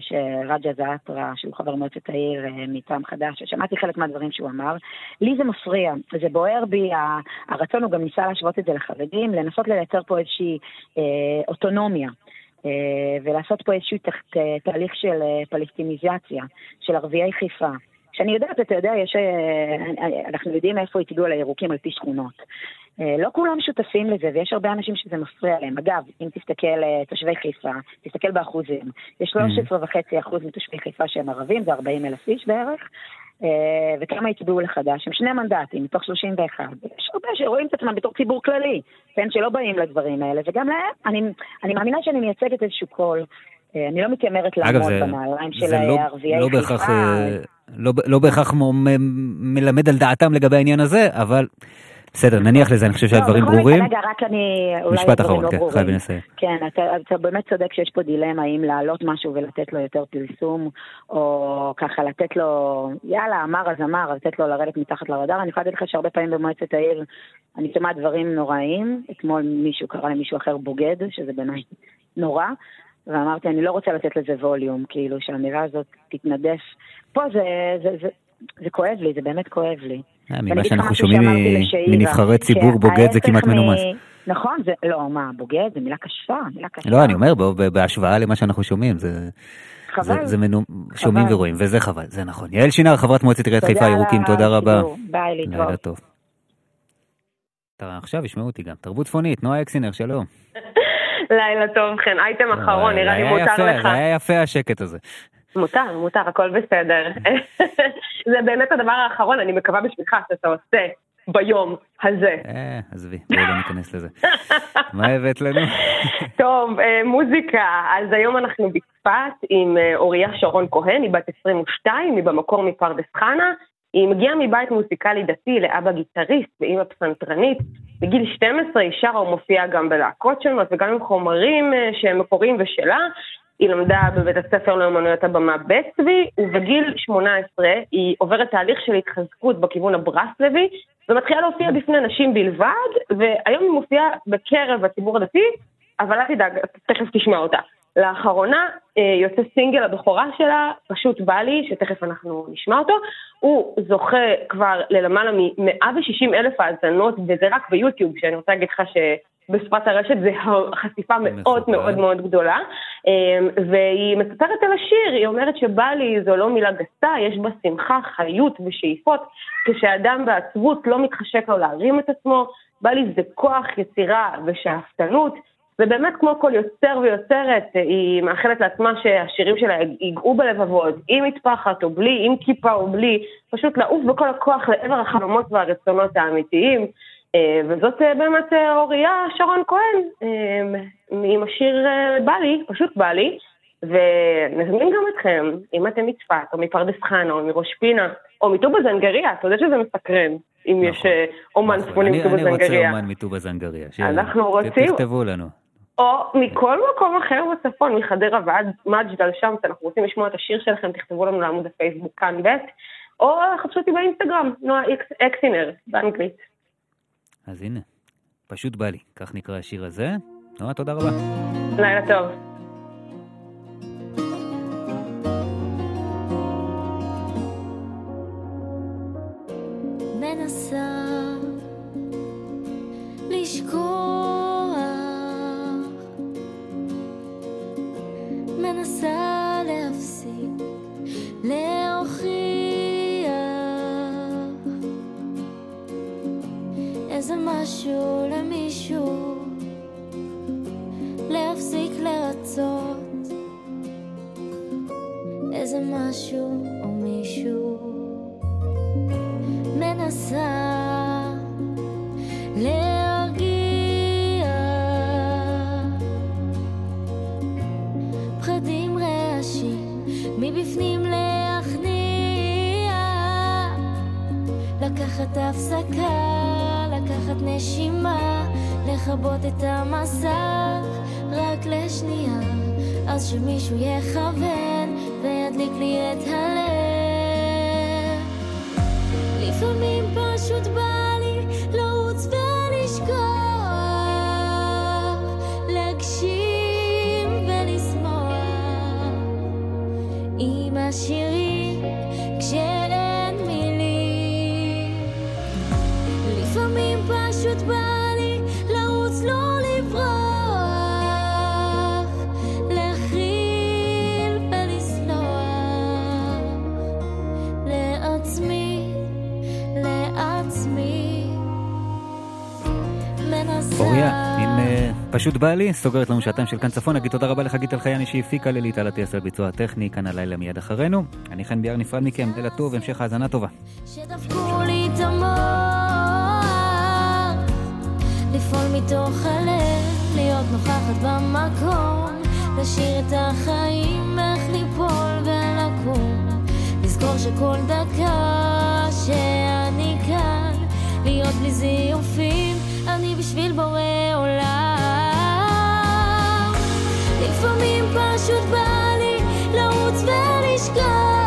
Speaker 13: שרג'ה זעטרה, שהוא חבר מועצת העיר אה, מטעם חדש, שמעתי חלק מהדברים שהוא אמר. לי זה מפריע, זה בוער בי, הרצון הוא גם ניסה להשוות את זה לחרדים, לנסות לייצר פה איזושהי אה, אוטונומיה. אה, ולעשות פה איזשהו תה, תה, תהליך של פלסטיניזציה, של ערביי חיפה. שאני יודעת, אתה יודע, יש, אה, אנחנו יודעים איפה הצביעו על הירוקים על פי שכונות. אה, לא כולם שותפים לזה, ויש הרבה אנשים שזה מפריע להם. אגב, אם תסתכל, אה, תושבי חיפה, תסתכל באחוזים, יש 13.5% מתושבי חיפה שהם ערבים, זה 40 אלף איש בערך, אה, וכמה הצביעו לחד"ש? הם שני מנדטים מתוך 31. יש הרבה שרואים את עצמם בתור ציבור כללי, כן, שלא באים לדברים האלה, וגם להם, אני, אני מאמינה שאני מייצגת איזשהו קול. אה, אני לא מתיימרת
Speaker 2: אגב,
Speaker 13: לעמוד
Speaker 2: זה,
Speaker 13: בנעליים של
Speaker 2: זה לא,
Speaker 13: ערביי
Speaker 2: לא
Speaker 13: חיפה.
Speaker 2: בהכרח, אה, לא, לא בהכרח מ- מ- מלמד על דעתם לגבי העניין הזה, אבל בסדר, נניח לזה, אני חושב שהדברים
Speaker 13: לא, בכל
Speaker 2: ברורים.
Speaker 13: רגע, רק אני...
Speaker 2: משפט אחרון,
Speaker 13: לא
Speaker 2: כן. חייבים לסיים.
Speaker 13: כן, אתה, אתה באמת צודק שיש פה דילמה האם להעלות משהו ולתת לו יותר פרסום, או ככה לתת לו, יאללה, אמר אז אמר, לתת לו לרדת מתחת לרדאר. אני יכולה להגיד לך שהרבה פעמים במועצת העיר אני שומעת דברים נוראיים. אתמול מישהו קרא למישהו אחר בוגד, שזה בעיניי נורא. ואמרתי, אני לא רוצה לתת לזה ווליום, כאילו, שהאמירה הזאת תתנדף. פה זה, זה, זה, זה כואב לי, זה באמת כואב לי.
Speaker 2: אה, ממה שאנחנו שומעים מנבחרי ציבור, בוגד זה כמעט
Speaker 13: מ-
Speaker 2: מנומס.
Speaker 13: נכון, זה, לא, מה, בוגד זה מילה קשה, מילה קשה.
Speaker 2: לא, אני אומר, בהשוואה למה שאנחנו שומעים, זה...
Speaker 13: חבל.
Speaker 2: זה, זה מנום... שומעים
Speaker 13: חבל.
Speaker 2: ורואים, וזה חבל, זה נכון. יעל שינר, חברת מועצת עיריית חיפה ירוקים, תודה רבה.
Speaker 13: ביי, להתראות.
Speaker 2: לילה טוב. טוב, עכשיו ישמעו אותי גם. תרבות צפונית, נועה אקסינר, שלום.
Speaker 14: לילה טוב, חן. אייטם אחרון, נראה לי
Speaker 2: זה היה
Speaker 14: מותר
Speaker 2: יפה,
Speaker 14: לך.
Speaker 2: זה היה יפה השקט הזה.
Speaker 14: מותר, מותר, הכל בסדר. זה באמת הדבר האחרון, אני מקווה בשבילך שאתה עושה ביום הזה.
Speaker 2: אה, עזבי, בואי לא ניכנס לזה. מה הבאת לנו?
Speaker 14: טוב, אה, מוזיקה. אז היום אנחנו בצפת עם אה, אוריה שרון כהן, היא בת 22, היא במקור מפרדס חנה. היא מגיעה מבית מוזיקלי דתי לאבא גיטריסט ואימא פסנתרנית. בגיל 12 היא שרה ומופיעה גם בלהקות שונות וגם עם חומרים אה, שהם מקוריים ושלה. היא למדה בבית הספר לאמנויות הבמה בית צבי, ובגיל 18 היא עוברת תהליך של התחזקות בכיוון הברסלבי, ומתחילה להופיע בפני נשים בלבד, והיום היא מופיעה בקרב הציבור הדתי, אבל אל תדאג, תכף תשמע אותה. לאחרונה אה, יוצא סינגל הבכורה שלה, פשוט בא לי, שתכף אנחנו נשמע אותו. הוא זוכה כבר ללמעלה מ-160 אלף האזנות, וזה רק ביוטיוב, שאני רוצה להגיד לך שבשפת הרשת זה חשיפה מאוד מאוד מאוד גדולה. אה, והיא מספרת על השיר, היא אומרת שבא לי זו לא מילה גסה, יש בה שמחה, חיות ושאיפות. כשאדם בעצבות לא מתחשק לו להרים את עצמו, בא לי זה כוח, יצירה ושאפתנות. ובאמת כמו כל יוצר ויוצרת, היא מאחלת לעצמה שהשירים שלה ייגעו בלבבות, עם מטפחת או בלי, עם כיפה או בלי, פשוט לעוף בכל הכוח לעבר החלומות והרצונות האמיתיים. אה, וזאת אה, באמת אה, אוריה שרון כהן, עם השיר בא לי, פשוט בא לי. ונזמין גם אתכם, אם אתם מצפת, או מפרדס חנה, או מראש פינה, או מטובא זנגריה, אתה יודע שזה מסקרן, אם יש אה, אומן צפוני
Speaker 2: נכון. אני רוצה
Speaker 14: זנגריה.
Speaker 2: אומן מטובא זנגריה.
Speaker 14: אנחנו רוצים-
Speaker 2: תכתבו לנו.
Speaker 14: או מכל מקום אחר בצפון, מחדרה ועד מג'דל שמס, אנחנו רוצים לשמוע את השיר שלכם, תכתבו לנו לעמוד הפייסבוק כאן ב', או חפשו אותי באינסטגרם, נועה אקסינר, באנגלית.
Speaker 2: אז הנה, פשוט בא לי. כך נקרא השיר הזה. נועה, תודה רבה.
Speaker 14: לילה טוב.
Speaker 15: משהו למישהו, להפסיק לרצות איזה משהו או מישהו. מנסה להרגיע פחדים רעשים מבפנים להכניע לקחת הפסקה, לקחת נשימה לכבות את המסך רק לשנייה. אז שמישהו יכוון וידליק לי את הלב. לפעמים פשוט בא לי לרוץ ולשכוח, להגשים ולשמוח. עם השירים פשוט בא לי,
Speaker 2: סוגרת לנו שעתיים של כאן צפון. נגיד תודה רבה לחגית אלחייני שהפיקה לליט על אטיאס על ביצוע הטכני, כאן הלילה מיד אחרינו. אני חן ביאר נפרד מכם, לילה טוב, המשך האזנה טובה.
Speaker 15: שדפקו לי את המוח, לפעול מתוך הלב, להיות נוכחת במקום, לשיר את החיים, איך ליפול ולקום, לזכור שכל דקה שאני כאן, להיות בלי זיופים, אני בשביל בורא עולם. לפעמים פשוט בא לי לרוץ ולשכוח,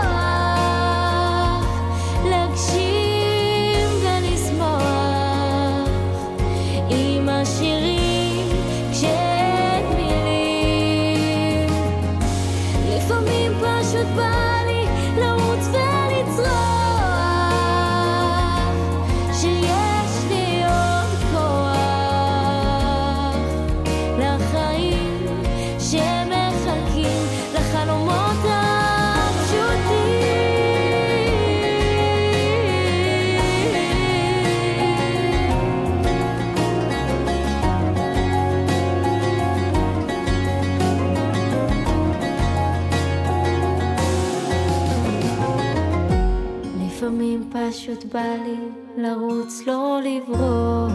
Speaker 15: פשוט בא לי לרוץ, לא לברוח,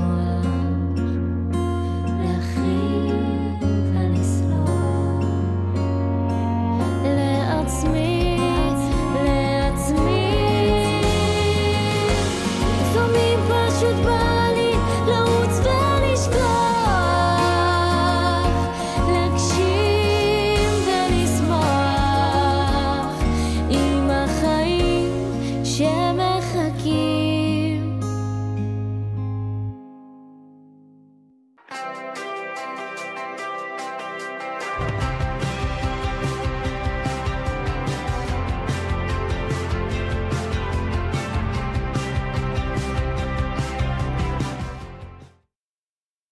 Speaker 15: להכיל ולסלוח. לעצמי, לעצמי. פשוט בא.